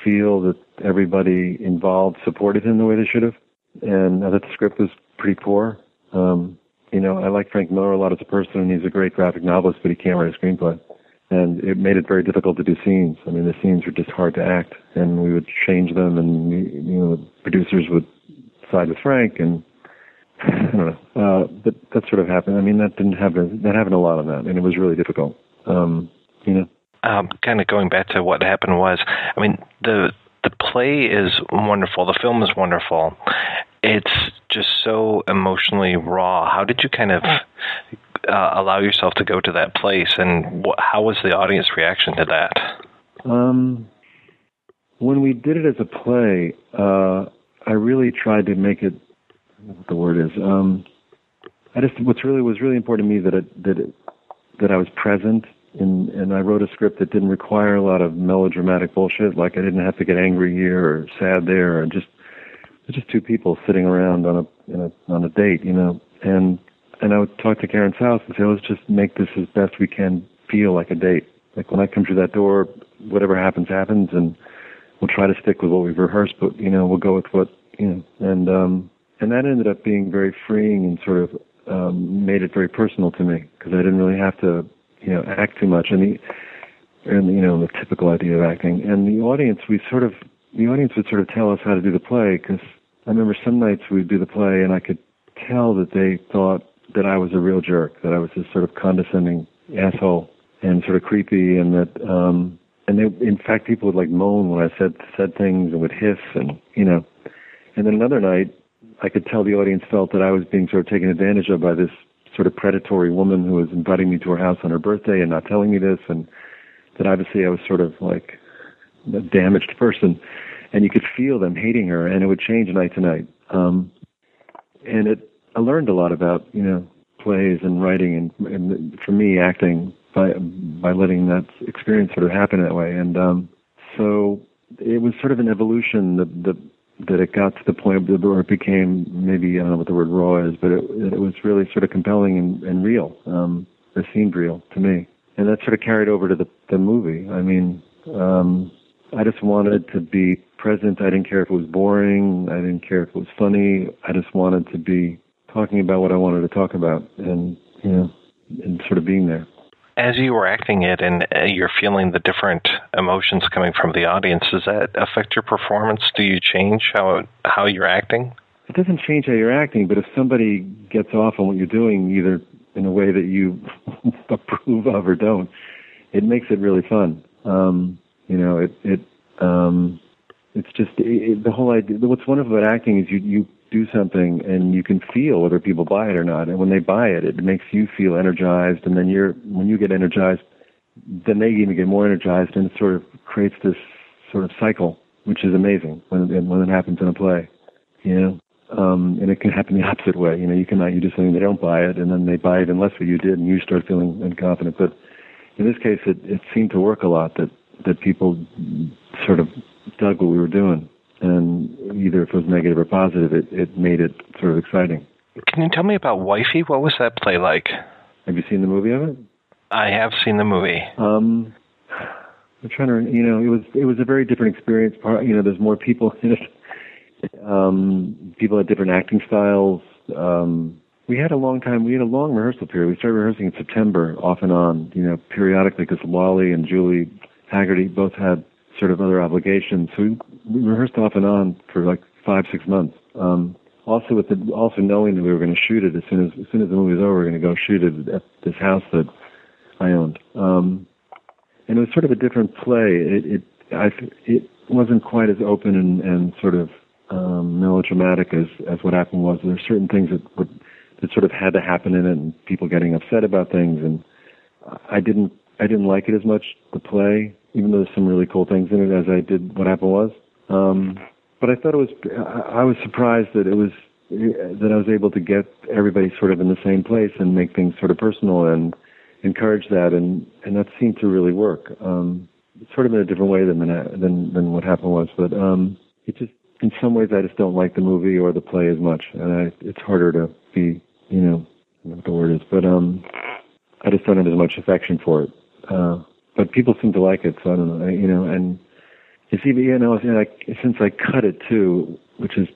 feel that everybody involved supported him the way they should have. And I thought the script was pretty poor. Um, you know, I like Frank Miller a lot as a person, and he's a great graphic novelist, but he can't write a screenplay. And it made it very difficult to do scenes. I mean, the scenes were just hard to act, and we would change them, and you know, producers would side with Frank, and [SIGHS] I don't know. Uh, but that sort of happened. I mean, that didn't happen. That happened a lot on that, and it was really difficult. Um, you know. Um, kind of going back to what happened was, I mean, the the play is wonderful. The film is wonderful. It's just so emotionally raw. How did you kind of uh, allow yourself to go to that place, and wh- how was the audience reaction to that? Um, when we did it as a play, uh, I really tried to make it. What the word is. Um, I just what's really was really important to me that it, that it, that I was present and and I wrote a script that didn't require a lot of melodramatic bullshit. Like I didn't have to get angry here or sad there, or just it's just two people sitting around on a, a on a date, you know. And and I would talk to Karen South and say, let's just make this as best we can feel like a date. Like when I come through that door, whatever happens happens, and we'll try to stick with what we've rehearsed, but you know we'll go with what you know. And um and that ended up being very freeing and sort of um, made it very personal to me because I didn't really have to you know act too much and the and you know the typical idea of acting and the audience we sort of the audience would sort of tell us how to do the play because I remember some nights we'd do the play and I could tell that they thought that I was a real jerk that I was this sort of condescending asshole and sort of creepy and that um and they in fact people would like moan when I said said things and would hiss and you know and then another night I could tell the audience felt that I was being sort of taken advantage of by this sort of predatory woman who was inviting me to her house on her birthday and not telling me this, and that obviously I was sort of like a damaged person. And you could feel them hating her, and it would change night to night. Um, and it, I learned a lot about you know plays and writing, and, and for me, acting by by letting that experience sort of happen that way. And um, so it was sort of an evolution that that that it got to the point where it became maybe I don't know what the word raw is, but it, it was really sort of compelling and, and real. Um, it seemed real to me, and that sort of carried over to the the movie. I mean, um, I just wanted to be present. I didn't care if it was boring. I didn't care if it was funny. I just wanted to be talking about what I wanted to talk about, and you know, and sort of being there as you were acting it and uh, you're feeling the different emotions coming from the audience, does that affect your performance? Do you change how how you're acting? It doesn't change how you're acting, but if somebody gets off on what you're doing, either in a way that you [LAUGHS] approve of or don't, it makes it really fun. Um, you know, it it um, it's just it, the whole idea. What's wonderful about acting is you you do something and you can feel whether people buy it or not. And when they buy it, it makes you feel energized. And then you're, when you get energized, then they even get more energized and it sort of creates this sort of cycle, which is amazing when, when it happens in a play, you know? Um, and it can happen the opposite way. You know, you cannot, you do something, they don't buy it, and then they buy it unless what you did, and you start feeling unconfident. But in this case, it, it seemed to work a lot that, that people sort of dug what we were doing and either if it was negative or positive, it, it made it sort of exciting. Can you tell me about Wifey? What was that play like? Have you seen the movie of it? I have seen the movie. Um, I'm trying to, you know, it was it was a very different experience. Part, You know, there's more people in it. Um, people had different acting styles. Um, we had a long time. We had a long rehearsal period. We started rehearsing in September, off and on. You know, periodically because Wally and Julie Hagerty both had sort of other obligations. So we, we rehearsed off and on for like five, six months. Um, also with the, also knowing that we were going to shoot it as soon as, as soon as the movie was over, we were going to go shoot it at this house that I owned. Um, and it was sort of a different play. It, it, I, it wasn't quite as open and, and sort of, um, melodramatic as, as what happened was. There are certain things that would, that sort of had to happen in it and people getting upset about things and I didn't, I didn't like it as much, the play even though there's some really cool things in it, as I did what happened was. Um, but I thought it was, I, I was surprised that it was, that I was able to get everybody sort of in the same place and make things sort of personal and encourage that, and and that seemed to really work. Um, sort of in a different way than than than what happened was, but um, it just in some ways I just don't like the movie or the play as much, and I, it's harder to be, you know, I don't know what the word is, but um, I just don't have as much affection for it. Uh, but people seem to like it. So I don't know, you know, and it's even you know like since I cut it too, which is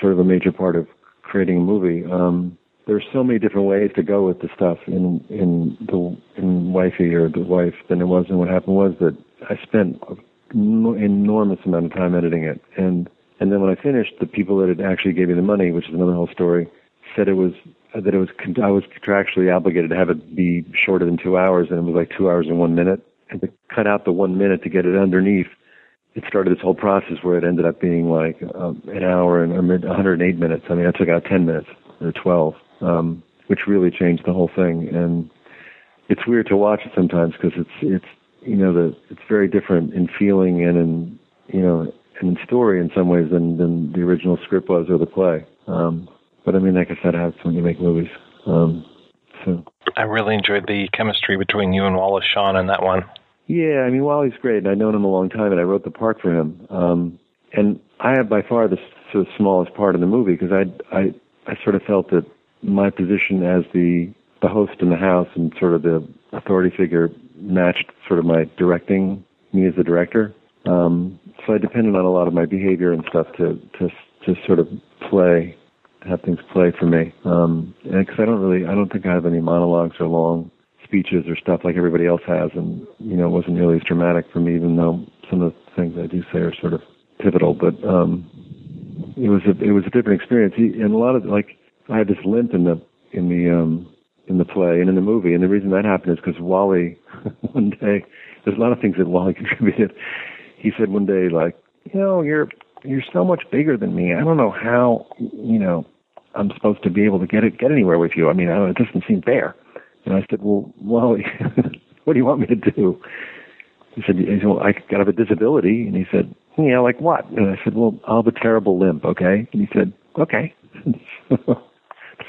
sort of a major part of creating a movie. Um, there's so many different ways to go with the stuff in in the in wifey or the wife than it was. And what happened was that I spent an enormous amount of time editing it, and and then when I finished, the people that had actually gave me the money, which is another whole story, said it was that it was I was contractually obligated to have it be shorter than two hours, and it was like two hours and one minute and to cut out the one minute to get it underneath, it started this whole process where it ended up being like um, an hour and 108 minutes. I mean, I took out 10 minutes or 12, um, which really changed the whole thing. And it's weird to watch it sometimes because it's it's you know the it's very different in feeling and in you know and in story in some ways than than the original script was or the play. Um, but I mean, like I said, I have when you make movies. Um, I really enjoyed the chemistry between you and Wallace Shawn in that one. Yeah, I mean Wally's great, and I've known him a long time, and I wrote the part for him. Um, and I have by far the sort of smallest part in the movie because I I I sort of felt that my position as the the host in the house and sort of the authority figure matched sort of my directing me as the director. Um, so I depended on a lot of my behavior and stuff to to to sort of play have things play for me. Um, because I don't really, I don't think I have any monologues or long speeches or stuff like everybody else has, and you know, it wasn't nearly as dramatic for me, even though some of the things I do say are sort of pivotal. But um, it was a, it was a different experience, he, and a lot of like I had this limp in the in the um, in the play and in the movie, and the reason that happened is because Wally [LAUGHS] one day, there's a lot of things that Wally [LAUGHS] contributed. He said one day, like, you know, you're you're so much bigger than me. I don't know how, you know, I'm supposed to be able to get it, get anywhere with you. I mean, I it doesn't seem fair. And I said, well, Wally, [LAUGHS] what do you want me to do? He said, he said well, I got have a disability. And he said, Yeah, like what? And I said, well, I'll have a terrible limp, okay? And he said, okay. [LAUGHS]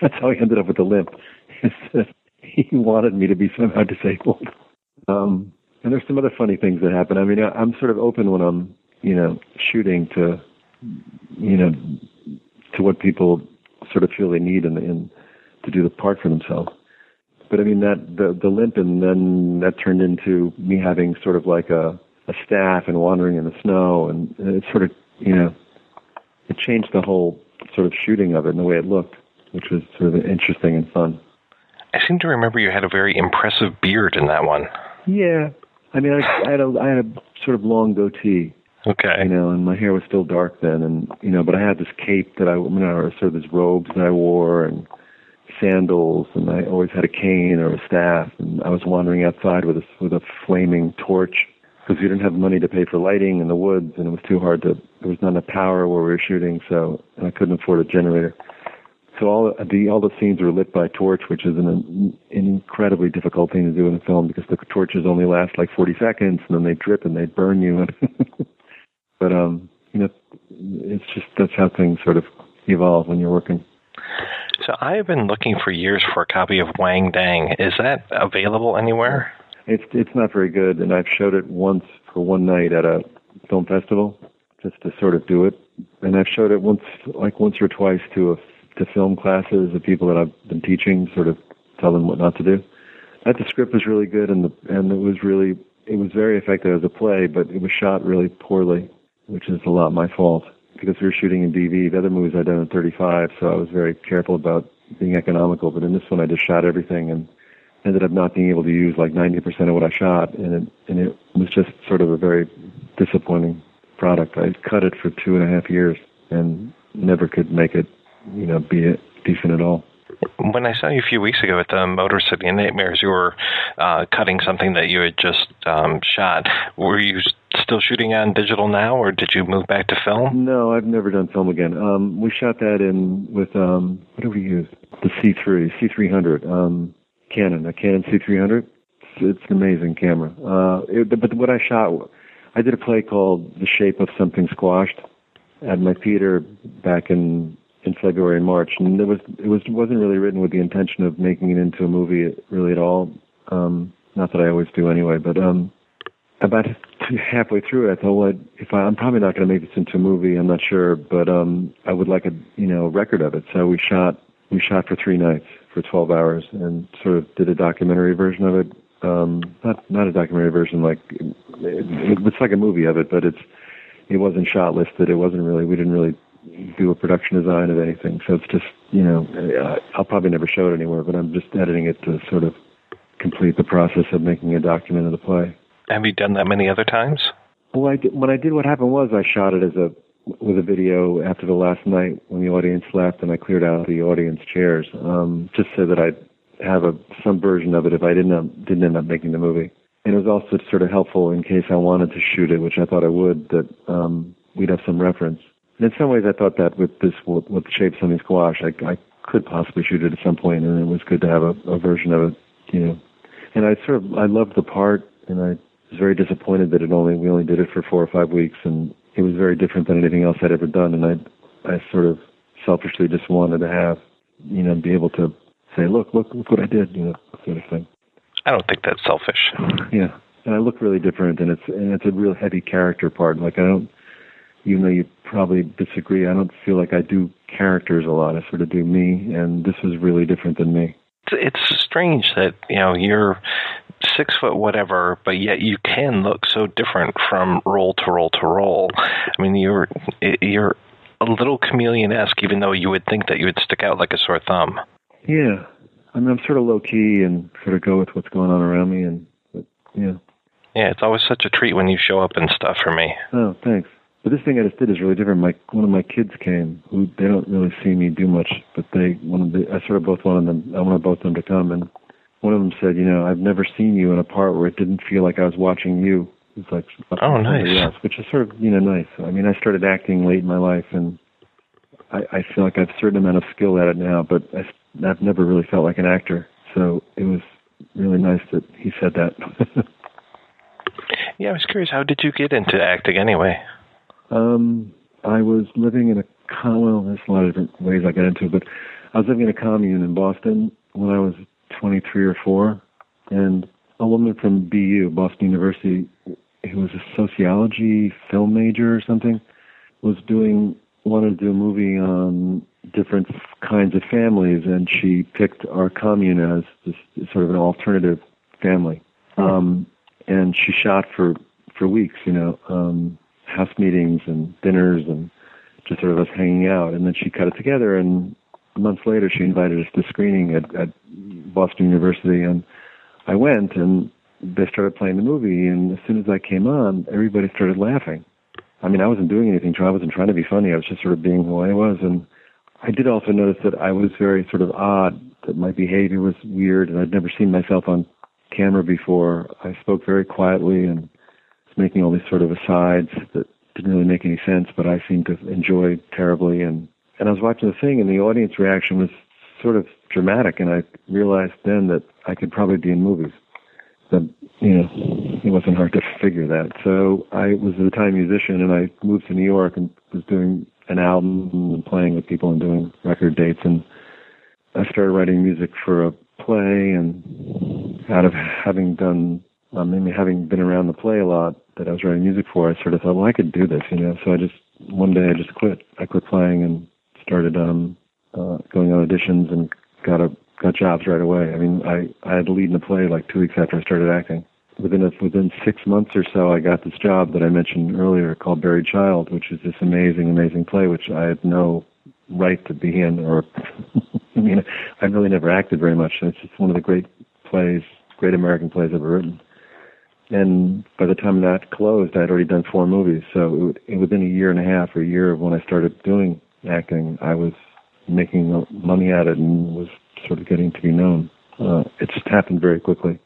That's how he ended up with the limp. he wanted me to be somehow disabled. Um, and there's some other funny things that happen. I mean, I, I'm sort of open when I'm, you know, shooting to, you know, to what people sort of feel they need and, and to do the part for themselves. But I mean that the the limp and then that turned into me having sort of like a a staff and wandering in the snow and, it sort of you know it changed the whole sort of shooting of it and the way it looked, which was sort of interesting and fun. I seem to remember you had a very impressive beard in that one. Yeah, I mean, I, I had a I had a sort of long goatee. Okay. You know, and my hair was still dark then, and you know, but I had this cape that I, you know, or sort of these robes that I wore, and sandals, and I always had a cane or a staff, and I was wandering outside with a with a flaming torch because we didn't have money to pay for lighting in the woods, and it was too hard to. There was not enough power where we were shooting, so and I couldn't afford a generator. So all the all the scenes were lit by torch, which is an, an incredibly difficult thing to do in a film because the torches only last like 40 seconds, and then they drip and they burn you. [LAUGHS] but um, you know, it's just that's how things sort of evolve when you're working. So I have been looking for years for a copy of Wang Dang. Is that available anywhere? It's it's not very good, and I've showed it once for one night at a film festival, just to sort of do it. And I've showed it once, like once or twice to a to film classes of people that I've been teaching, sort of tell them what not to do. That the script was really good, and the and it was really it was very effective as a play, but it was shot really poorly, which is a lot my fault because we were shooting in DV. The other movies I'd done in 35, so I was very careful about being economical. But in this one, I just shot everything and ended up not being able to use like 90% of what I shot, and it and it was just sort of a very disappointing product. I cut it for two and a half years and never could make it, you know, be it decent at all. When I saw you a few weeks ago at the Motor City Nightmares, you were uh, cutting something that you had just um, shot. Were you still shooting on digital now, or did you move back to film? No, I've never done film again. Um, we shot that in with um, what did we use? The C3, C300, um, Canon, a Canon C300. It's, it's an amazing camera. Uh, it, but what I shot, I did a play called The Shape of Something Squashed at my theater back in in February and March, and it was it was wasn't really written with the intention of making it into a movie really at all. Um, not that I always do anyway, but um, about [LAUGHS] halfway through it, I thought, well, if I, I'm probably not going to make this into a movie, I'm not sure, but um, I would like a you know record of it. So we shot we shot for three nights for 12 hours and sort of did a documentary version of it. Um, not not a documentary version like it, it, it's like a movie of it, but it's it wasn't shot listed. It wasn't really we didn't really do a production design of anything. So it's just you know I'll probably never show it anywhere, but I'm just editing it to sort of complete the process of making a document of the play. Have you done that many other times? Well, I did, when I did what happened was I shot it as a with a video after the last night when the audience left, and I cleared out the audience chairs um, just so that I'd have a some version of it if I didn't up, didn't end up making the movie. And it was also sort of helpful in case I wanted to shoot it, which I thought I would, that um, we'd have some reference. And in some ways, I thought that with this with, with the shape of something squash, I, I could possibly shoot it at some point, and it was good to have a, a version of it, you know. And I sort of I loved the part, and I was very disappointed that it only we only did it for four or five weeks, and it was very different than anything else I'd ever done. And I I sort of selfishly just wanted to have you know be able to say, look, look, look what I did, you know, sort of thing. I don't think that's selfish. Yeah, and I look really different, and it's and it's a real heavy character part. Like I don't, even though you probably disagree, I don't feel like I do characters a lot. I sort of do me, and this was really different than me. It's strange that you know you're six foot whatever, but yet you can look so different from role to role to role. I mean, you're you're a little chameleon esque, even though you would think that you would stick out like a sore thumb. Yeah, I mean, I'm sort of low key and sort of go with what's going on around me, and but, yeah. Yeah, it's always such a treat when you show up and stuff for me. Oh, thanks. But this thing I just did is really different. My one of my kids came who they don't really see me do much, but they one of the I sort of both wanted them I wanted both of them to come and one of them said, you know, I've never seen you in a part where it didn't feel like I was watching you. It's like oh, nice. Else, which is sort of you know nice. I mean, I started acting late in my life, and I, I feel like I have a certain amount of skill at it now, but I, I've never really felt like an actor. So it was really nice that he said that. [LAUGHS] yeah, I was curious. How did you get into acting anyway? Um, I was living in a well, there's a lot of different ways I got into it, but I was living in a commune in Boston when I was 23 or 4, and a woman from BU, Boston University, who was a sociology film major or something, was doing wanted to do a movie on different kinds of families, and she picked our commune as this sort of an alternative family. Um, and she shot for for weeks, you know, um, house meetings and dinners and just sort of us hanging out. And then she cut it together, and months later, she invited us to screening at, at Boston University, and I went, and they started playing the movie. And as soon as I came on, everybody started laughing. I mean, I wasn't doing anything. I wasn't trying to be funny. I was just sort of being who I was, and I did also notice that I was very sort of odd. That my behavior was weird, and I'd never seen myself on camera before. I spoke very quietly and was making all these sort of asides that didn't really make any sense, but I seemed to enjoy terribly. And and I was watching the thing, and the audience reaction was sort of dramatic, and I realized then that I could probably be in movies. That you know, it wasn't hard to figure that. So I was a time musician, and I moved to New York and was doing an album and playing with people and doing record dates, and I started writing music for a play, and out of having done, um, maybe having been around the play a lot that I was writing music for, I sort of thought, well, I could do this, you know. So I just one day I just quit. I quit playing and started um, uh, going on auditions and got a got jobs right away. I mean, I I had to lead in a play like two weeks after I started acting. Within a, within six months or so, I got this job that I mentioned earlier called Buried Child, which is this amazing, amazing play, which I had no right to be in. Or, [LAUGHS] I mean, I've really never acted very much. It's just one of the great plays, great American plays ever written. And by the time that closed, I had already done four movies. So it, it, within a year and a half or a year of when I started doing acting, I was making money at it and was sort of getting to be known. Uh, it just happened very quickly.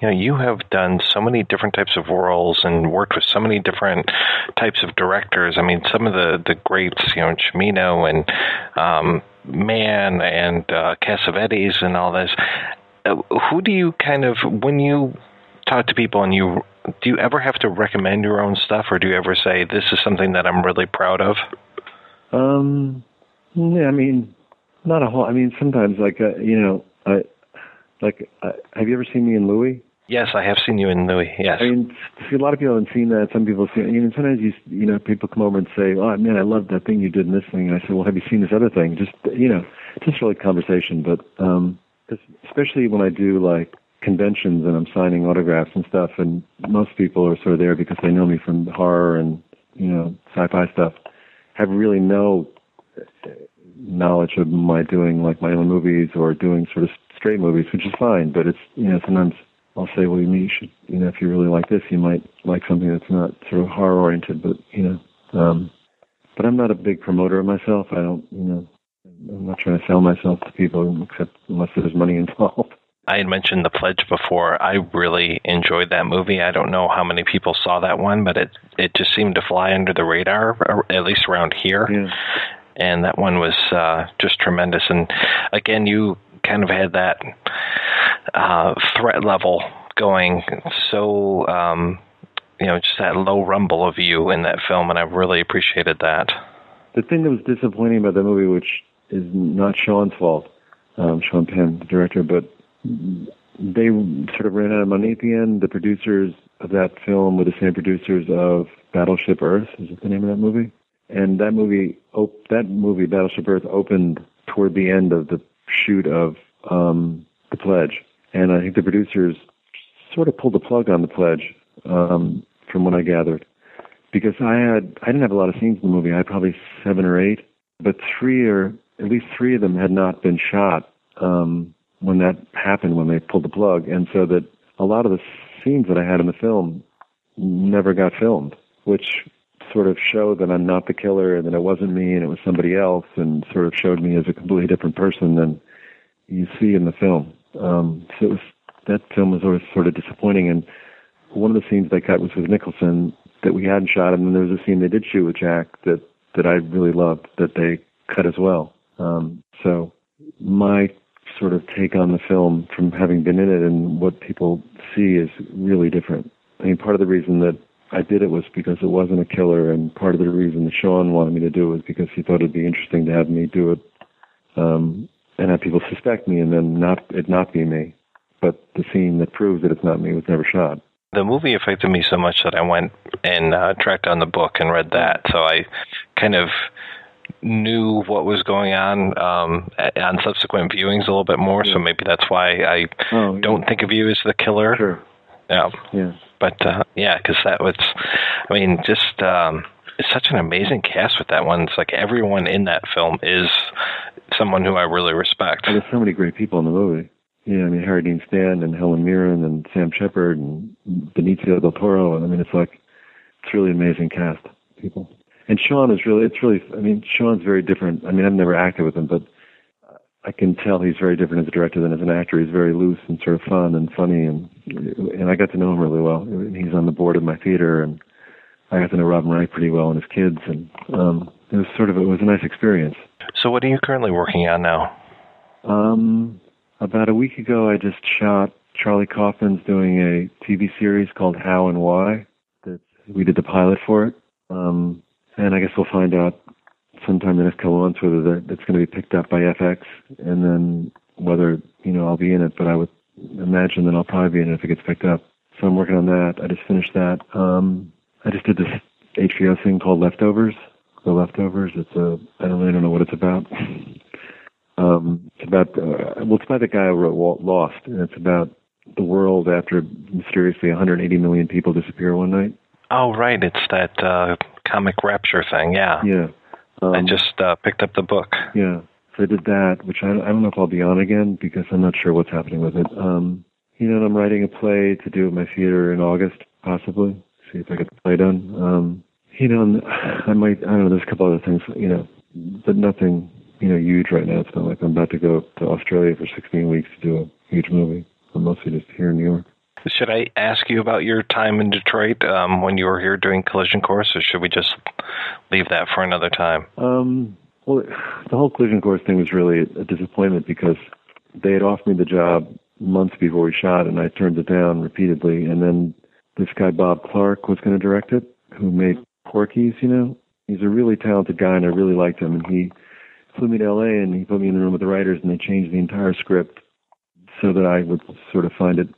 You know, you have done so many different types of roles and worked with so many different types of directors. I mean, some of the the greats, you know, Cimino and um, Mann and uh, Cassavetes and all this. Uh, who do you kind of when you talk to people and you do you ever have to recommend your own stuff or do you ever say this is something that I'm really proud of? Um, yeah, I mean, not a whole. I mean, sometimes like uh, you know, I like. Uh, have you ever seen me in Louis? Yes, I have seen you in Louis. Yes. I mean, see, a lot of people haven't seen that. Some people see. You know, sometimes you you know, people come over and say, "Oh man, I love that thing you did in this thing." And I say, "Well, have you seen this other thing?" Just you know, just really conversation. But um, cause especially when I do like conventions and I'm signing autographs and stuff, and most people are sort of there because they know me from horror and you know sci-fi stuff. Have really no knowledge of my doing like my own movies or doing sort of straight movies, which is fine. But it's you know sometimes I'll say, well, you should you know if you really like this, you might like something that's not sort of horror oriented. But you know, um, but I'm not a big promoter of myself. I don't you know I'm not trying to sell myself to people except unless there's money [LAUGHS] involved. I had mentioned The Pledge before. I really enjoyed that movie. I don't know how many people saw that one, but it it just seemed to fly under the radar, at least around here. Yeah and that one was uh, just tremendous. And again, you kind of had that uh, threat level going so um, you know just that low rumble of you in that film, and I really appreciated that. The thing that was disappointing about the movie, which is not Sean's fault, um, Sean Penn, the director, but they sort of ran out of money at the end. The producers of that film were the same producers of Battlefield Earth. Is it the name of that movie? and that movie op- that movie Battlefield Earth opened toward the end of the shoot of um, the Pledge, and I think the producers sort of pulled the plug on the Pledge, um, from what I gathered, because I had I didn't have a lot of scenes in the movie. I had probably seven or eight, but three or at least three of them had not been shot um, when that happened when they pulled the plug, and so that a lot of the scenes that I had in the film never got filmed, which sort of showed that I'm not the killer and that it wasn't me and it was somebody else and sort of showed me as a completely different person than you see in the film. Um, so it was, that film was always sort of disappointing. And one of the scenes they cut was with Nicholson that we hadn't shot, and then there was a scene they did shoot with Jack that that I really loved that they cut as well. Um, so my sort of take on the film from having been in it and what people see is really different. I mean, part of the reason that I did it was because it wasn't a killer, and part of the reason that Sean wanted me to do it was because he thought it'd be interesting to have me do it, um, and have people suspect me, and then not it not be me. But the scene that proves that it's not me was never shot. The movie affected me so much that I went and uh, tracked down the book and read that. So I kind of knew what was going on um, on subsequent viewings a little bit more. So maybe that's why I Oh, don't think of you as the killer. Sure. Yeah. Yeah. But uh, yeah, because that was, I mean, just um, it's such an amazing cast with that one. It's like everyone in that film is someone who I really respect. There's so many great people in the movie. Yeah, I mean Harry Dean Stanton and Helen Mirren and Sam Shepard and Benicio del Toro. I mean, it's like it's really amazing cast people. And Sean is really, it's really. I mean, Sean's very different. I mean, I've never acted with him, but I can tell he's very different as a director than as an actor. He's very loose and sort of fun and funny, and and I got to know him really well. He's on the board of my theater, and I got to know Robin Wright pretty well and his kids, and um, it was sort of it was a nice experience. So, what are you currently working on now? Um, about a week ago, I just shot. Charlie Kaufman's doing a TV series called How and Why. That we did the pilot for it, um, and I guess we'll find out sometime in the next couple months whether that, that's going to be picked up by FX, and then whether you know I'll be in it. But I would imagine that I'll probably be in it if it gets picked up. So I'm working on that. I just finished that. Um, I just did this HBO thing called Leftovers. The Leftovers. It's a I don't really don't know what it's about. [LAUGHS] um, it's about uh, well, it's by the guy who wrote Lost, and it's about the world after mysteriously 180 million people disappear one night. Oh, right. It's that uh, comic Rapture thing. Yeah. Yeah. Um, I just uh, picked up the book. Yeah. So I did that, which I, I don't know if I'll be on again because I'm not sure what's happening with it. Um, you know, and I'm writing a play to do at my theater in August, possibly. See if I get the play done. Um, you know, I might, I don't know, there's a couple other things, you know, but nothing, you know, huge right now. It's not like I'm about to go to Australia for 16 weeks to do a huge movie. I'm mostly just here in New York. Should I ask you about your time in Detroit um, when you were here doing Collision Course, or should we just leave that for another time? Um, well, the whole collision course thing was really a disappointment because they had offered me the job months before we shot, and I turned it down repeatedly. And then this guy Bob Clark was going to direct it, who made Porky's. You know, he's a really talented guy, and I really liked him. And he flew me to L.A. and he put me in the room with the writers, and they changed the entire script so that I would sort of find it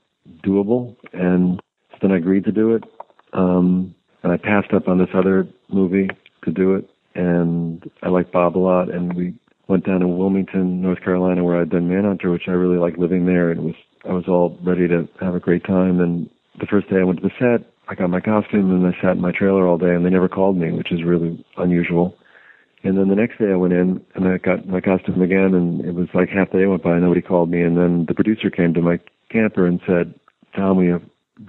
doable. And then I agreed to do it. Um, and I passed up on this other movie to do it. And I like Bob a lot. And we went down to Wilmington, North Carolina, where I'd done Manhunter, which I really liked living there. And it was I was all ready to have a great time. And the first day I went to the set, I got my costume and I sat in my trailer all day, and they never called me, which is really unusual. And then the next day I went in and I got my costume again, and it was like half the day went by, and nobody called me. And then the producer came to my camper and said, "Tom, we have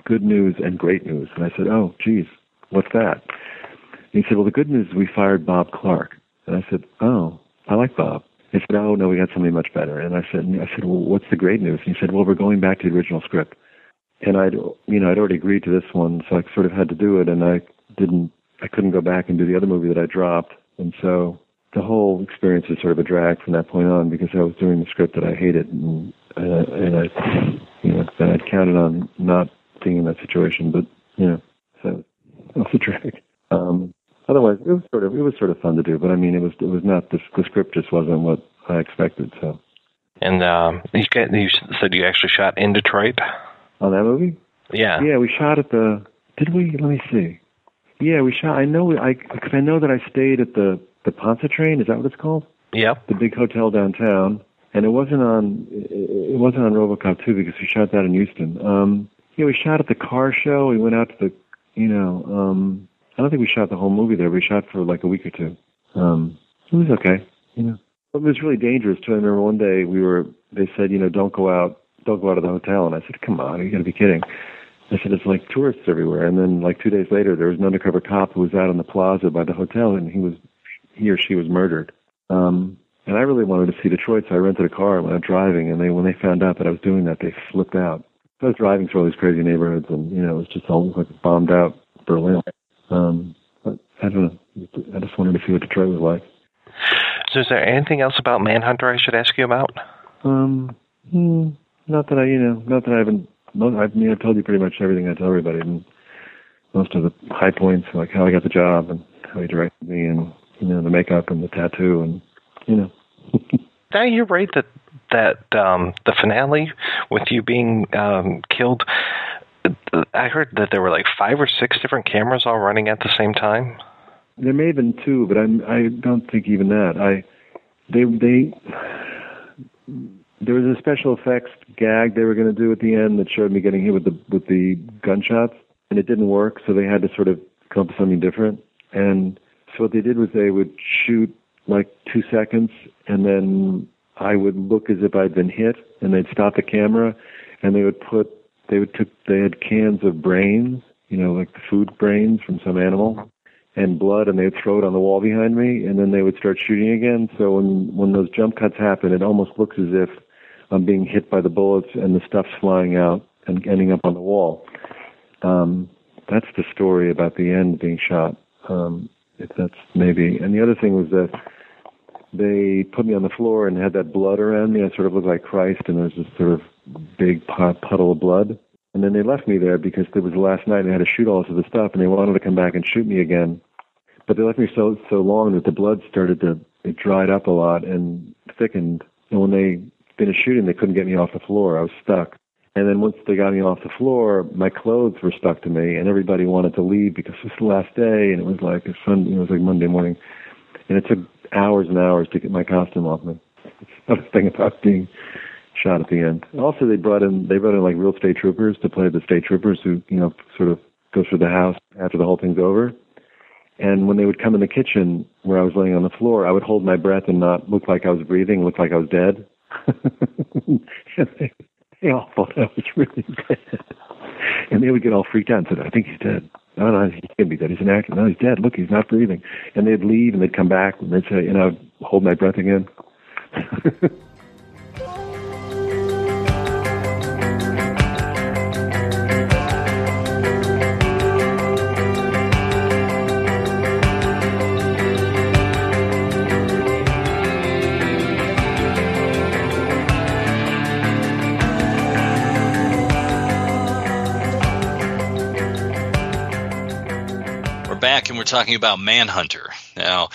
good news and great news." And I said, "Oh, geez, what's that?" And he said, "Well, the good news is we fired Bob Clark." And I said, "Oh, I like Bob." He said, "Oh no, we got something much better." And I said, "I said, well, what's the great news?" And he said, "Well, we're going back to the original script." And I'd, you know, I'd already agreed to this one, so I sort of had to do it, and I didn't, I couldn't go back and do the other movie that I dropped, and so the whole experience was sort of a drag from that point on because I was doing the script that I hated, and uh, and I, you know, then I'd counted on not being in that situation, but you know, so it was a drag. Um, otherwise, it was sort of it was sort of fun to do, but I mean, it was it was not the, the script just wasn't what I expected. So And um, you, got, you said you actually shot in Detroit. on that movie, Yeah. yeah, we shot at the. Did we? Let me see. Yeah, we shot. I know. I because I know that I stayed at the the Pontchartrain. Is that what it's called? Yep. The big hotel downtown, and it wasn't on. It wasn't on RoboCop 2 because we shot that in Houston. Um, yeah, we shot at the car show. We went out to the. You know, um, I don't think we shot the whole movie there. We shot for like a week or two. Um, it was okay. You know, it was really dangerous too. I remember one day we were. They said, you know, don't go out. Don't go out of the hotel. And I said, come on, you got to be kidding. I said, it's like tourists everywhere. And then like two days later, there was an undercover cop who was out on the plaza by the hotel, and he was, he or she was murdered. Um, and I really wanted to see Detroit, so I rented a car and went out driving. And they, when they found out that I was doing that, they flipped out. I was driving through all these crazy neighborhoods, and you know, it was just all like bombed out Berlin. Um, but I don't know. I just wanted to see what Detroit was like. So is there anything else about Manhunter I should ask you about? Um, hmm, not that I, you know, not that I haven't. I mean, I've told you pretty much everything I tell everybody. And most of the high points, like how I got the job and how he directed me, and you know the makeup and the tattoo, and you know. [LAUGHS] Now you're right that that um, the finale with you being um, killed. I heard that there were like five or six different cameras all running at the same time. There may have been two, but I'm, I don't think even that. I they they there was a special effects gag they were going to do at the end that showed me getting hit with the with the gunshots, and it didn't work. So they had to sort of come up with something different. And so what they did was they would shoot like two seconds, and then I would look as if I'd been hit, and they'd stop the camera, and they would put they would took they had cans of brains, you know, like the food brains from some animal, and blood, and they'd throw it on the wall behind me, and then they would start shooting again. So when when those jump cuts happen, it almost looks as if I'm being hit by the bullets, and the stuff's flying out and ending up on the wall. Um, that's the story about the end being shot. Um, if that's maybe. And the other thing was that they put me on the floor and had that blood around me. I sort of looked like Christ, and there was this sort of big puddle of blood. And then they left me there because it was the last night and had to shoot all this other stuff, and they wanted to come back and shoot me again. But they left me so so long that the blood started to it dried up a lot and thickened. And when they finished shooting, they couldn't get me off the floor. I was stuck. And then once they got me off the floor, my clothes were stuck to me, and everybody wanted to leave because it was the last day, and it was like a Sunday, it was like Monday morning, and it took hours and hours to get my costume off me. It's another thing about being shot at the end. Also, they brought in they brought in like real state troopers to play the state troopers who you know sort of go through the house after the whole thing's over. And when they would come in the kitchen where I was laying on the floor, I would hold my breath and not look like I was breathing, look like I was dead. [LAUGHS] they all thought I was really dead. And they would get all freaked out and said, I think he's dead. No, no, he can't be dead. He's an actor. No, he's dead. Look, he's not breathing. And they'd leave and they'd come back and they'd say, you know, hold my breath again. [LAUGHS] talking about Manhunter. Now,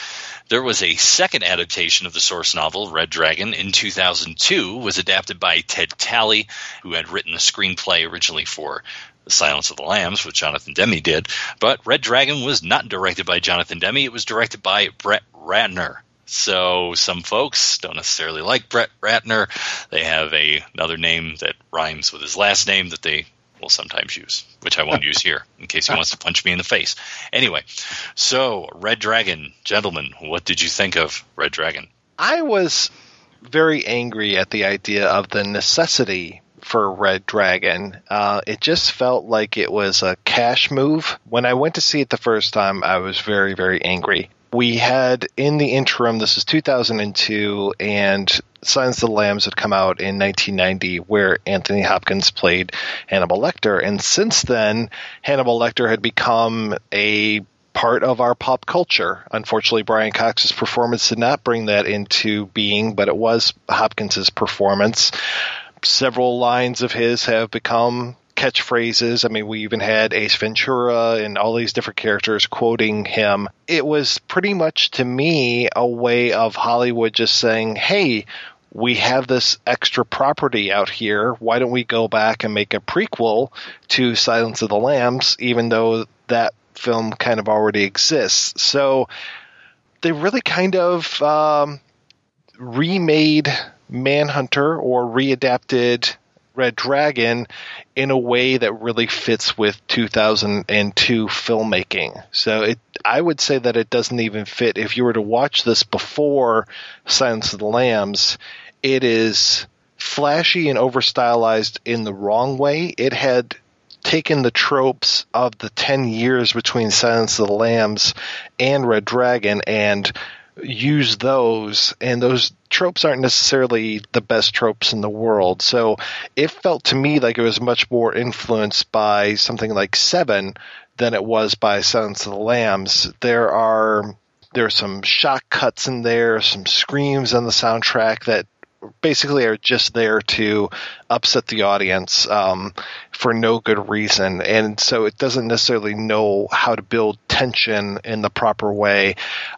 there was a second adaptation of the source novel, Red Dragon, in 2002, was adapted by Ted Tally, who had written the screenplay originally for The Silence of the Lambs, which Jonathan Demme did. But Red Dragon was not directed by Jonathan Demme, it was directed by Brett Ratner. So some folks don't necessarily like Brett Ratner. They have a, another name that rhymes with his last name that they sometimes use, which I won't use here in case he wants to punch me in the face. Anyway, so Red Dragon, gentlemen, what did you think of Red Dragon? I was very angry at the idea of the necessity for Red Dragon. Uh, it just felt like it was a cash move. When I went to see it the first time, I was very, very angry. We had in the interim, this is 2002, and Silence of the Lambs had come out in 1990, where Anthony Hopkins played Hannibal Lecter. And since then, Hannibal Lecter had become a part of our pop culture. Unfortunately, Brian Cox's performance did not bring that into being, but it was Hopkins's performance. Several lines of his have become catchphrases. I mean, we even had Ace Ventura and all these different characters quoting him. It was pretty much to me a way of Hollywood just saying, hey, we have this extra property out here. Why don't we go back and make a prequel to Silence of the Lambs, even though that film kind of already exists? So they really kind of um, remade Manhunter or readapted Red Dragon in a way that really fits with 2002 filmmaking. So it, I would say that it doesn't even fit. If you were to watch this before Silence of the Lambs, it is flashy and over stylized in the wrong way. It had taken the tropes of the 10 years between Silence of the Lambs and Red Dragon and use those and those tropes aren't necessarily the best tropes in the world. So it felt to me like it was much more influenced by something like seven than it was by silence of the lambs. There are there are some shock cuts in there some screams on the soundtrack that basically are just there to upset the audience um, for no good reason, and so it doesn't necessarily know how to build tension in the proper way.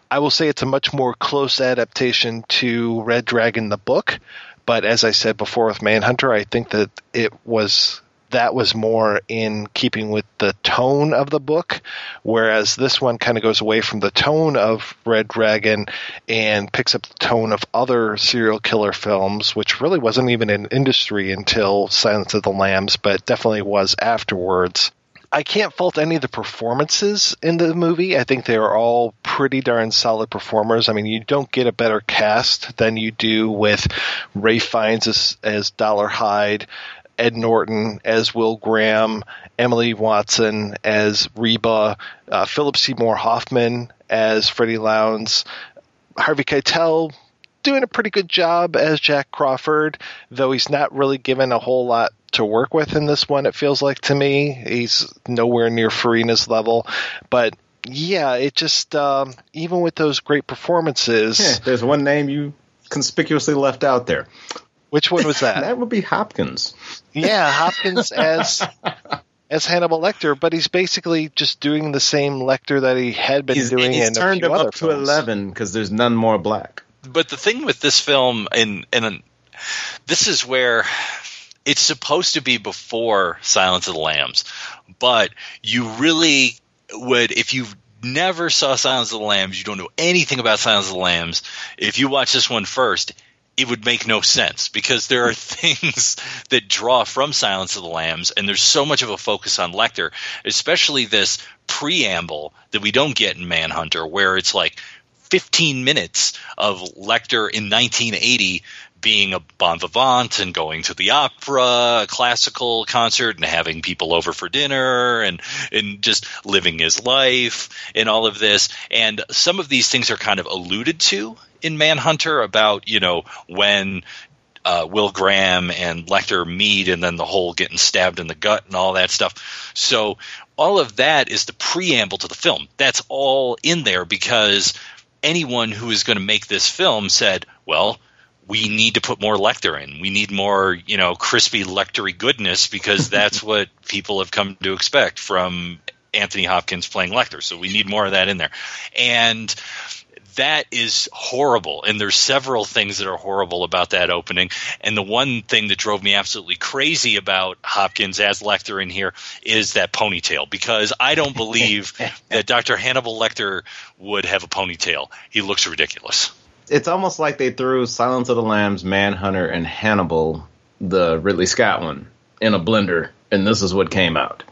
I will say it's a much more close adaptation to Red Dragon, the book, but as I said before with Manhunter, I think that it was that was more in keeping with the tone of the book, whereas this one kind of goes away from the tone of Red Dragon and picks up the tone of other serial killer films, which really wasn't even an industry until Silence of the Lambs, but definitely was afterwards. I can't fault any of the performances in the movie. I think they are all pretty darn solid performers. I mean, you don't get a better cast than you do with Ralph Fiennes as, as Dolarhyde, Ed Norton as Will Graham, Emily Watson as Reba, uh, Philip Seymour Hoffman as Freddy Lounds, Harvey Keitel doing a pretty good job as Jack Crawford, though he's not really given a whole lot to work with in this one. It feels like to me he's nowhere near Farina's level, but yeah, it just um, even with those great performances, yeah, there's one name you conspicuously left out there. Which one was that? [LAUGHS] that would be Hopkins. Yeah, Hopkins as as Hannibal Lecter, but he's basically just doing the same Lecter that he had been he's, doing he's in turned a few him other up to eleven because there's none more black. But the thing with this film, and and this is where it's supposed to be before Silence of the Lambs, but you really would if you never saw Silence of the Lambs, you don't know anything about Silence of the Lambs. If you watch this one first, it would make no sense because there are [LAUGHS] things that draw from Silence of the Lambs, and there's so much of a focus on Lecter, especially this preamble that we don't get in Manhunter, where it's like 15 minutes of Lecter in 1980 being a bon vivant and going to the opera, a classical concert, and having people over for dinner, and and just living his life, and all of this. And some of these things are kind of alluded to in Manhunter about you know when uh, Will Graham and Lecter meet, and then the whole getting stabbed in the gut and all that stuff. So all of that is the preamble to the film. That's all in there because anyone who is going to make this film said, well. We need to put more Lecter in. We need more, you know, crispy Lectery goodness because [LAUGHS] that's what people have come to expect from Anthony Hopkins playing Lecter. So we need more of that in there. And that is horrible and there's several things that are horrible about that opening and the one thing that drove me absolutely crazy about hopkins as lecter in here is that ponytail because i don't believe [LAUGHS] that dr hannibal lecter would have a ponytail he looks ridiculous It's almost like they threw Silence of the Lambs, Manhunter, and Hannibal, the Ridley Scott one, in a blender, and this is what came out.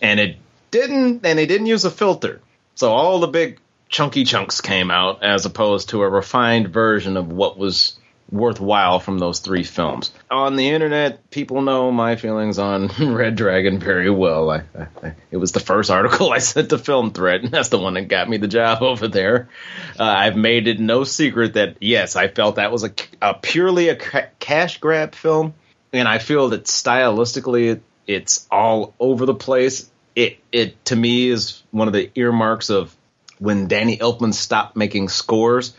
And it didn't, and they didn't use a filter, so all the big chunky chunks came out as opposed to a refined version of what was worthwhile from those three films. On the internet, people know my feelings on [LAUGHS] Red Dragon very well. I, I, it was the first article [LAUGHS] I sent to Film Threat, and that's the one that got me the job [LAUGHS] over there. Uh, I've made it no secret that yes, I felt that was a, a purely a ca- cash grab film, and I feel that stylistically it, it's all over the place. It it to me is one of the earmarks of when Danny Elfman stopped making scores.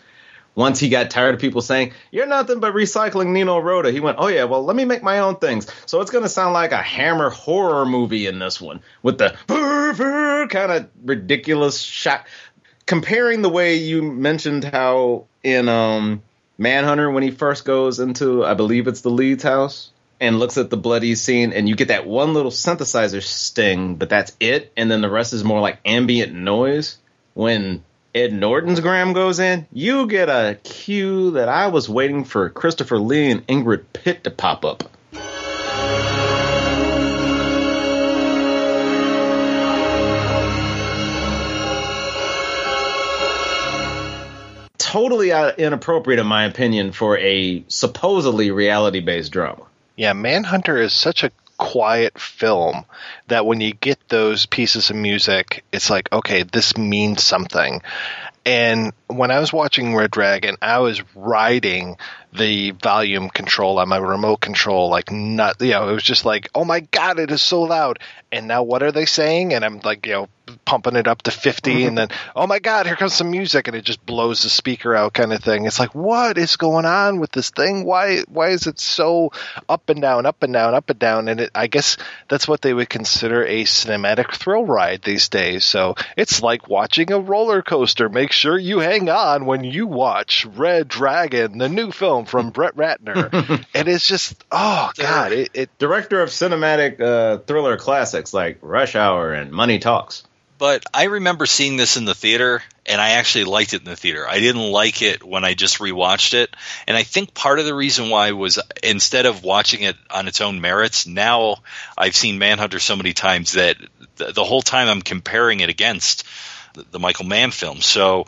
Once he got tired of people saying, You're nothing but recycling Nino Rota, he went, Oh, yeah, well, let me make my own things. So it's going to sound like a Hammer horror movie in this one with the [LAUGHS] kind of ridiculous shot. Comparing the way you mentioned how in um, Manhunter, when he first goes into, I believe it's the Leeds house, and looks at the bloody scene, and you get that one little synthesizer sting, but that's it. And then the rest is more like ambient noise. When Ed Norton's Graham goes in, you get a cue that I was waiting for Christopher Lee and Ingrid Pitt to pop up. Totally inappropriate, in my opinion, for a supposedly reality based drama. Yeah, Manhunter is such a quiet film that when you get those pieces of music, it's like, okay, this means something. And when I was watching Red Dragon, I was riding the volume control on my remote control like not you know it was just like oh my god it is so loud and now what are they saying and i'm like you know pumping it up to 50 and then oh my god here comes some music and it just blows the speaker out kind of thing. It's like what is going on with this thing? Why why is it so up and down up and down up and down? And it, i guess that's what they would consider a cinematic thrill ride these days. So it's like watching a roller coaster. Make sure you hang on when you watch red dragon the new film from [LAUGHS] brett ratner. And it's just oh god it, it Director of cinematic uh, thriller classics like Rush Hour and Money Talks. But I remember seeing this in the theater, and I actually liked it in the theater. I didn't like it when I just rewatched it, and I think part of the reason why was instead of watching it on its own merits, now I've seen Manhunter so many times that the, whole time I'm comparing it against the, the Michael Mann film. So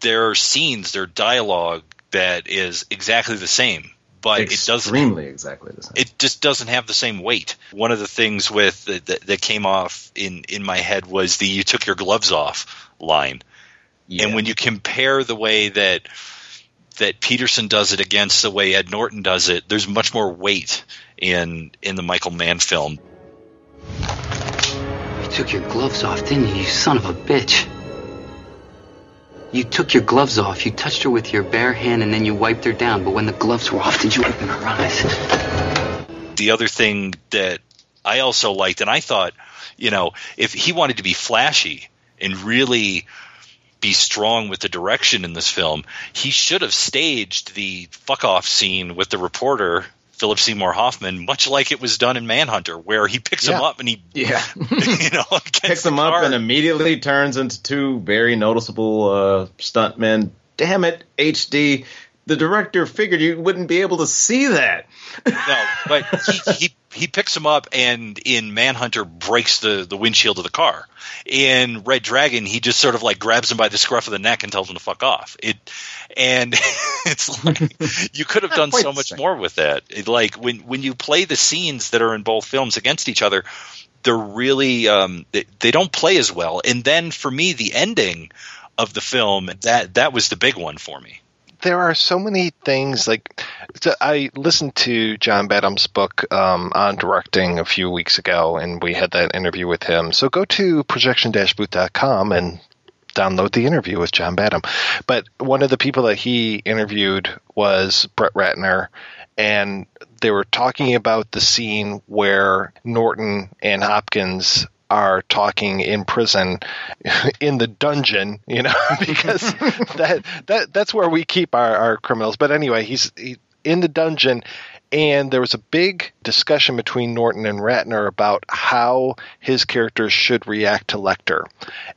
there are scenes, there are dialogue that is exactly the same but it doesn't extremely exactly the same. it just doesn't have the same weight. One of the things with uh, that, that came off in in my head was the "you took your gloves off" line, and when you compare the way that that Petersen does it against the way Ed Norton does it, there's much more weight in in the Michael Mann film. You took your gloves off, didn't you, you son of a bitch? You took your gloves off, you touched her with your bare hand, and then you wiped her down. But when the gloves were off, did you open her eyes? The other thing that I also liked, and I thought, you know, if he wanted to be flashy and really be strong with the direction in this film, he should have staged the fuck off scene with the reporter Philip Seymour Hoffman, much like it was done in Manhunter, where he picks him up and he, [LAUGHS] Yeah. [LAUGHS] you know, Picks them up and immediately turns into two very noticeable uh, stuntmen. Damn it, HD. The director figured you wouldn't be able to see that. no, but he, he he picks him up and in Manhunter breaks the the windshield of the car. In Red Dragon, he just sort of like grabs him by the scruff of the neck and tells him to fuck off. It and [LAUGHS] it's like [LAUGHS] you could have done so much more with that. It, like when when you play the scenes that are in both films against each other, they're really um, they, they don't play as well. And then for me, the ending of the film that that was the big one for me. There are so many things like so I listened to John Badham's book um, on directing a few weeks ago, and we had that interview with him. So go to projection-booth.com and download the interview with John Badham. But one of the people that he interviewed was Brett Ratner, and they were talking about the scene where Norton and Hopkins are talking in prison [LAUGHS] in the dungeon, you know, [LAUGHS] because [LAUGHS] that that that's where we keep our, our criminals. But anyway, he's he, in the dungeon and there was a big discussion between Norton and Ratner about how his characters should react to Lecter.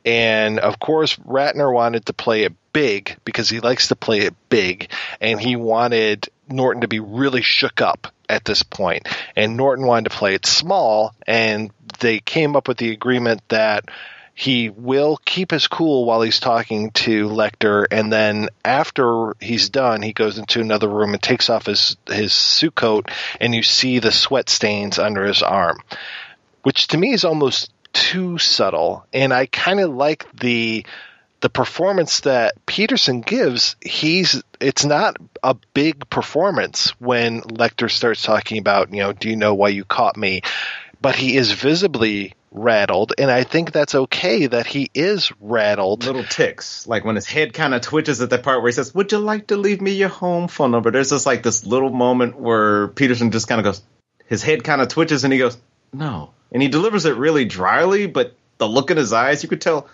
And of course, Ratner wanted to play it big because he likes to play it big, and he wanted Norton to be really shook up at this point. And Norton wanted to play it small, and they came up with the agreement that he will keep his cool while he's talking to Lecter, and then after he's done, he goes into another room and takes off his his suit coat, and you see the sweat stains under his arm, which to me is almost too subtle. And I kind of like the the performance that Petersen gives. He's it's not a big performance when Lecter starts talking about, you know, do you know why you caught me? But he is visibly rattled, and I think that's okay that he is rattled. Little ticks, like when his head kind of twitches at that part where he says, "Would you like to leave me your home phone number?" There's just like this little moment where Petersen just kind of goes, his head kind of twitches, and he goes, "No," and he delivers it really dryly, but the look in his eyes, you could tell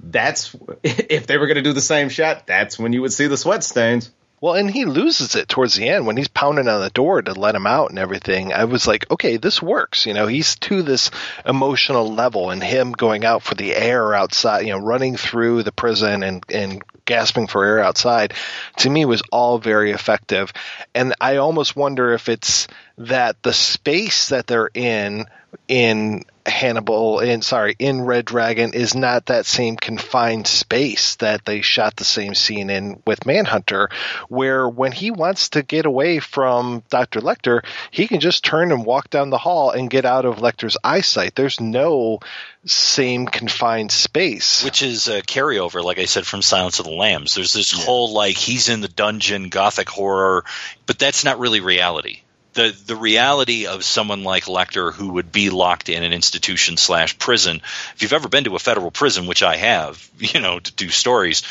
that's [LAUGHS] if they were going to do the same shot, that's when you would see the sweat stains. Well, and he loses it towards the end when he's pounding on the door to let him out and everything. I was like, okay, this works. You know, he's to this emotional level, and him going out for the air outside, you know, running through the prison and and gasping for air outside, to me was all very effective. And I almost wonder if it's that the space that they're in in Hannibal in sorry in Red Dragon is not that same confined space that they shot the same scene in with Manhunter where when he wants to get away from Dr. Lecter he can just turn and walk down the hall and get out of Lecter's eyesight. There's no same confined space. Which is a carryover like i said from silence of the lambs. There's this whole like he's in the dungeon gothic horror but that's not really reality the the reality of someone like Lecter who would be locked in an institution slash prison. If you've ever been to a federal prison, which I have, [LAUGHS] you know, to do stories,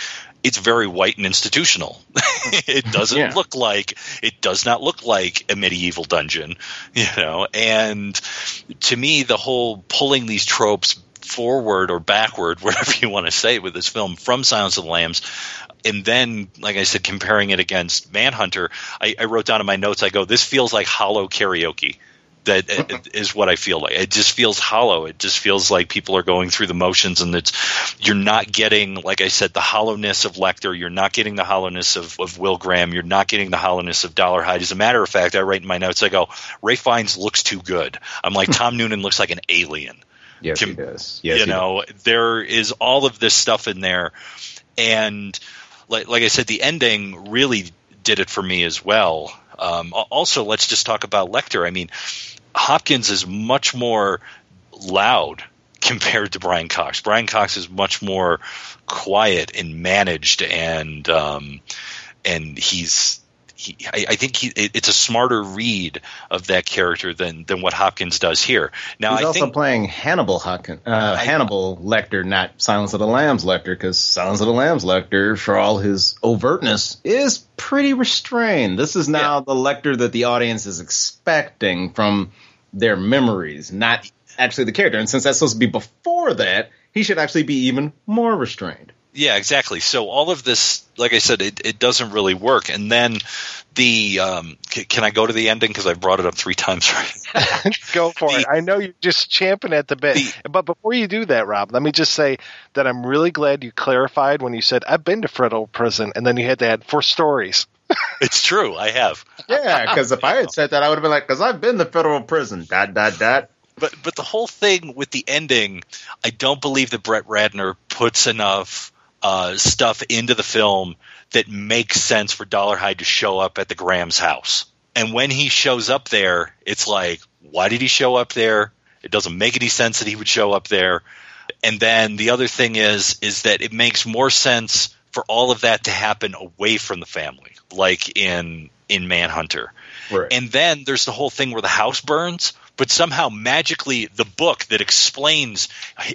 it's very white and institutional. [LAUGHS] it doesn't Yeah. look like it does not look like a medieval dungeon, [LAUGHS] you know. And to me, the whole pulling these tropes forward or backward, whatever you want to say, with this film from Silence of the Lambs, and then, like I said, comparing it against Manhunter, I, I wrote down in my notes. I go, this feels like hollow karaoke. That [LAUGHS] is what I feel like. It just feels hollow. It just feels like people are going through the motions, and it's you're not getting, like I said, the hollowness of Lecter. You're not getting the hollowness of, of Will Graham. You're not getting the hollowness of Dolarhyde. As a matter of fact, I write in my notes. I go, Ralph Fiennes looks too good. I'm like [LAUGHS] Tom Noonan looks like an alien. Yes, he does. Yes, you he know, there is all of this stuff in there, and like like I said, the ending really did it for me as well. Um, also, let's just talk about Lecter. I mean, Hopkins is much more loud [LAUGHS] compared to Brian Cox. Brian Cox is much more quiet and managed, and um, and he's. He, I, I think he, it, it's a smarter read of that character than than what Hopkins does here. Now, He's I also think playing Hannibal Hawkin, uh, Hannibal Lecter, not Silence of the Lambs Lecter, because Silence of the Lambs Lecter, for all his overtness, is pretty restrained. This is now the Lecter that the audience is expecting from their memories, not actually the character. And since that's supposed to be before that, he should actually be even more restrained. Yeah, exactly. So all of this, like I said, it, it doesn't really work. And then the um, c- can I go to the ending because I've brought it up three [LAUGHS] times already. [LAUGHS] Go for it. I know you're just champing at the bit. but before you do that, Rob, let me just say that I'm really glad you clarified when you said, I've been to federal prison, and then you had to add for stories. [LAUGHS] it's true, I have. Yeah, because if I had said that, I would have been like, because I've been to federal prison. Dot dot dot. But but the whole thing with the ending, I don't believe that Brett Ratner puts enough uh, stuff into the film that makes sense for Dolarhyde to show up at the Graham's house. And when he shows up there, it's like, why did he show up there? It doesn't make any sense that he would show up there. And then the other thing is is that it makes more sense for all of that to happen away from the family, like in in Manhunter. Right. And then there's the whole thing where the house burns, but somehow magically the book that explains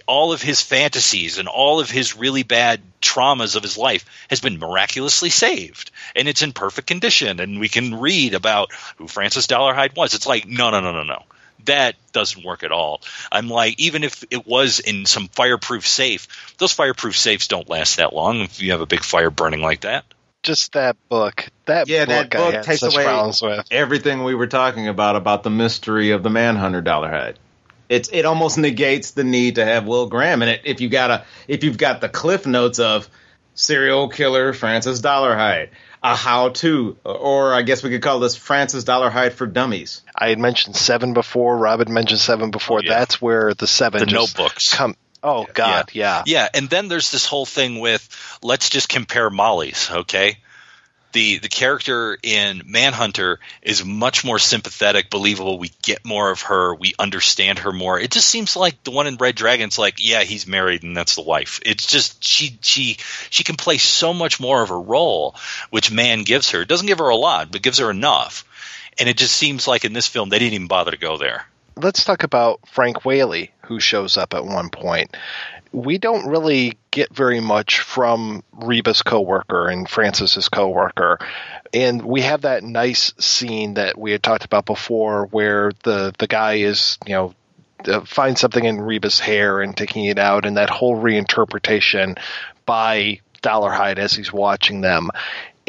all of his fantasies and all of his really bad traumas of his life has been miraculously saved and it's in perfect condition and we can read about who Francis Dolarhyde was. It's like no no no no no. That doesn't work at all. I'm like, even if it was in some fireproof safe, those fireproof safes don't last that long if you have a big fire burning like that. Just that book. That Yeah, book, that book had takes away with. everything we were talking about about the mystery of the Manhunter Dolarhyde. It's it almost negates the need to have Will Graham in it if you got a if you've got the cliff notes of serial killer Francis Dolarhyde, a how to, or I guess we could call this Francis Dolarhyde for dummies. I had mentioned seven before. Rob had mentioned seven before. Oh, That's where the seven The just notebooks. come. Oh God, yeah. Yeah, and then there's this whole thing with let's just compare Molly's, okay? The the character in Manhunter is much more sympathetic, believable. We get more of her, we understand her more. It just seems like the one in Red Dragon's like, yeah, he's married and that's the wife. It's just she she she can play so much more of a role, which Mann gives her. It doesn't give her a lot, but gives her enough. And it just seems like in this film they didn't even bother to go there. Let's talk about Frank Whaley, who shows up at one point. We don't really get very much from Reba's coworker and Francis's coworker. And we have that nice scene that we had talked about before where the, the guy is, you know, uh, finds something in Reba's hair and taking it out, and that whole reinterpretation by Dolarhyde as he's watching them.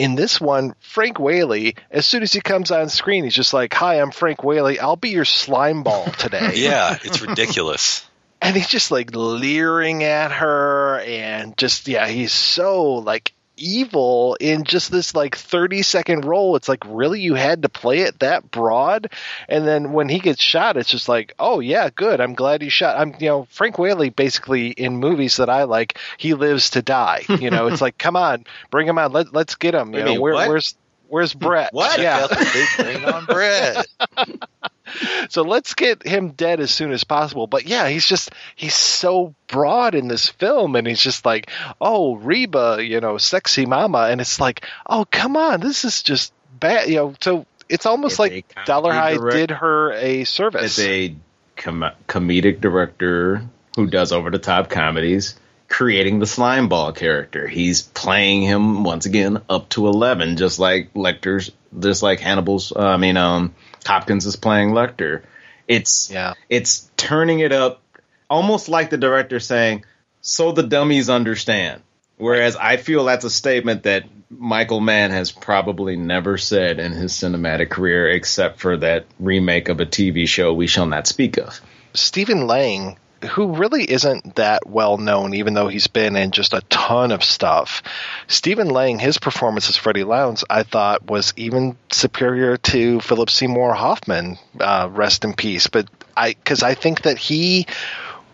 In this one, Frank Whaley, as soon as he comes on screen, he's just like, "Hi, I'm Frank Whaley. I'll be your slime ball today." [LAUGHS] Yeah, it's ridiculous. and he's just like leering at her and just yeah he's so like evil in just this like 30 second role it's like really you had to play it that broad? And then when he gets shot it's just like oh yeah good i'm glad he shot i'm you know frank whaley basically in movies that i like he lives to die you know? It's like [LAUGHS] come on bring him on Let, let's get him you know? where, where's where's brett? What? yeah. Got the big brain on Brett. [LAUGHS] so let's get him dead as soon as possible. But yeah, he's just he's so broad in this film, and he's just like, oh Reba, you know, sexy mama, and it's like, oh come on, this is just bad, you know. So it's almost like Dolarhyde direct- did her a service. It's a com- comedic director who does over the top comedies, creating the slime ball character. He's playing him once again up to eleven, just like Lecter's, just like Hannibal's. Uh, I mean, um, Hopkins is playing Lecter. It's yeah, it's turning it up, almost like the director saying, "So the dummies understand." Whereas I feel that's a statement that Michael Mann has probably never said in his cinematic career, except for that remake of a TV show we shall not speak of. Stephen Lang, who really isn't that well known, even though he's been in just a ton of stuff. Stephen Lang, his performance as Freddie Lounds, I thought was even superior to Philip Seymour Hoffman. Uh, rest in peace. But I, because I think that he.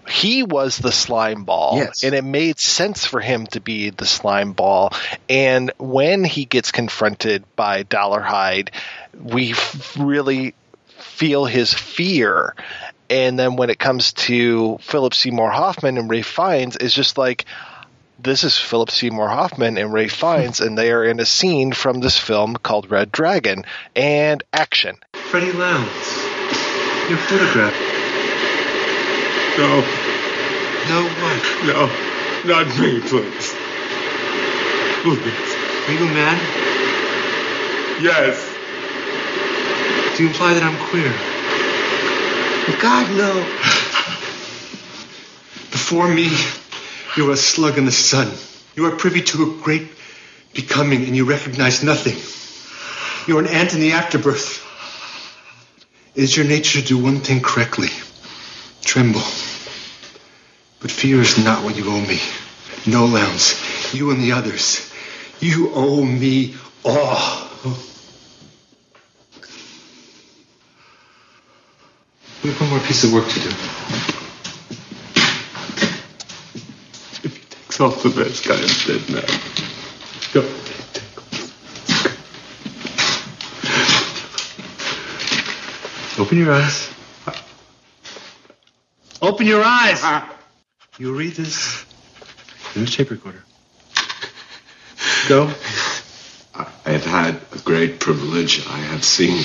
He was the slime ball, Yes. and it made sense for him to be the slime ball. And when he gets confronted by dollar Dolarhyde, we f- really feel his fear. And then when it comes to Philip Seymour Hoffman and Ralph Fiennes, it's just like this is Philip Seymour Hoffman and Ralph Fiennes, and they are in a scene from this film called Red Dragon. And action. Freddie Lounds. Your photograph. No. No what? No, not me, please. Please. Are you a man? Yes. Do you imply that I'm queer? God, no. Before me, you are a slug in the sun. You are privy to a great becoming, and you recognize nothing. You are an ant in the afterbirth. It is your nature to do one thing correctly tremble. But fear is not what you owe me. No, Lounds, you and the others. You owe me all. We have one more piece of work to do. If he takes off the mask. I am dead now. Go. Open your eyes. Open your eyes! Uh-huh. You read this in the tape recorder. Go. I have had a great privilege. I have seen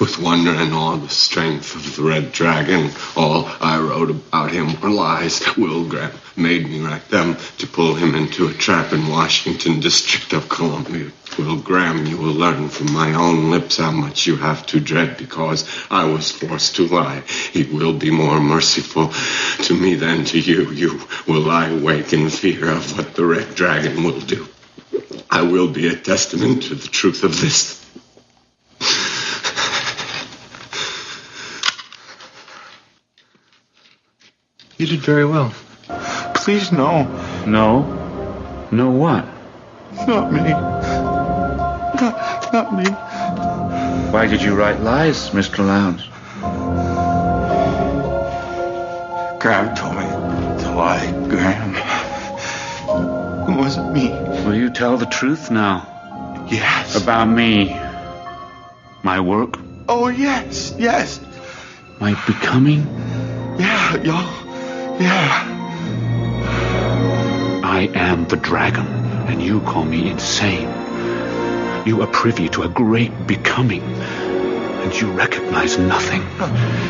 with wonder and awe the strength of the Red Dragon. All I wrote about him were lies. Will Graham made me write them to pull him into a trap in Washington District of Columbia. Will Graham, you will learn from my own lips how much you have to dread because I was forced to lie. He will be more merciful to me than to you. You will lie awake in fear of what the Red Dragon will do. I will be a testament to the truth of this. You did very well. Please, no. No? No what? Not me. Not, not me. Why did you write lies, Mr. Lounds? Graham told me to lie. Wasn't me. Will you tell the truth now? Yes. About me? My work? Oh, yes, yes. My becoming? Yeah, y'all. Yeah. I am the dragon, and you call me insane. You are privy to a great becoming, and you recognize nothing.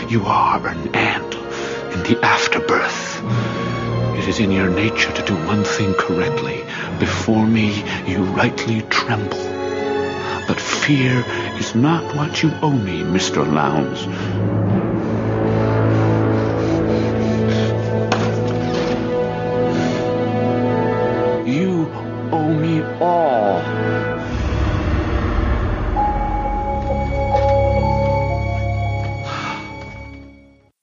You are an ant in the afterbirth. It is in your nature to do one thing correctly. Before me, you rightly tremble. But fear is not what you owe me, Mr. Lounds. You owe me all.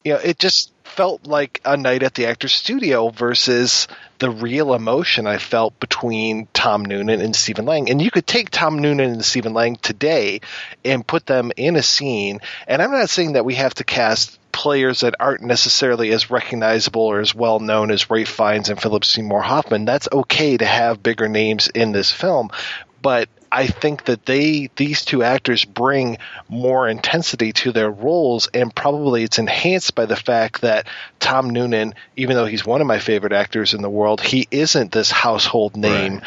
you know, it just felt like a night at the actor's studio versus the real emotion I felt between Tom Noonan and Stephen Lang. And you could take Tom Noonan and Stephen Lang today and put them in a scene. And I'm not saying that we have to cast players that aren't necessarily as recognizable or as well known as Ralph Fiennes and Philip Seymour Hoffman. That's okay to have bigger names in this film. But I think that they these two actors bring more intensity to their roles, and probably it's enhanced by the fact that Tom Noonan, even though he's one of my favorite actors in the world, he isn't this household name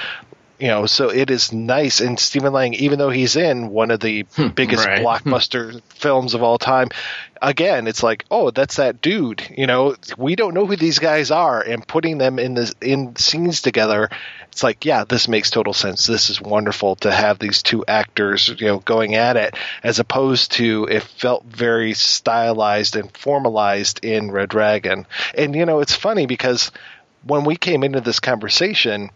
You know, so it is nice. And Stephen Lang, even though he's in one of the hmm, biggest Right. blockbuster films of all time, again, it's like, oh, that's that dude. You know, we don't know who these guys are, and putting them in the in scenes together, it's like, yeah, this makes total sense. This is wonderful to have these two actors, you know, going at it, as opposed to it felt very stylized and formalized in Red Dragon. And you know, it's funny because when we came into this conversation.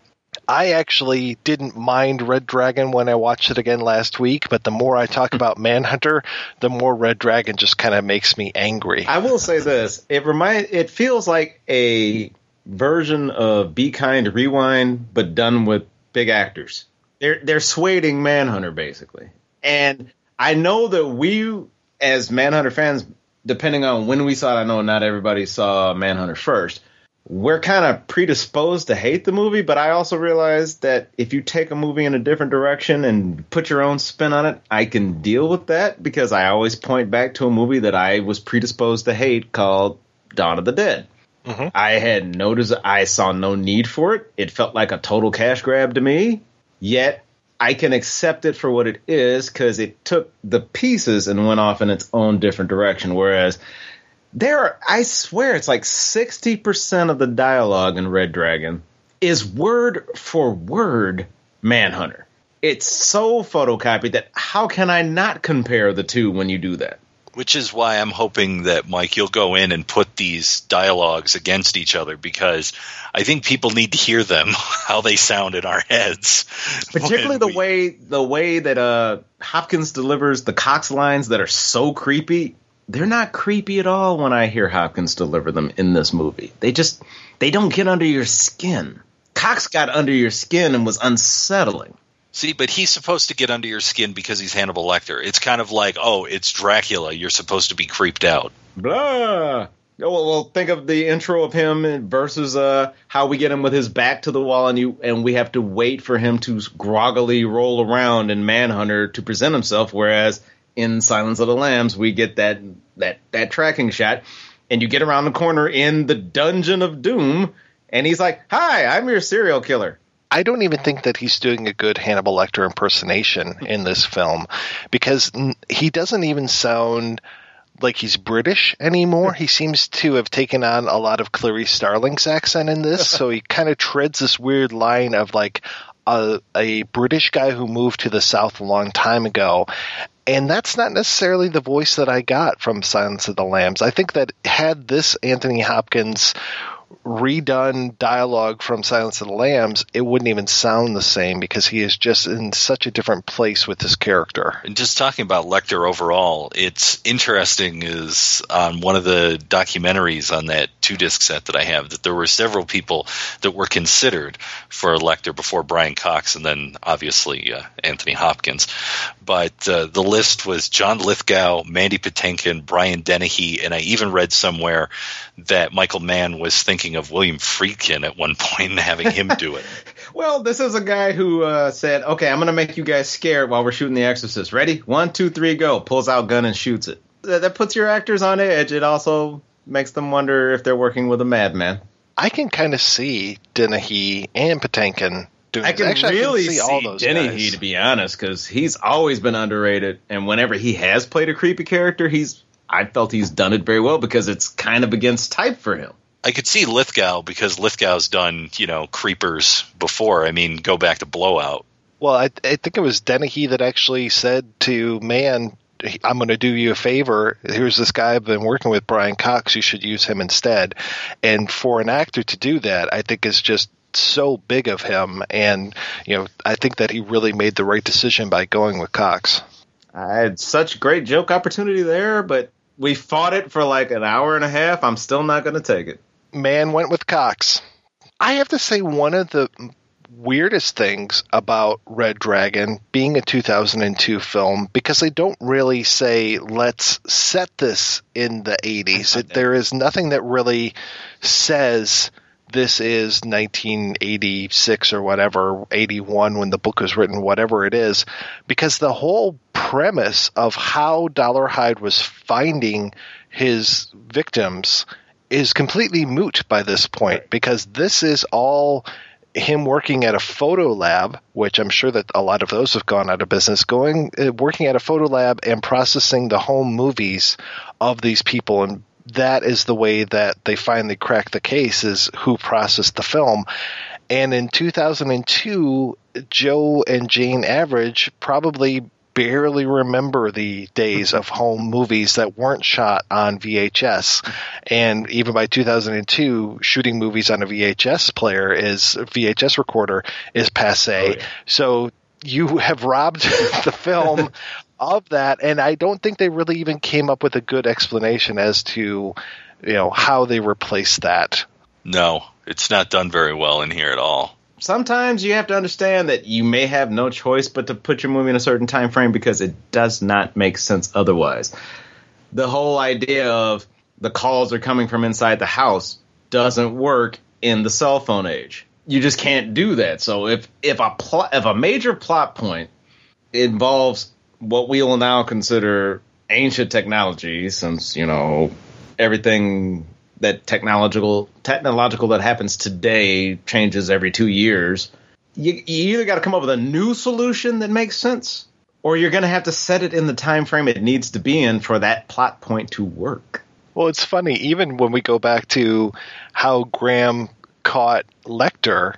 I actually didn't mind Red Dragon when I watched it again last week, but the more I talk [LAUGHS] about Manhunter, the more Red Dragon just kind of makes me angry. I will say this: it remind it feels like a version of Be Kind Rewind, but done with big actors. They're they're sweding Manhunter basically, and I know that we as Manhunter fans, depending on when we saw it, I know not everybody saw Manhunter first. We're kind of predisposed to hate the movie, but I also realize that if you take a movie in a different direction and put your own spin on it, I can deal with that because I always point back to a movie that I was predisposed to hate called Dawn of the Dead. Mm-hmm. I had noticed I saw no need for it. It felt like a total cash grab to me. Yet I can accept it for what it is because it took the pieces and went off in its own different direction. Whereas there, are, I swear, it's like 60% of the dialogue in Red Dragon is word for word Manhunter. It's so photocopied that how can I not compare the two when you do that? Which is why I'm hoping that Mike, you'll go in and put these dialogues against each other because I think people need to hear them [LAUGHS] how they sound in our heads. [LAUGHS] particularly the way the way that uh Hopkins delivers the Cox lines that are so creepy. They're not creepy at all when I hear Hopkins deliver them in this movie. They just they don't get under your skin. Cox got under your skin and was unsettling. See, but he's supposed to get under your skin because he's Hannibal Lecter. It's kind of like, oh, it's Dracula. You're supposed to be creeped out. Blah. Oh, well, well, think of the intro of him versus uh, how we get him with his back to the wall, and you and we have to wait for him to groggily roll around in Manhunter to present himself. Whereas in Silence of the Lambs, we get that that that tracking shot, and you get around the corner in the Dungeon of Doom, and he's like, "Hi, I'm your serial killer." I don't even think that he's doing a good Hannibal Lecter impersonation in this film because he doesn't even sound like he's British anymore. he seems to have taken on a lot of Clarice Starling's accent in this, so he kind of treads this weird line of like a, a British guy who moved to the South a long time ago. And that's not necessarily the voice that I got from Silence of the Lambs. I think that had this Anthony Hopkins redone dialogue from Silence of the Lambs, it wouldn't even sound the same because he is just in such a different place with this character. And just talking about Lecter overall, it's interesting is on one of the documentaries on that two disc set that I have that there were several people that were considered for Lecter before Brian Cox and then obviously uh, Anthony Hopkins. But uh, the list was John Lithgow, Mandy Patinkin, Brian Dennehy, and I even read somewhere that Michael Mann was thinking of William Friedkin at one [LAUGHS] point and having him do it. [LAUGHS] Well, this is a guy who uh, said, "Okay, I'm going to make you guys scared while we're shooting The Exorcist. Ready? One, two, three, go!" Pulls out gun and shoots it. That, that puts your actors on edge. It also makes them wonder if they're working with a madman. I can kind of see Dennehy and Patinkin doing I can Actually, really I can see, see, all those Dennehy, guys. to be honest, because he's always been underrated, and whenever he has played a creepy character, he's I felt he's done it very well because it's kind of against type for him. I could see Lithgow because Lithgow's done, you know, creepers before. I mean, go back to Blowout. Well, I, I think it was Dennehy that actually said to Mann, I'm going to do you a favor. Here's this guy I've been working with, Brian Cox. You should use him instead. And for an actor to do that, I think is just so big of him. And, you know, I think that he really made the right decision by going with Cox. I had such great joke opportunity there, but we fought it for like an hour and a half. I'm still not going to take it. Mann went with Cox. I have to say, one of the weirdest things about Red Dragon being a 2002 film because they don't really say let's set this in the 80s. It, there is nothing that really says this is 1986 or whatever, 81 when the book was written, whatever it is, because the whole premise of how Dollar Dolarhyde was finding his victims is completely moot by this point because this is all him working at a photo lab, which I'm sure that a lot of those have gone out of business, going uh, working at a photo lab and processing the home movies of these people and that is the way that they finally crack the case is who processed the film. And in 2002, Joe and Jane Average probably barely remember the days of home movies that weren't shot on VHS. And even by 2002, shooting movies on a VHS player is VHS recorder is passe. Oh, yeah. So you have robbed [LAUGHS] the film of that, and I don't think they really even came up with a good explanation as to you know how they replaced that. No, it's not done very well in here at all. Sometimes you have to understand that you may have no choice but to put your movie in a certain time frame because it does not make sense otherwise. The whole idea of the calls are coming from inside the house doesn't work in the cell phone age. You just can't do that. So if if a plot if a major plot point involves what we will now consider ancient technology, since you know everything that technological technological that happens today changes every two years. You, you either got to come up with a new solution that makes sense, or you're going to have to set it in the time frame it needs to be in for that plot point to work. Well, it's funny even when we go back to how Graham caught Lecter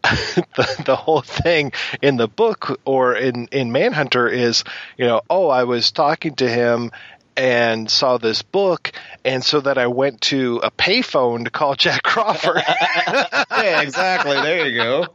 [LAUGHS] the, the whole thing in the book or in, in Manhunter is, you know, oh, I was talking to him and saw this book, and so that I went to a payphone to call Jack Crawford. [LAUGHS] yeah, exactly. There you go.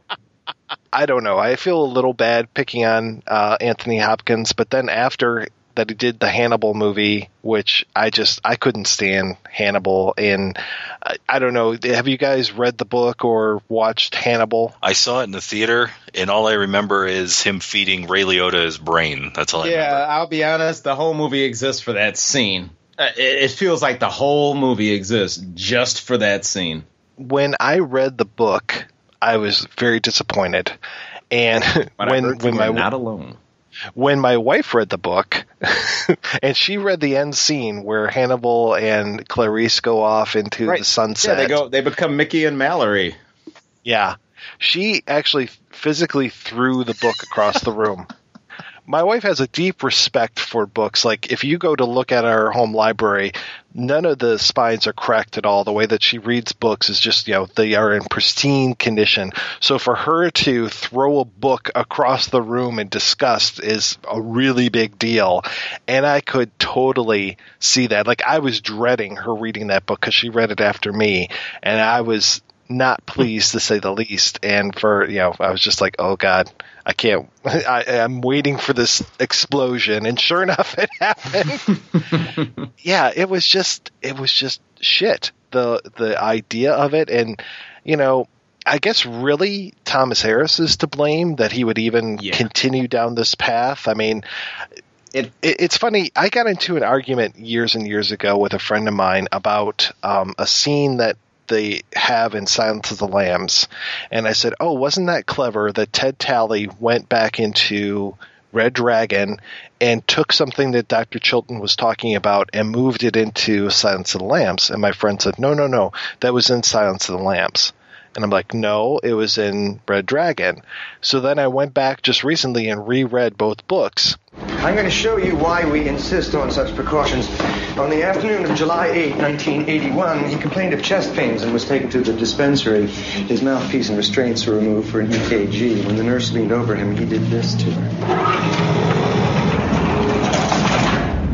I don't know. I feel a little bad picking on uh, Anthony Hopkins, but then after that he did the Hannibal movie, which I just I couldn't stand Hannibal. And I, I, don't know. Have you guys read the book or watched Hannibal? I saw it in the theater, and all I remember is him feeding Ray Liotta his brain. That's all. I remember. yeah, remember. I'll be honest. The whole movie exists for that scene. Uh, it, it feels like the whole movie exists just for that scene. When I read the book, I was very disappointed. And when when my not alone when my wife read the book [LAUGHS] and she read the end scene where Hannibal and Clarice go off into right. the sunset. Yeah, they go they become Mickey and Mallory. Yeah. She actually physically threw the book across the room [LAUGHS] my wife has a deep respect for books. Like if you go to look at our home library, none of the spines are cracked at all. The way that she reads books is just, you know, they are in pristine condition. So for her to throw a book across the room in disgust is a really big deal. And I could totally see that. Like I was dreading her reading that book because she read it after me. And I was not [LAUGHS] pleased to say the least. And for, you know, I was just like, oh God I can't. [LAUGHS] I, am waiting for this explosion, and sure enough, it [LAUGHS] happened. yeah, it was just it was just shit. The the idea of it, and you know, I guess really Thomas Harris is to blame that he would even yeah. continue down this path. I mean, it, it, it's funny. I got into an argument years and years ago with a friend of mine about um, a scene that they have in Silence of the Lambs. And I said, Oh, wasn't that clever that Ted Tally went back into Red Dragon and took something that Dr. Chilton was talking about and moved it into Silence of the Lambs? And my friend said, No, no, no, that was in Silence of the Lambs. And I'm like, no, it was in Red Dragon. So then I went back just recently and reread both books. I'm going to show you why we insist on such precautions. On the afternoon of July 8, 1981, he complained of chest pains and was taken to the dispensary. His mouthpiece and restraints were removed for an EKG. When the nurse leaned over him, he did this to her.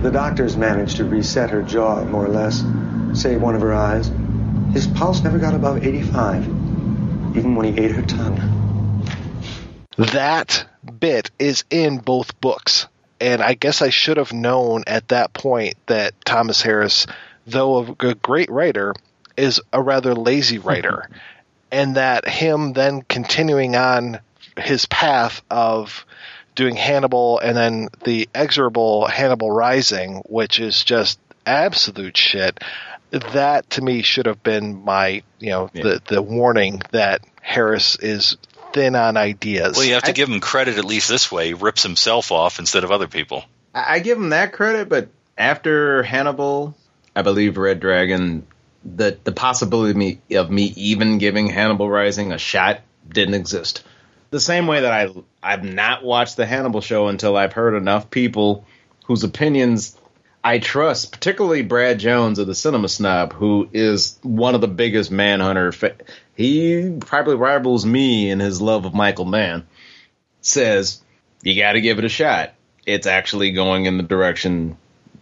The doctors managed to reset her jaw, more or less, save one of her eyes. His pulse never got above 85 even when he ate her tongue. That bit is in both books. And I guess I should have known at that point that Thomas Harris, though a great writer, is a rather lazy [LAUGHS] writer. and that him then continuing on his path of doing Hannibal and then the exorable Hannibal Rising, which is just absolute shit that to me should have been my you know yeah. the the warning that Harris is thin on ideas. Well, you have to I, give him credit at least this way. He rips himself off instead of other people. I give him that credit, but after Hannibal, I believe Red Dragon, the the possibility of me, of me even giving Hannibal Rising a shot didn't exist. The same way that I I've not watched the Hannibal show until I've heard enough people whose opinions I trust, particularly Brad Jones of the Cinema Snob, who is one of the biggest Manhunter. Fa- he probably rivals me in his love of Michael Mann. Says you got to give it a shot. It's actually going in the direction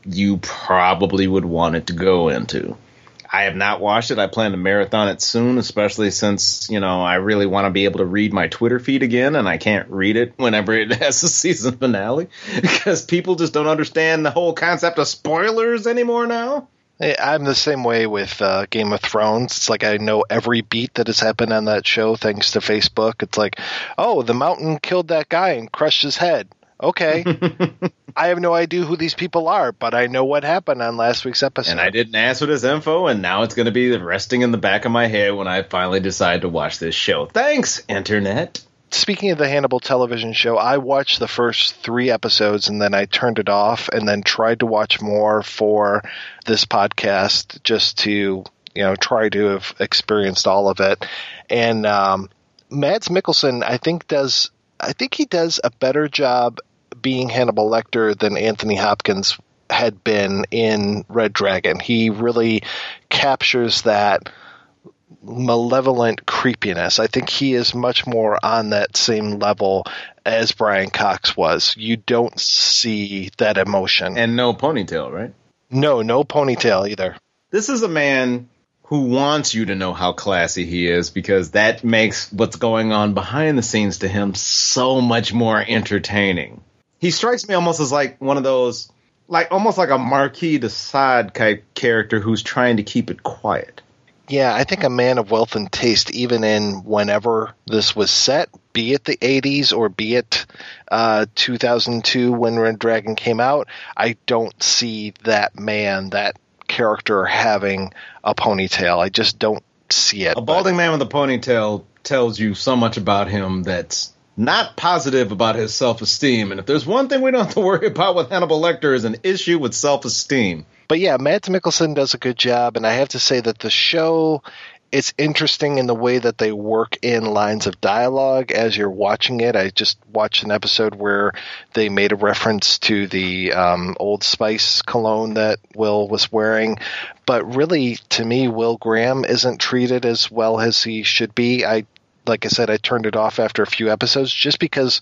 you probably would want it to go into. I have not watched it. I plan to marathon it soon, especially since, you know, I really want to be able to read my Twitter feed again and I can't read it whenever it [LAUGHS] has a season finale [LAUGHS] because people just don't understand the whole concept of spoilers anymore now. I'm the same way with uh, Game of Thrones. It's like I know every beat that has happened on that show thanks to Facebook. It's like, oh, the mountain killed that guy and crushed his head. Okay. [LAUGHS] I have no idea who these people are, but I know what happened on last week's episode. And I didn't ask for this info, and now it's going to be resting in the back of my head when I finally decide to watch this show. Thanks, Internet. Speaking of the Hannibal television show, I watched the first three episodes and then I turned it off and then tried to watch more for this podcast just to, you know, try to have experienced all of it. And um, Mads Mikkelsen, I think, does I think he does a better job being Hannibal Lecter than Anthony Hopkins had been in Red Dragon. He really captures that malevolent creepiness. I think he is much more on that same level as Brian Cox was. You don't see that emotion. And no ponytail, right? No, no ponytail either. This is a man who wants you to know how classy he is because that makes what's going on behind the scenes to him so much more entertaining. He strikes me almost as like one of those, like almost like a Marquis de Sade type character who's trying to keep it quiet. Yeah, I think a man of wealth and taste, even in whenever this was set, be it the 80s or be it uh, 2002 when Red Dragon came out, I don't see that man, that character having a ponytail. I just don't see it. A balding man with a ponytail tells you so much about him that's not positive about his self esteem. And if there's one thing we don't have to worry about with Hannibal Lecter is an issue with self esteem. But yeah, Mads Mikkelsen does a good job, and I have to say that the show it's interesting in the way that they work in lines of dialogue as you're watching it. I just watched an episode where they made a reference to the um, Old Spice cologne that Will was wearing, but really, to me, Will Graham isn't treated as well as he should be. I, like I said, I turned it off after a few episodes just because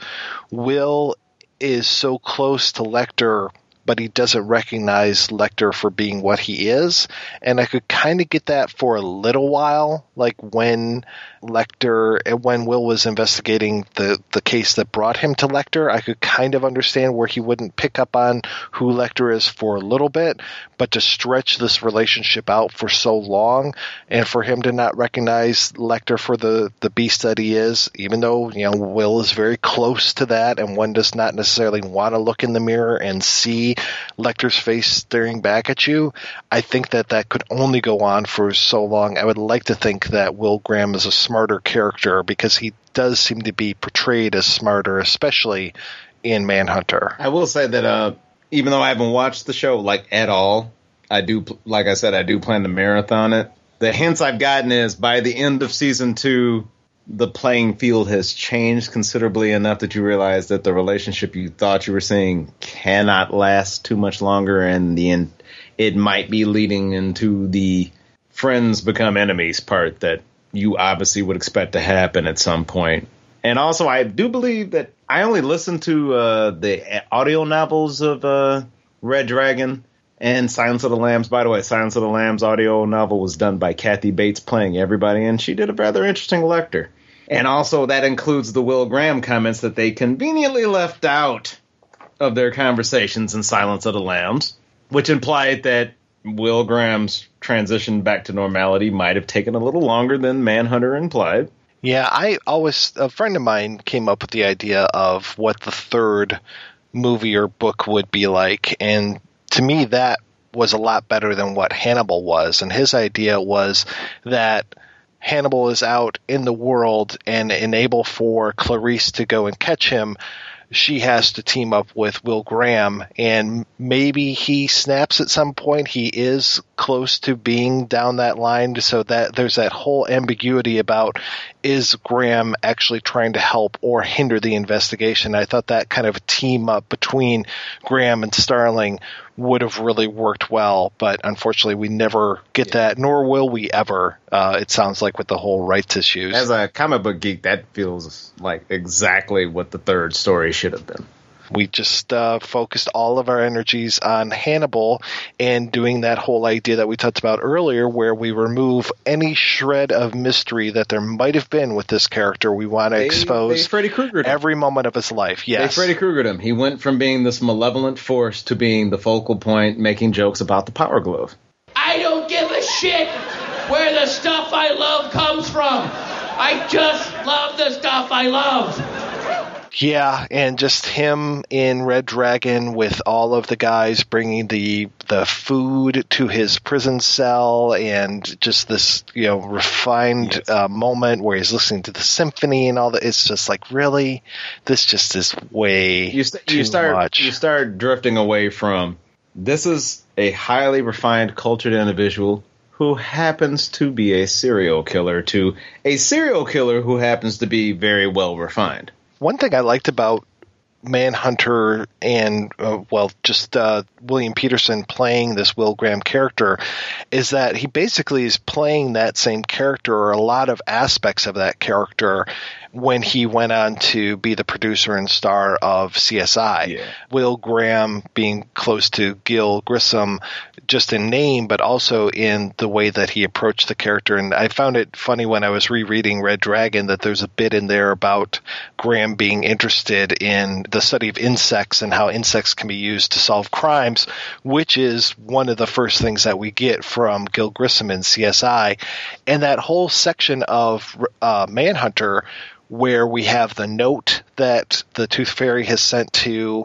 Will is so close to Lecter but he doesn't recognize Lecter for being what he is. And I could kind of get that for a little while, like when Lecter, when Will was investigating the, the case that brought him to Lecter, I could kind of understand where he wouldn't pick up on who Lecter is for a little bit, but to stretch this relationship out for so long and for him to not recognize Lecter for the, the beast that he is, even though, you know, Will is very close to that and one does not necessarily want to look in the mirror and see Lecter's face staring back at you, I think that that could only go on for so long. I would like to think that Will Graham is a smarter character because he does seem to be portrayed as smarter, especially in Manhunter. I will say that uh, even though I haven't watched the show like at all, I do, like I said, I do plan to marathon it. The hints I've gotten is by the end of season two, the playing field has changed considerably enough that you realize that the relationship you thought you were seeing cannot last too much longer, and the end, it might be leading into the friends become enemies part that you obviously would expect to happen at some point. And also, I do believe that I only listened to uh, the audio novels of uh, Red Dragon and Silence of the Lambs. By the way, Silence of the Lambs audio novel was done by Kathy Bates playing everybody, and she did a rather interesting Lecter. And also, that includes the Will Graham comments that they conveniently left out of their conversations in Silence of the Lambs, which implied that Will Graham's transition back to normality might have taken a little longer than Manhunter implied. Yeah, I always, a friend of mine came up with the idea of what the third movie or book would be like. And to me, that was a lot better than what Hannibal was. And his idea was that Hannibal is out in the world and enable for Clarice to go and catch him, she has to team up with Will Graham, and maybe he snaps at some point. He is close to being down that line. So that there's that whole ambiguity about is Graham actually trying to help or hinder the investigation. I thought that kind of team up between Graham and Starling would have really worked well, but unfortunately, we never get that, nor will we ever. Uh, it sounds like with the whole rights issues. As a comic book geek, that feels like exactly what the third story should have been. We just uh, focused all of our energies on Hannibal and doing that whole idea that we talked about earlier, where we remove any shred of mystery that there might have been with this character. We want to They- expose they Freddy Krueger every moment of his life. Yes. They Freddy Kruegered him. He went from being this malevolent force to being the focal point, making jokes about the Power Glove. I don't give a shit where the stuff I love comes from. I just love the stuff I love. Yeah, and just him in Red Dragon with all of the guys bringing the the food to his prison cell, and just this you know refined uh, moment where he's listening to the symphony and all that. It's just like really, this just is way You, st- too you start much. you start drifting away from this is a highly refined, cultured individual who happens to be a serial killer to a serial killer who happens to be very well refined. One thing I liked about Manhunter and uh, well, just uh, William Petersen playing this Will Graham character is that he basically is playing that same character or a lot of aspects of that character when he went on to be the producer and star of CSI. Will Graham being close to Gil Grissom just in name, but also in the way that he approached the character. And I found it funny when I was rereading Red Dragon that there's a bit in there about Graham being interested in the study of insects and how insects can be used to solve crimes, which is one of the first things that we get from Gil Grissom in CSI. And that whole section of uh, Manhunter where we have the note that the Tooth Fairy has sent to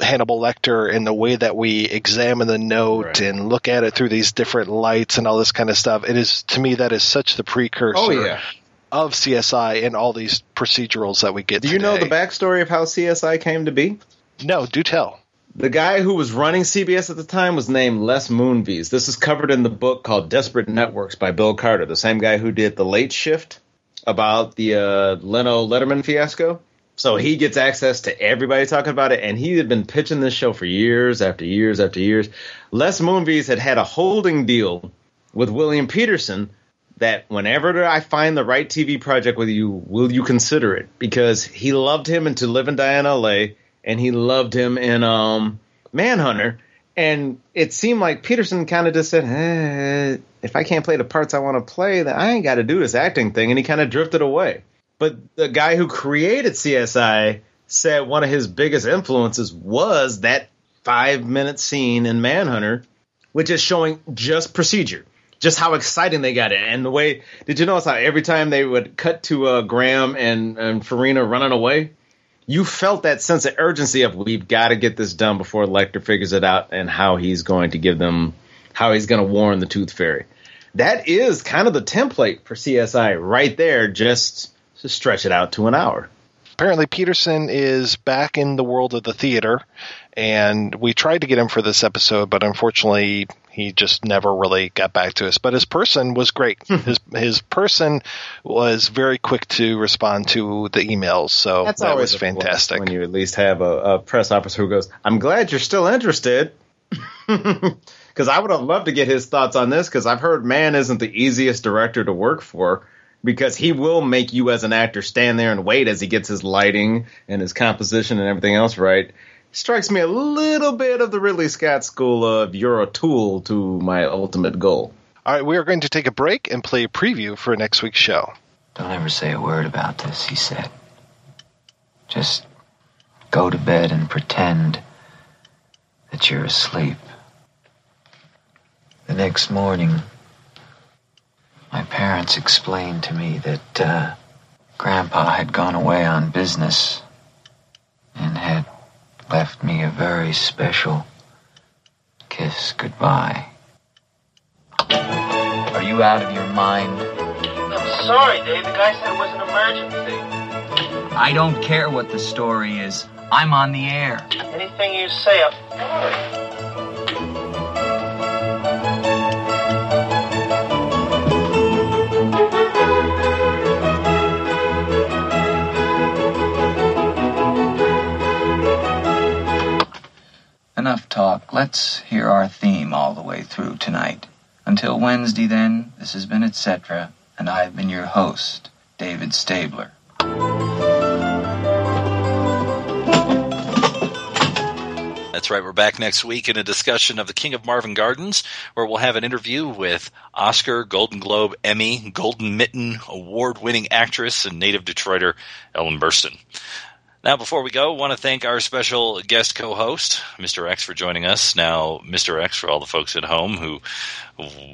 Hannibal Lecter and the way that we examine the note and look at it through these different lights and all this kind of stuff. It is to me that is such the precursor Oh, yeah. of CSI and all these procedurals that we get. Do you know the backstory of how CSI came to be? No, do tell. The guy who was running CBS at the time was named Les Moonves. This is covered in the book called Desperate Networks by Bill Carter, the same guy who did The Late Shift about the uh, Leno Letterman fiasco. So he gets access to everybody talking about it, and he had been pitching this show for years after years after years. Les Moonves had had a holding deal with William Petersen that whenever I find the right TV project with you, will you consider it? Because he loved him in To Live and Die in L.A. and he loved him in um, Manhunter. And it seemed like Petersen kind of just said, eh, if I can't play the parts I want to play, then I ain't got to do this acting thing. And he kind of drifted away. But the guy who created CSI said one of his biggest influences was that five minute scene in Manhunter, which is showing just procedure, just how exciting they got it. And the way, did you notice how every time they would cut to uh, Graham and, and Farina running away, you felt that sense of urgency of we've got to get this done before Lecter figures it out and how he's going to give them, how he's going to warn the Tooth Fairy. That is kind of the template for CSI right there, just to stretch it out to an hour. Apparently, Petersen is back in the world of the theater, and we tried to get him for this episode, but unfortunately, he just never really got back to us. But his person was great. Hmm. his his person was very quick to respond to the emails, so That's that always was fantastic. when you at least have a, a press officer who goes, "I'm glad you're still interested." [LAUGHS] Because I would have loved to get his thoughts on this. Because I've heard Mann isn't the easiest director to work for. Because he will make you as an actor stand there and wait as he gets his lighting and his composition and everything else right. Strikes me a little bit of the Ridley Scott school of "You're a tool to my ultimate goal." All right, we are going to take a break and play a preview for next week's show. Don't ever say a word about this, he said. Just go to bed and pretend that you're asleep. The next morning, my parents explained to me that uh, Grandpa had gone away on business and had left me a very special kiss goodbye. Are you out of your mind? I'm sorry, Dave. The guy said it was an emergency. I don't care what the story is. I'm on the air. Anything you say, I'm sorry. Enough talk. Let's hear our theme all the way through tonight. Until Wednesday, then, this has been Etc., and I've been your host, David Stabler. That's right. We're back next week in a discussion of The King of Marvin Gardens, where we'll have an interview with Oscar, Golden Globe, Emmy, Golden Mitten, award winning actress, and native Detroiter Ellen Burstyn. Now, before we go, I want to thank our special guest co host, Mr. X, for joining us. Now, Mr. X, for all the folks at home who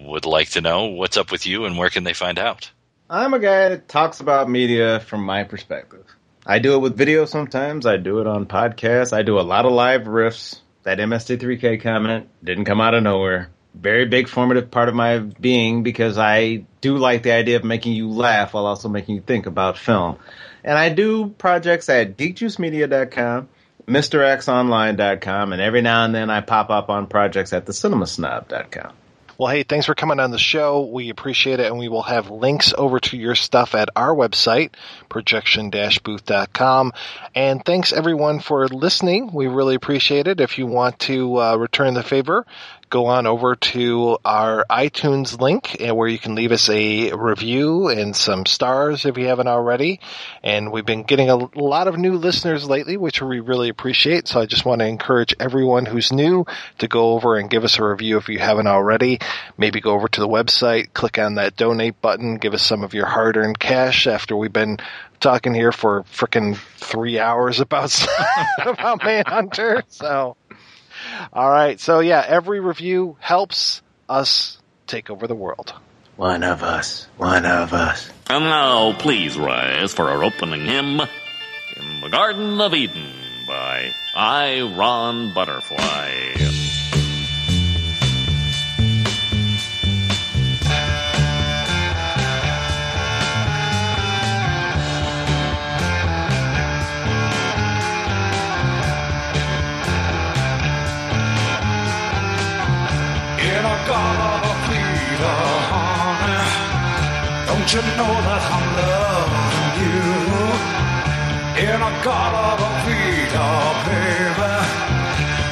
would like to know what's up with you and where can they find out? I'm a guy that talks about media from my perspective. I do it with video sometimes. I do it on podcasts. I do a lot of live riffs. That MST3K comment didn't come out of nowhere. Very big formative part of my being because I do like the idea of making you laugh while also making you think about film. And I do projects at geekjuicemedia.com, MrXOnline.com, and every now and then I pop up on projects at thecinemasnob.com. Well, hey, thanks for coming on the show. We appreciate it, and we will have links over to your stuff at our website, projection-booth.com. And thanks everyone for listening. We really appreciate it. If you want to uh, return the favor, go on over to our iTunes link and where you can leave us a review and some stars if you haven't already. And we've been getting a lot of new listeners lately, which we really appreciate. So I just want to encourage everyone who's new to go over and give us a review if you haven't already. Maybe go over to the website, click on that donate button, give us some of your hard earned cash after we've been talking here for frickin' three hours about, [LAUGHS] about Manhunter. So, all right. So yeah, every review helps us take over the world. One of us. One of us. And now, please rise for our opening hymn in the Garden of Eden by I. Ron Butterfly. A garden of Peter, honey, don't you know that I'm loving you? In a garden of Peter, baby,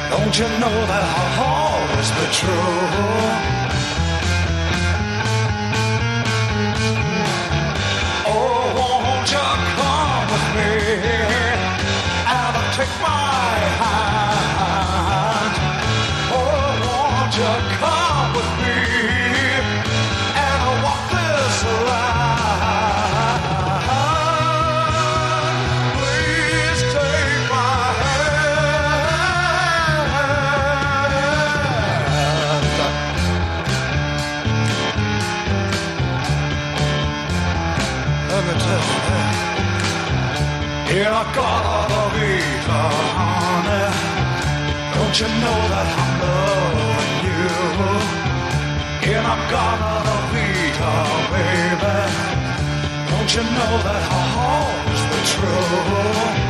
don't you know that I'll always be true? Oh, won't you come with me and take my don't you know that I'm loving you? In a garden of Eden, baby, don't you know that I'll always be true?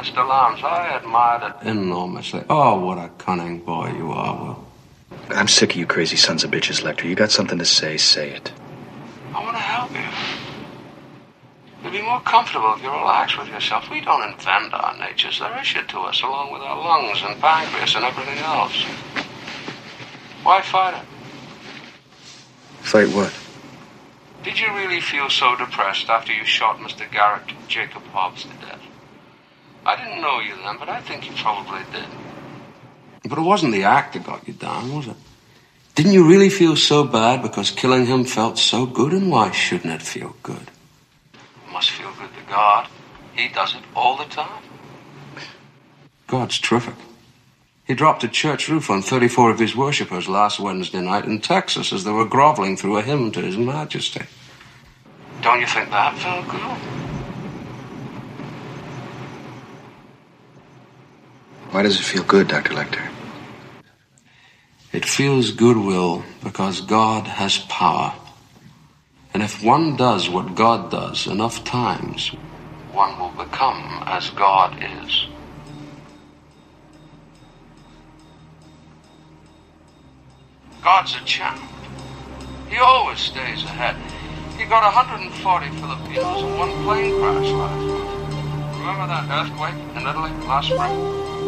Mr. Lambs. I admired it enormously. Oh, what a cunning boy you are, Will. I'm sick of you crazy sons of bitches, Lecter. You got something to say, say it. I want to help you. You'll be more comfortable if you relax with yourself. We don't invent our natures. They're issued to us along with our lungs and pancreas and everything else. Why fight it? Fight what? Did you really feel so depressed after you shot Mr. Garrett Jacob death? I didn't know you then, but I think you probably did. But it wasn't the act that got you down, was it? Didn't you really feel so bad because killing him felt so good? And why shouldn't it feel good? It must feel good to God. He does it all the time. God's terrific. He dropped a church roof on 34 of his worshippers last Wednesday night in Texas as they were groveling through a hymn to His Majesty. Don't you think that felt good? Why does it feel good, Dr. Lecter? It feels goodwill because God has power. And if one does what God does enough times, one will become as God is. God's a champ. He always stays ahead. He got 140 Filipinos in one plane crash last month. Remember that earthquake in Italy last spring?